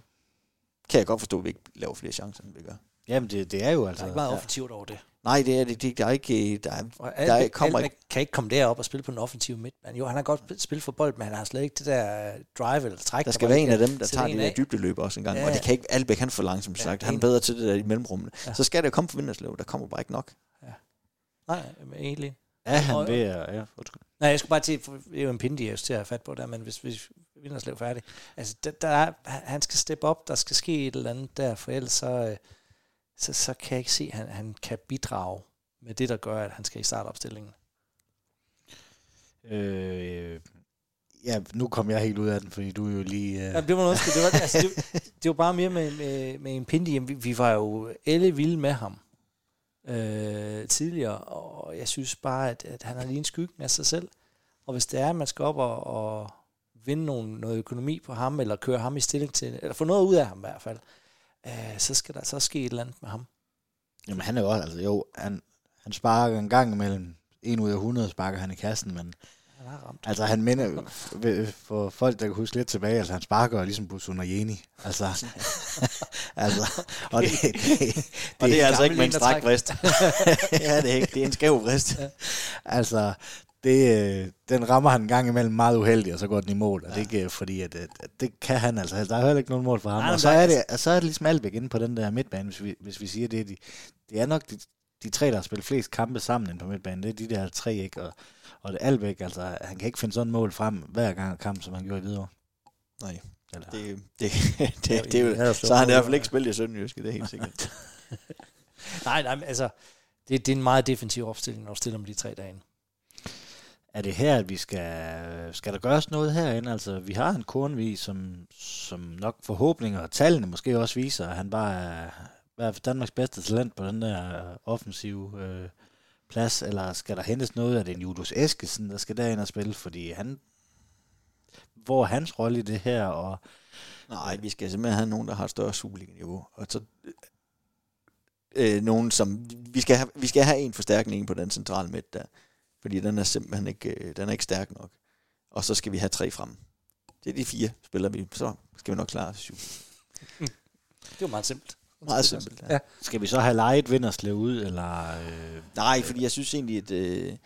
Speaker 3: kan jeg godt forstå, at vi ikke laver flere chancer, end vi gør.
Speaker 1: Jamen, det, det er jo altså...
Speaker 2: Der er ikke meget offensivt over det.
Speaker 3: Nej, det er det. det der er ikke... Der, er, der er,
Speaker 2: kommer ikke... kan ikke komme derop og spille på den offensive midtbane. Jo, han har godt spillet for bold, men han har slet ikke det der drive eller træk.
Speaker 3: Der skal være en af dem, der tager det der dybdeløb også en gang. Ja, og det kan ikke Albeck, han for langsomt sagt. Ja, han er bedre til det der i mellemrummene. Ja. Så skal det jo komme fra Vinderslev. Der kommer bare ikke nok. Ja.
Speaker 2: Nej, egentlig.
Speaker 1: Ja, han og, ved at... Ja,
Speaker 2: Nej, jeg skulle bare til... Det er jo en pinde, jeg til at have fat på der, men hvis, hvis Vinderslev er færdig. Altså, der, der er, han skal steppe op. Der skal ske et eller andet der, for ellers så... Øh, så, så kan jeg ikke se, at han, han kan bidrage med det, der gør, at han skal i startopstillingen.
Speaker 1: Øh, ja, nu kom jeg helt ud af den, fordi du er jo lige... Uh...
Speaker 2: Ja, det var noget, det var, altså, det, det var bare mere med, med, med en Pindi. Vi, vi var jo alle vilde med ham øh, tidligere, og jeg synes bare, at, at han har lige en skyggen af sig selv. Og hvis det er, at man skal op og, og vinde nogle, noget økonomi på ham, eller køre ham i stilling til, eller få noget ud af ham i hvert fald, øh, så skal der så ske et eller andet med ham.
Speaker 1: Jamen han er jo også, altså jo, han, han sparker en gang imellem, en ud af 100 sparker han i kassen, men han har ramt. Altså han minder, for folk der kan huske lidt tilbage, altså han sparker ligesom Busun og Jeni. Altså, altså og det, det, det,
Speaker 3: og det er altså ikke med en stræk vrist. ja, det er ikke, det er en skæv vrist. Ja.
Speaker 1: altså, det, øh, den rammer han en gang imellem meget uheldigt, og så går den i mål. Og ja. det er ikke fordi, at, at, at, det kan han altså. Der er heller ikke nogen mål for ham. Nej, og så er, det, så er det ligesom Albeck inde på den der midtbane, hvis vi, hvis vi siger det. De, det er nok de, de tre, der har spillet flest kampe sammen inde på midtbanen. Det er de der tre, ikke? Og, og det Albeck, altså, han kan ikke finde sådan mål frem hver gang kamp, som han gjorde i videre.
Speaker 3: Nej. Eller, det, det, det, det, det, det, det, så har han i hvert fald ikke spillet i Sønderjyske, det er helt sikkert.
Speaker 2: nej, nej, altså, det, det er en meget defensiv opstilling, når du stiller med de tre dage
Speaker 1: er det her, at vi skal, skal der gøres noget herinde? Altså, vi har en Kornvi, som, som nok forhåbninger og tallene måske også viser, at han bare er, er Danmarks bedste talent på den der offensive øh, plads, eller skal der hentes noget af den Julius Eskesen, der skal derind og spille, fordi han, hvor er hans rolle i det her? Og,
Speaker 3: Nej, vi skal simpelthen have nogen, der har et større Superliga-niveau, og så øh, nogen, som, vi skal, have, vi skal have en forstærkning på den centrale midt der fordi den er simpelthen ikke, øh, den er ikke stærk nok. Og så skal vi have tre frem. Det er de fire spiller vi, så skal vi nok klare syv.
Speaker 2: Det var meget simpelt.
Speaker 3: Meget simpelt, ja. ja.
Speaker 1: Skal vi så have lejet Vinderslev ud, eller... Øh,
Speaker 3: Nej, fordi jeg synes egentlig, at øh,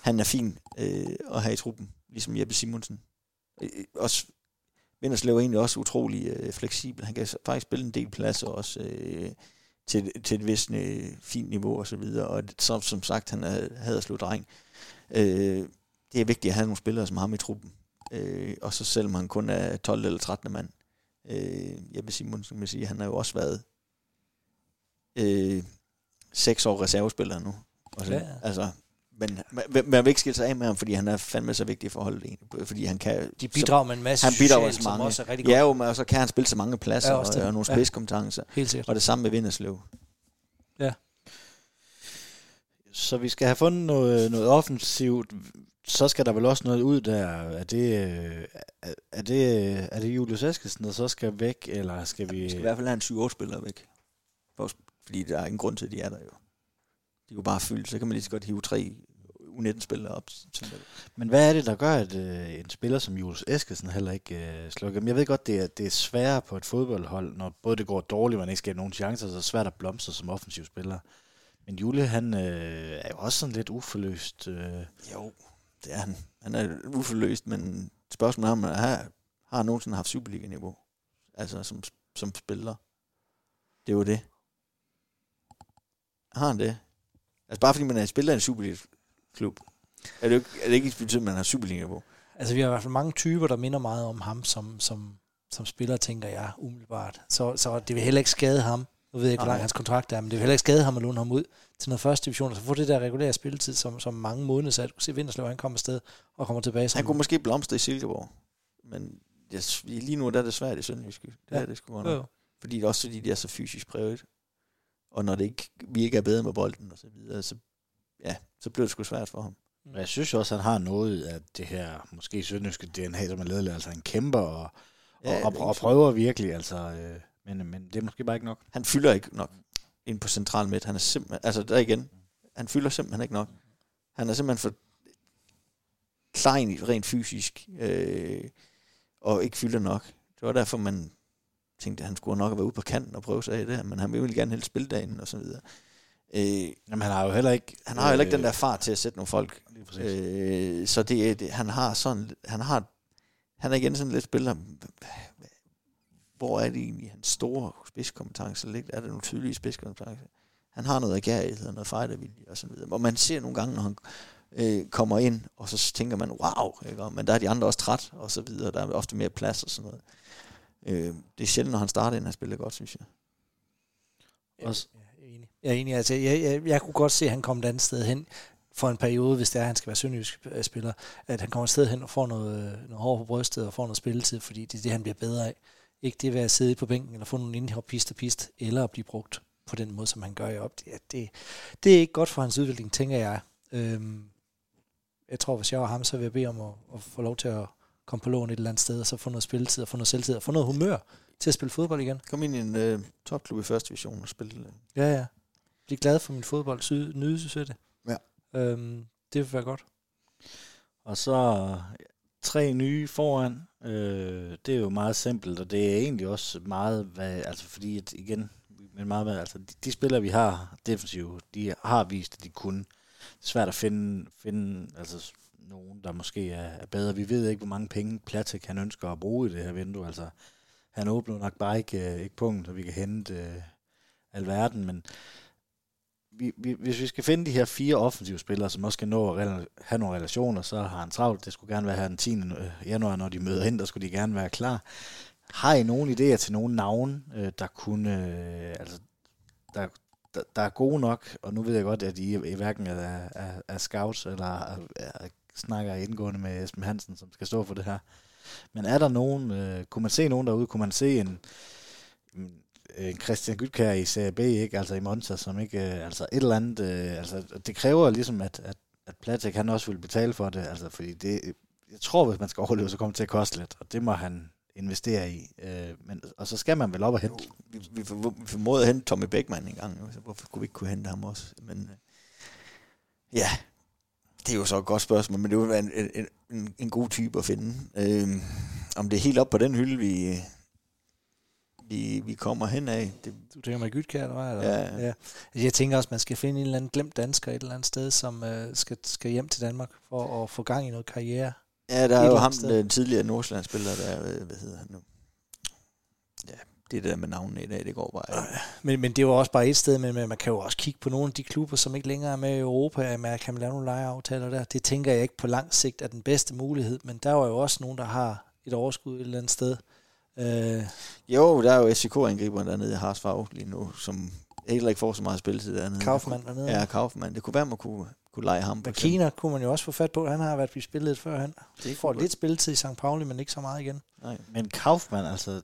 Speaker 3: han er fin øh, at have i truppen, ligesom Jeppe Simonsen. Øh, også, Vinderslev er egentlig også utrolig øh, fleksibel. Han kan faktisk spille en del pladser også øh, til, til et vist øh, fint niveau og så videre. Og så, som sagt, han er slået dreng. Øh, det er vigtigt at have nogle spillere som ham i truppen. Øh, og så selvom han kun er 12 eller 13 mand. Øh, Jeppe Simonsen vil sige, han har jo også været øh, 6 år reservespiller nu. Og så, ja. Altså, men man, man vil ikke skille sig af med ham, fordi han er fandme så vigtig for holdet egentlig. Fordi han kan...
Speaker 2: De bidrager med en masse
Speaker 3: han bidrager
Speaker 2: socialt,
Speaker 3: så
Speaker 2: som
Speaker 3: mange.
Speaker 2: også er rigtig godt.
Speaker 3: Ja, jo, men og så kan han spille så mange pladser
Speaker 2: Ja,
Speaker 3: ja, og,
Speaker 2: det.
Speaker 3: og nogle
Speaker 2: Ja.
Speaker 3: spidskompetencer.
Speaker 2: Helt sikkert.
Speaker 3: Og det samme med Vinderslev.
Speaker 1: Så vi skal have fundet noget, noget offensivt. Så skal der vel også noget ud der. Er det, øh, er- er det, er det Julius Eskesen, der så skal væk, eller skal vi...
Speaker 3: Vi skal i hvert fald have en 7 spillere væk. For, fordi der er ingen grund til, at de er der jo. De kunne bare fylde, så kan man lige så godt hive tre U19-spillere op.
Speaker 1: Men hvad er det, der gør, at øh, en spiller som Julius Eskesen heller ikke øh, slukker? Men jeg ved godt, det er, det er sværere på et fodboldhold, når både det går dårligt, man ikke skaber nogen chancer, så er det svært at blomstre som offensiv spiller. Men Julie, han øh, er jo også sådan lidt uforløst. Øh.
Speaker 3: Jo, det er han. Han er uforløst, men spørgsmålet er, om han har, har nogensinde haft Superliga-niveau. Altså som, som spiller. Det er jo det. Har han det? Altså bare fordi man er spiller i en Superliga-klub, er det, ikke, er det ikke betydet, at man har Superliga-niveau?
Speaker 2: Altså, vi har i hvert fald mange typer, der minder meget om ham som, som, som spiller, tænker jeg, umiddelbart. Så, så det vil heller ikke skade ham. Nu ved jeg ikke, hvor lang hans kontrakt er, men det vil heller ikke skade ham at låne ham ud til noget første division, og så få det der regulære spilletid, som, som mange måneder, så at du se Vinterslev, han kommer afsted og kommer tilbage som...
Speaker 3: Han kunne måske blomstre i Silkeborg, men yes, lige nu der er det svært i Sønderjyske. Det
Speaker 2: Ja.
Speaker 3: er det sgu godt
Speaker 2: jo.
Speaker 3: Fordi det er også fordi, de er så fysisk præget. Og når det ikke, vi ikke er bedre med bolden og så videre, så, ja, så bliver det sgu svært for ham.
Speaker 1: Og Jeg synes jo også, han har noget af det her, måske sønderjyske DNA, som er ledet, altså en kæmper og,
Speaker 3: Ja,
Speaker 1: og, og, og prøver virkelig, altså, øh, men, men det er måske bare ikke nok.
Speaker 3: Han fylder ikke nok ind på central midt. Han er simpelthen, altså der igen, han fylder simpelthen ikke nok. Han er simpelthen for klein rent fysisk, øh, og ikke fylder nok. Det var derfor, man tænkte, at han skulle nok være ude på kanten og prøve sig af det men han vil jo gerne helst spille dagen og så videre. Øh,
Speaker 1: Jamen, han har jo heller ikke...
Speaker 3: han har jo heller ikke den der fart til at sætte nogle folk. Øh, så det, det, han har sådan, han har, han er igen sådan lidt spiller, hvor er det egentlig hans store spidskompetence ligger? Er der nogle tydelige spidskompetencer? Han har noget agerighed og noget fightervilje og så videre. Og man ser nogle gange, når han øh, kommer ind, og så tænker man, wow, ikke? Men der er de andre også træt og så videre. Der er ofte mere plads og sådan noget. Øh, det er sjældent, når han starter ind, han spiller godt, synes jeg.
Speaker 1: Også-
Speaker 2: Ja, jeg er enig. Jeg er enig. Altså, jeg, jeg, jeg kunne godt se, at han kom et andet sted hen for en periode, hvis det er, at han skal være sønderjysk øh, spiller, at han kommer et sted hen og får noget, øh, noget hår på brystet og får noget spilletid, fordi det er det, han bliver bedre af. Ikke det ved at sidde på bænken eller få nogle indhop pist og pist, eller at blive brugt på den måde, som han gør i op. Det, det, det er ikke godt for hans udvikling, tænker jeg. Øhm, jeg tror, hvis jeg var ham, så vil jeg bede om at, at få lov til at komme på lån et eller andet sted, og så få noget spilletid og få noget selvtid og få noget humør til at spille fodbold igen.
Speaker 3: Kom ind i en øh, topklub i første division og spille. Øh.
Speaker 2: Ja, ja. Bliv glad for min fodbold. Sy- nyde sig det.
Speaker 3: Ja.
Speaker 2: Øhm, det vil være godt.
Speaker 1: Og så tre nye foran. Øh, det er jo meget simpelt, og det er egentlig også meget, hvad, altså fordi at igen, men meget, hvad, altså de, de spillere, vi har defensivt, de har vist, at de kunne. Det er svært at finde, finde altså, nogen, der måske er, bedre. Vi ved ikke, hvor mange penge Platik han ønsker at bruge i det her vindue. Altså, han åbner nok bare ikke, øh, ikke punkt, så vi kan hente øh, alverden, men vi, vi, hvis vi skal finde de her fire offensive spillere, som også skal nå at have nogle relationer, så har han travlt. Det skulle gerne være her den 10. Øh, januar, når de møder ind, der skulle de gerne være klar. Har I nogle idéer til nogle navne, øh, der kunne, øh, altså, der, der, der er gode nok, og nu ved jeg godt, at I, I hverken er, er, er scouts, eller er, er, snakker indgående med Esben Hansen, som skal stå for det her. Men er der nogen, øh, kunne man se nogen derude, kunne man se en, en Christian Gytkær i Serie B, ikke? altså i Monza, som ikke, øh, altså et eller andet, øh, altså det kræver ligesom, at, at, at Platik, han også vil betale for det, altså fordi det, jeg tror, hvis man skal overleve, så kommer det til at koste lidt, og det må han investere i, øh, men, og så skal man vel op og hente.
Speaker 3: Vi, vi, vi formåede at hente Tommy Beckmann en gang, så hvorfor kunne vi ikke kunne hente ham også? Men øh, ja, det er jo så et godt spørgsmål, men det vil være en, en, en, en god type at finde. Øh, om det er helt op på den hylde, vi, vi, vi kommer hen af, det,
Speaker 2: Du tænker mig Gytkær, eller hvad? Eller?
Speaker 3: Ja.
Speaker 2: ja. Altså, Jeg tænker også, man skal finde en eller anden glemt dansker et eller andet sted, som øh, skal, skal hjem til Danmark for at få gang i noget karriere.
Speaker 3: Ja, der er jo ham, den tidligere Nordsjællandsspiller, der hvad hedder han nu? Ja, det er der med navnene i dag, det går bare. ikke.
Speaker 2: Men, men det var også bare et sted, men, man kan jo også kigge på nogle af de klubber, som ikke længere er med i Europa, med, kan man lave nogle lejeaftaler der. Det tænker jeg ikke på lang sigt er den bedste mulighed, men der var jo også nogen, der har et overskud et eller andet sted. Øh,
Speaker 3: Jo, der er jo SCK-angriberen dernede i Harsfarv lige nu, som heller ikke får så meget spilletid dernede.
Speaker 2: Kaufmann dernede.
Speaker 3: Ja, Kaufmann. Det kunne være, man kunne kunne lege ham.
Speaker 2: Men. Kina kunne man jo også få fat på. Han har været i spillet før. Han
Speaker 3: Det
Speaker 2: får lidt spilletid i St. Pauli, men ikke så meget igen.
Speaker 3: Nej.
Speaker 1: Men Kaufmann, altså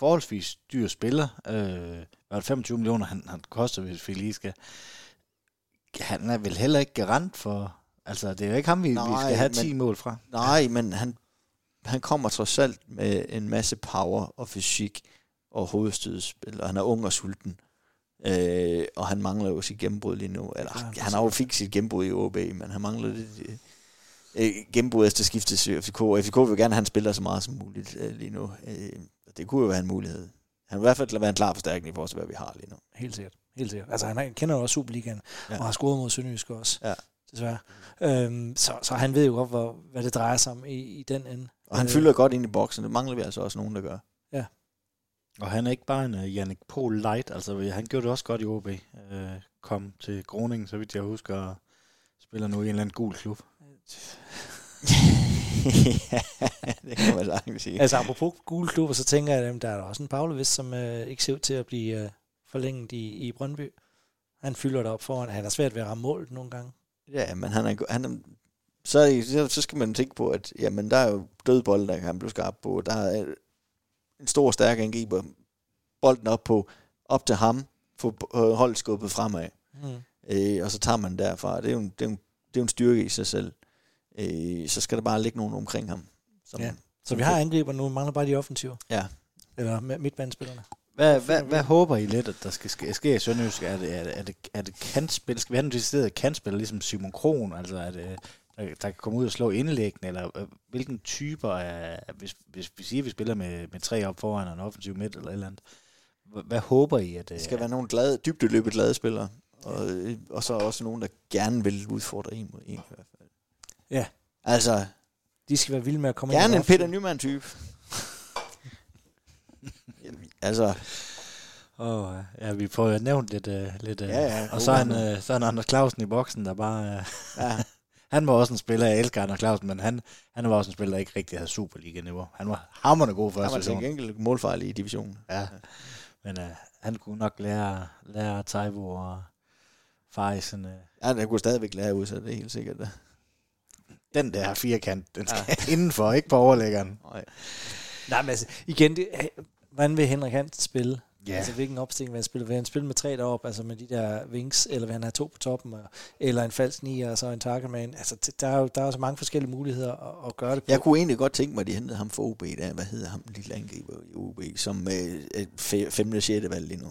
Speaker 1: forholdsvis dyr spiller, øh, var det 25 millioner, han, han koster, hvis vi lige skal. Han er vel heller ikke garant for, altså det er jo ikke ham, vi, Nej, vi skal have
Speaker 3: men-
Speaker 1: 10 mål fra.
Speaker 3: Nej, men han, han kommer trods alt med en masse power og fysik og hovedstødspil, og han er ung og sulten. Øh, og han mangler jo sit gennembrud lige nu. Eller,
Speaker 2: Ja,
Speaker 3: han har jo fik sit gennembrud i OB, men han mangler lidt øh, gennembrud efter skiftet til FCK. Og FCK vil gerne, at han spiller så meget som muligt øh, lige nu. Øh, det kunne jo være en mulighed. Han vil i hvert fald være en klar forstærkning i forhold til, hvad vi har lige nu.
Speaker 2: Helt sikkert. Helt sikkert. Altså, han kender jo også Superligaen, ja.
Speaker 3: Ja.
Speaker 2: og har scoret mod Sønderjysk også.
Speaker 3: Ja.
Speaker 2: Desværre. Øhm, så, så han ved jo godt, hvor, hvad det drejer sig om i, i den ende.
Speaker 3: Og han
Speaker 2: Øh,
Speaker 3: fylder godt ind i boksen. Det mangler vi altså også nogen, der gør.
Speaker 1: Og han er ikke bare en uh, Jannik Pohl light, altså han gjorde det også godt i OB. Uh, kom til Groningen, så vidt jeg husker, og spiller nu i en eller anden gul klub.
Speaker 3: ja, det kan man sagtens sige.
Speaker 2: Altså apropos gule klubber, så tænker jeg, at der er også en Pavlovic, som øh, ikke ser ud til at blive øh, forlænget i, i Brøndby. Han fylder det op foran. Han er svært ved at ramme målet nogle gange.
Speaker 3: Ja, men han er, han er så, så, skal man tænke på, at jamen, der er jo dødbold, der kan blive skarp på. Der er en stor, stærk angriber. Bolden op på, op til ham, få øh, holdet skubbet fremad.
Speaker 2: Mm.
Speaker 3: Øh, og så tager man derfra. Det er jo en, det er jo en, det er jo en styrke i sig selv. Øh, så skal der bare ligge nogen omkring ham. Som,
Speaker 2: Ja. Så vi har angriber nu, mangler bare de offensive.
Speaker 3: Ja.
Speaker 2: Eller mi- midtbanespillerne.
Speaker 1: Hvad, hvad, hvad håber I lidt, at der skal ske, ske i Sønderjysk? Er det, er det, er det, er det kantspil? Skal vi have en decideret kantspil, ligesom Simon Kron? Altså, er det, der, der kan komme ud og slå indlæggende? Eller øh, hvilken typer af... Hvis, hvis vi siger, at vi spiller med, med tre op foran og en offensiv midt eller et eller andet. Hvad, hvad håber I? At,
Speaker 3: Det skal være nogle glade, dybdeløbet glade spillere. Og, øh, og så også nogen, der gerne vil udfordre en mod en i hvert fald.
Speaker 2: Ja.
Speaker 3: Altså,
Speaker 2: De skal være vilde med at komme ind
Speaker 3: gerne en. Peter Nyman-type. altså,
Speaker 1: Åh, ja, vi får jo nævnt lidt... Uh, lidt uh,
Speaker 3: Ja, ja,
Speaker 1: og så er, han, uh, så er han Anders Clausen i boksen, der bare... Uh,
Speaker 3: ja,
Speaker 1: han var også en spiller, jeg elsker Anders Clausen, men han, han var også en spiller, der ikke rigtig havde Superliga-niveau. Han var hammerende god
Speaker 3: han
Speaker 1: første
Speaker 3: var til
Speaker 1: sæson.
Speaker 3: gengæld målfejl i divisionen.
Speaker 1: Ja. Men uh, han kunne nok lære, lære Taivo og Fejsen. Uh,
Speaker 3: Ja, der kunne stadigvæk lære ud, så det er helt sikkert.
Speaker 1: Den der firkant, den skal ja. indenfor, ikke på overlæggeren.
Speaker 3: Nej.
Speaker 2: Nej, men altså, igen, det, hvordan vil Henrik Hansen spille?
Speaker 1: Ja.
Speaker 2: Altså, hvilken opstilling vil han spille? Vil han spille med tre deroppe, altså med de der wings, eller vil han have to på toppen, eller en falsk nier, og så en targetman? Altså, der er jo der er så mange forskellige muligheder at, at gøre det på.
Speaker 3: Jeg kunne egentlig godt tænke mig, at de hentede ham for OB, der. Hvad hedder ham, den lille angriber i OB, som øh, er fe- femte og sjette valg lige nu.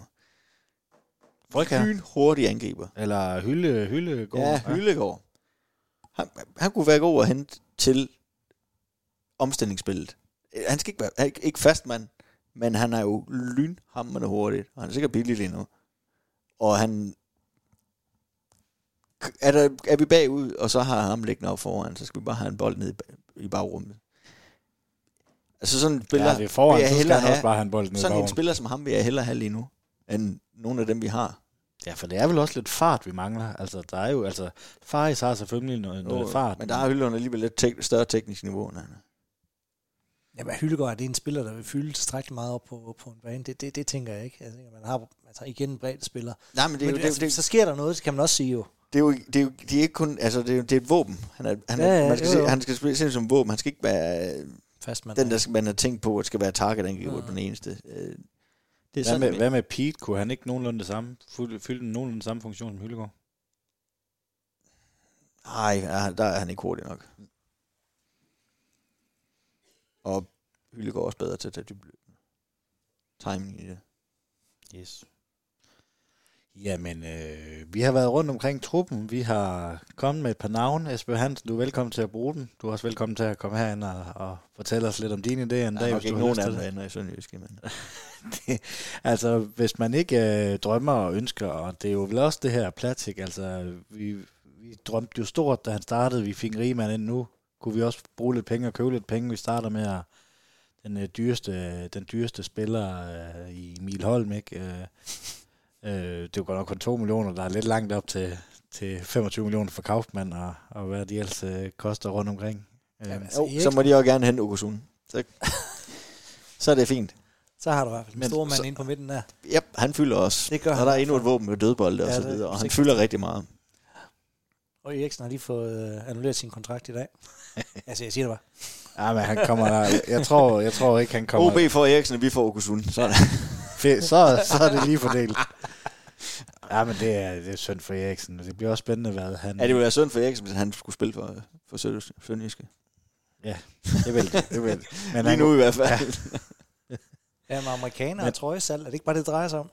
Speaker 1: Frygher.
Speaker 3: Lyn hurtig angriber.
Speaker 1: Eller Hylde, Hylde går.
Speaker 3: Ja, Hyllegård. Han, han kunne være god at hente til omstillingsspillet. Øh, Han skal ikke være han er ikke- ikke fastmand, men han er jo lynhammerende hurtigt, og han er sikkert billig lige nu. Og han... Er, der, er vi bagud, og så har ham liggende op foran, så skal vi bare have en bold ned i, bag- i bagrummet. Altså sådan en spiller,
Speaker 1: ja, det er foran, så skal han også
Speaker 3: have-
Speaker 1: bare have en bold ned i
Speaker 3: sådan en spiller som ham vil jeg hellere have lige nu, end nogle af dem, vi har.
Speaker 1: Ja, for det er vel også lidt fart, vi mangler. Altså, der er jo, altså, Faris har selvfølgelig noget, noget
Speaker 3: Jo,
Speaker 1: fart.
Speaker 3: Men der er Hylderen alligevel lidt tek- større teknisk niveau, end han er.
Speaker 2: Jamen, Hyllegaard er det en spiller, der vil fylde tilstrækkeligt meget op på, på en bane. Det, det, det tænker jeg ikke. Jeg tænker, man har altså, igen en bred spiller.
Speaker 3: Nej, men det er,
Speaker 2: Men
Speaker 3: jo, det, er
Speaker 2: altså,
Speaker 3: det, er-
Speaker 2: så sker der noget, det kan man også sige jo.
Speaker 3: det er jo, det er jo de er ikke kun, altså det er, jo- det er et våben. Han, er, han, er,
Speaker 2: Ja, ja,
Speaker 3: man skal
Speaker 2: jo,
Speaker 3: se,
Speaker 2: jo.
Speaker 3: han skal spille se som våben. Han skal ikke være øh,
Speaker 2: Fast man.
Speaker 3: den, der skal, man har tænkt på, at skal være target angriber
Speaker 2: Ja.
Speaker 3: på den eneste. Det er
Speaker 1: Hvad
Speaker 3: sådan,
Speaker 1: med, hvad med Pete? Kunne han ikke nogenlunde det samme, fylde, den nogenlunde samme funktion som Hyllegaard?
Speaker 3: Nej, der er han ikke hurtig nok. Og Hylde går også bedre til at tage dybden. Timing i det.
Speaker 1: Yes. Jamen, øh, vi har været rundt omkring truppen. Vi har kommet med et par navne. Esben Hansen, du er velkommen til at bruge dem. Du er også velkommen til at komme herind og, og fortælle os lidt om dine idéer en
Speaker 3: Der er
Speaker 1: dag,
Speaker 3: nok ikke nogen af dem, der ender i Sønderjyske, men
Speaker 1: det. Altså, hvis man ikke øh, drømmer og ønsker, og det er jo vel også det her Platik, altså, vi, vi drømte jo stort, da han startede. Vi fik en rigmand ind nu. Kunne vi også bruge lidt penge og købe lidt penge. Vi starter med at den øh, dyreste, den dyreste spiller øh, i Emil Holm, ikke? Øh, øh, det er jo godt nok kun 2 millioner, der er lidt langt op til, til 25 millioner for Kaufmann, og, og hvad de ellers øh, koster rundt omkring. Øh,
Speaker 2: Jamen,
Speaker 3: jo,
Speaker 2: Erik-
Speaker 3: så må de også gerne hente Okosun. Så, så er det fint.
Speaker 2: Så har du i hvert fald en
Speaker 3: Men
Speaker 2: stor mand
Speaker 3: så-
Speaker 2: inde på midten der.
Speaker 3: Yep, han fylder også.
Speaker 2: Det gør
Speaker 3: og
Speaker 2: han
Speaker 3: der er endnu et våben med dødbolde og
Speaker 2: Ja,
Speaker 3: så
Speaker 2: det er
Speaker 3: videre, og han fylder rigtig meget.
Speaker 2: Og Eriksen har lige fået øh, annulleret sin kontrakt i dag. altså, jeg siger det bare.
Speaker 1: Ja, men han kommer... Jeg tror, jeg tror ikke, han kommer...
Speaker 3: OB får Eriksen, og vi får Okusun. Sådan.
Speaker 1: Fe- så, så er det lige fordelt. Ja, men det er, det er synd for Eriksen. Det bliver også spændende, hvad han...
Speaker 3: Ja, det ville være synd for Eriksen, hvis han skulle spille for, for Sønderjyske. Sønderjyske.
Speaker 1: det vil det. det vil. Men
Speaker 3: Lige
Speaker 1: han,
Speaker 3: nu i hvert fald.
Speaker 1: Ja.
Speaker 2: Ja, med amerikaner og trøjesalg. Er det ikke bare det, det drejer sig om?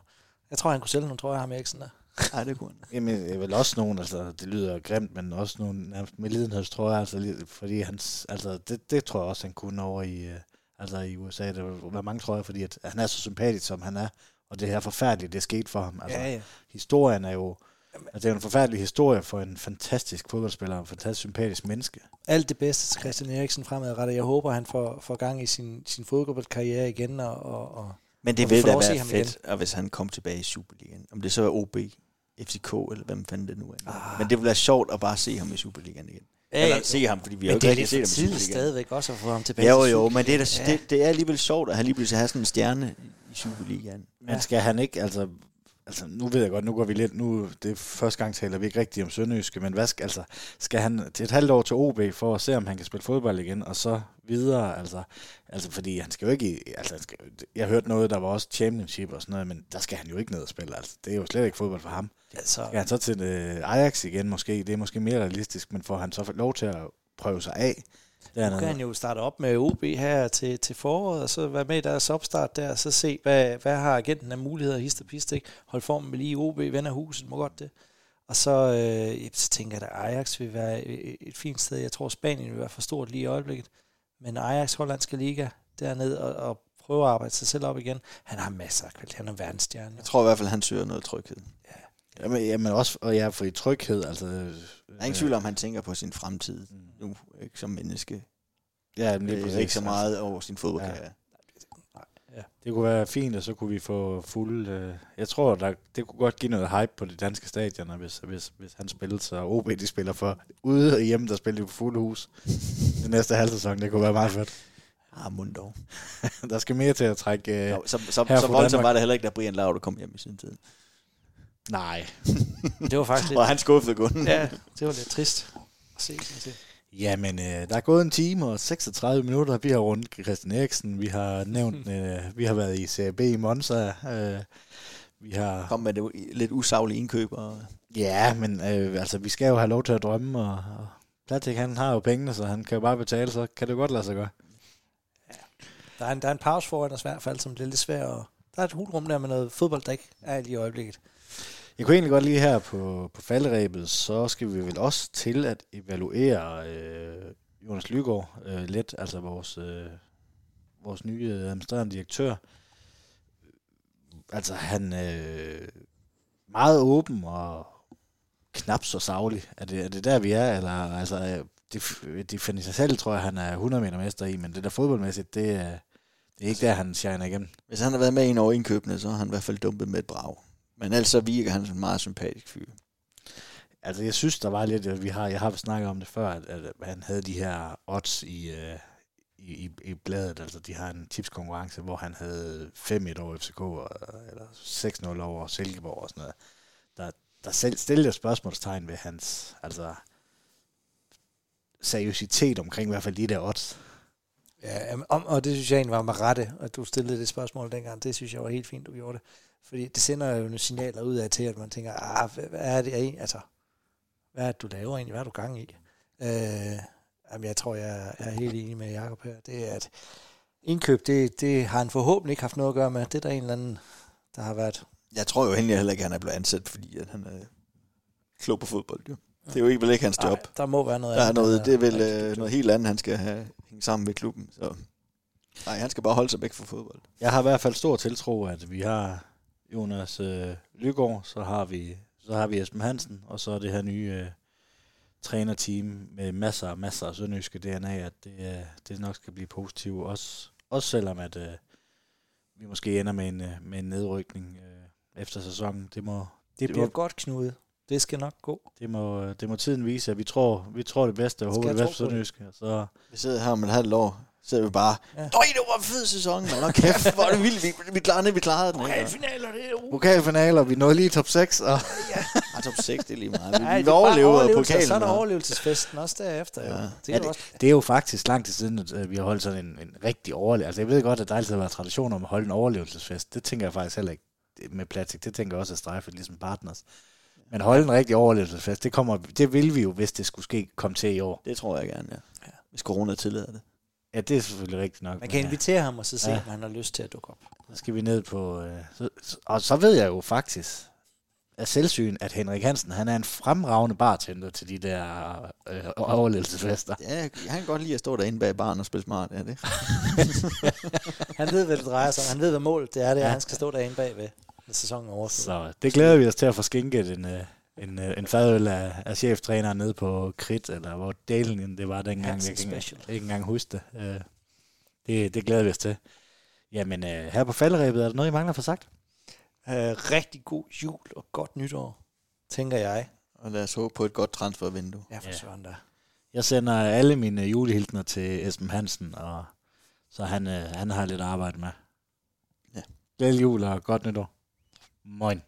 Speaker 2: Jeg tror, han kunne sælge nogle trøjer, ham Eriksen der.
Speaker 3: Nej, det kunne han.
Speaker 1: Jamen, er vel også nogen, altså, det lyder grimt, men også nogle nærmest med lidenhedstrøjer, altså, fordi hans, altså, det, det tror jeg også, han kunne over i, øh, altså, i USA. Der var mange trøjer, fordi at han er så sympatisk, som han er, og det her forfærdeligt, det skete for ham. Altså,
Speaker 2: ja.
Speaker 1: historien er jo, altså, det er en forfærdelig historie for en fantastisk fodboldspiller, og en fantastisk sympatisk menneske.
Speaker 2: Alt det bedste til Christian Eriksen fremadrettet. Jeg håber, han får, får gang i sin, sin fodboldkarriere igen, og, og, og
Speaker 3: Men det
Speaker 2: Og vi
Speaker 3: ville
Speaker 2: får
Speaker 3: da være
Speaker 2: ham
Speaker 3: fedt, og hvis han kom tilbage i Superligaen. Om det så er OB, FCK, eller hvem fanden det nu er.
Speaker 2: Ah.
Speaker 3: Men det ville være sjovt at bare se ham i Superligaen igen. Eller se ham, fordi vi har jo
Speaker 2: men
Speaker 3: ikke
Speaker 2: det er
Speaker 3: rigtig
Speaker 2: lidt
Speaker 3: set ham i
Speaker 2: tidligt
Speaker 3: Superligaen.
Speaker 2: stadigvæk også at få ham tilbage
Speaker 3: Jo, jo, men det er, da,
Speaker 2: Superligaen.
Speaker 3: det, det er alligevel sjovt, at han lige pludselig har sådan en stjerne i Superligaen.
Speaker 1: Men
Speaker 2: Ja.
Speaker 1: skal han ikke, altså, altså nu ved jeg godt, nu går vi lidt, nu, det er første gang taler vi ikke rigtigt om Sønderjyske, men hvad skal, altså, skal han til et halvt år til OB for at se, om han kan spille fodbold igen, og så videre, altså, altså fordi han skal jo ikke, i- altså, han skal, jeg hørte noget, der var også championship og sådan noget, men der skal han jo ikke ned og spille, altså, det er jo slet ikke fodbold for ham.
Speaker 2: Altså,
Speaker 1: Skal han så til øh, Ajax igen måske, det er måske mere realistisk, men får han så lov til at prøve sig af
Speaker 2: nu
Speaker 1: dernede?
Speaker 2: kan han jo starte op med OB her til, til foråret, og så være med i deres opstart der, og så se, hvad, hvad har agenten af muligheder, hist og pist, ikke? Hold formen ved lige OB, venner huset, må godt det. Og så, øh, så tænker jeg, at Ajax vil være et, fint sted. Jeg tror, Spanien vil være for stort lige i øjeblikket. Men Ajax, Hollandske Liga, dernede og, og prøve at arbejde sig selv op igen. Han har masser af kvalitet. Han er verdensstjerne.
Speaker 3: Jeg tror i hvert fald, han søger noget tryghed.
Speaker 1: Jamen, jamen også, og ja, for i tryghed, altså...
Speaker 3: Der er ingen tvivl om, han tænker på sin fremtid nu, ikke som menneske.
Speaker 1: Ja, men lige
Speaker 3: Lige
Speaker 1: præcis.
Speaker 3: ikke så meget over sin fodboldkarriere.
Speaker 1: Det kunne være fint, og så kunne vi få fuld... Øh, jeg tror, der, det kunne godt give noget hype på de danske stadioner, hvis, hvis, hvis han spillede, så OB de spiller for ude og hjemme, der spiller de på fuld hus. Det næste halv sæson, det kunne være meget fedt.
Speaker 3: Ah, mund dog.
Speaker 1: der skal mere til at trække... Øh,
Speaker 3: Jo, så, så, så voldsomt var det heller ikke, da Brian Laud kom hjem i sin tid.
Speaker 1: Nej.
Speaker 2: Det var faktisk lidt,
Speaker 3: Og han skuffede kun.
Speaker 2: ja, det var lidt trist at se. set.
Speaker 1: Jamen, øh, der er gået en time og 36 minutter. Vi har rundt Christian Eriksen. Vi har nævnt, øh, vi har været i CAB i Monza. Øh, vi har...
Speaker 3: Kom med det lidt usaglige indkøb. Og,
Speaker 1: Ja, men øh, altså, vi skal jo have lov til at drømme, og, og Platik, han har jo pengene, så han kan jo bare betale, så kan det godt lade sig gøre.
Speaker 2: Der er en, der er en pause foran os i hvert fald, som bliver lidt svært. Og der er et hulrum der med noget fodbold, der ikke er i øjeblikket.
Speaker 1: Jeg kunne egentlig godt lige her på, på falderæbet, så skal vi vel også til at evaluere øh, Jonas Lygaard øh, lidt, altså vores, øh, vores nye administrerende direktør. Altså han øh, meget åben og knap så savlig. Er det, er det der, vi er? Eller, altså, øh, det, det finder sig selv, tror jeg, han er 100 meter mester i, men det der fodboldmæssigt, det, er- det er ikke der, han shiner igennem.
Speaker 3: hvis han har været med i en over indkøbene, så har han i hvert fald dumpet med et brag. Men ellers så virker han som en meget sympatisk fyr.
Speaker 1: Altså, jeg synes, der var lidt, at vi har, jeg har snakket om det før, at, at han havde de her odds i, øh, i, i, i bladet, altså de har en tipskonkurrence, hvor han havde 5-1 over FCK, og, eller 6-0 over Silkeborg og sådan noget. Der, der selv stillede spørgsmålstegn ved hans, altså, seriøsitet omkring i hvert fald de der odds.
Speaker 2: Ja, om, og det synes jeg egentlig var med rette, at du stillede det spørgsmål dengang. Det synes jeg var helt fint, du gjorde det. Fordi det sender jo nogle signaler ud af til, at man tænker, ah, hvad, er det egentlig? Altså, hvad er det, du laver egentlig? Hvad er du gang i? Øh, jamen, jeg tror, jeg er helt enig med Jacob her. Det er, at indkøb, det, det har han forhåbentlig ikke haft noget at gøre med. Det er der en eller anden, der har været...
Speaker 3: Jeg tror jo egentlig heller ikke, at han er blevet ansat, fordi at han er klog på fodbold. Jo. Det er jo ikke vel ikke hans job.
Speaker 2: Ej, der må være noget
Speaker 3: Der er
Speaker 2: andet,
Speaker 3: noget,
Speaker 2: der
Speaker 3: det er vel øh, noget helt andet, han skal have hængt sammen med klubben. Så. Nej, han skal bare holde sig væk fra fodbold.
Speaker 1: Jeg har i hvert fald stor tiltro, at vi har Jonas øh, Lygaard, så har vi så har vi Esben Hansen, og så er det her nye øh, trænerteam med masser og masser af sønderjyske DNA, at det, øh, det nok skal blive positivt. Også, også selvom, at øh, vi måske ender med en, øh, med en nedrykning øh, efter sæsonen. Det må,
Speaker 2: Det
Speaker 1: det
Speaker 2: bliver
Speaker 1: må,
Speaker 2: godt, Knude. Det skal nok gå.
Speaker 1: det må, det må tiden vise, at vi tror, vi tror det bedste og håber det bedste for sønderjyske. Så,
Speaker 3: Vi sidder her om et halvt år, Så er vi bare,
Speaker 2: Ja.
Speaker 3: ja. det var en fed sæson, man. Og kæft, hvor er det vildt, vi, vi klarede, vi klarede den. Ikke?
Speaker 2: finaler, det er jo...
Speaker 1: Pokalfinaler, vi nåede lige top 6, og
Speaker 3: Ja, top 6, det er lige meget. Vi,
Speaker 2: Ja,
Speaker 3: vi
Speaker 2: er og
Speaker 3: pokalen.
Speaker 2: Så er der overlevelsesfesten også derefter. Ja.
Speaker 3: Ja.
Speaker 2: Jo. Det
Speaker 1: Ja,
Speaker 2: er
Speaker 1: det-
Speaker 2: også,
Speaker 1: det er jo faktisk lang tid siden, at øh, vi har holdt sådan en, en rigtig overlevelse. Altså jeg ved godt, at der altid har været tradition om at holde en overlevelsesfest. Det tænker jeg faktisk heller ikke med plastik. Det tænker jeg også at strejfe ligesom partners. Men holde en rigtig overlevelsesfest, det, kommer, det vil vi jo, hvis det skulle ske, komme til i år.
Speaker 3: Det tror jeg gerne, ja. ja. Hvis corona tillader det.
Speaker 1: Ja, det er selvfølgelig rigtigt nok.
Speaker 2: man
Speaker 1: men
Speaker 2: kan
Speaker 1: ja.
Speaker 2: invitere ham og så se,
Speaker 1: Ja.
Speaker 2: om han har lyst til at dukke op.
Speaker 1: Så skal vi ned på... Øh, så, og så ved jeg jo faktisk af selvsyn, at Henrik Hansen, han er en fremragende bartender til de der øh, overlevelsesfester.
Speaker 3: Ja, han kan godt lide at stå derinde bag baren og spille smart. Ja, det.
Speaker 2: Han ved, hvad det drejer sig om. Han ved, hvad målet det er, det er,
Speaker 1: Ja.
Speaker 2: at han skal stå derinde bagved, når sæsonen er overstået.
Speaker 1: Så det glæder vi os til at få skænket en, øh, en, øh, en fadøl af, af cheftræneren nede på Krit, eller hvor delen det var dengang.
Speaker 2: Hansen
Speaker 1: Jeg kan ikke,
Speaker 2: Special.
Speaker 1: ikke engang huske det. Øh, det. Det glæder vi os til. Jamen, øh, her på falderæbet, er der noget, I mangler for sagt?
Speaker 2: Øh, rigtig god jul og godt nytår, tænker jeg.
Speaker 3: Og lad os håbe på et godt transfervindue.
Speaker 2: Ja, for
Speaker 1: Ja.
Speaker 2: søren da.
Speaker 1: Jeg sender alle mine julehilsner til Esben Hansen, og så han, øh, han har lidt arbejde med.
Speaker 3: Ja.
Speaker 1: Glædelig jul og godt nytår. Moin.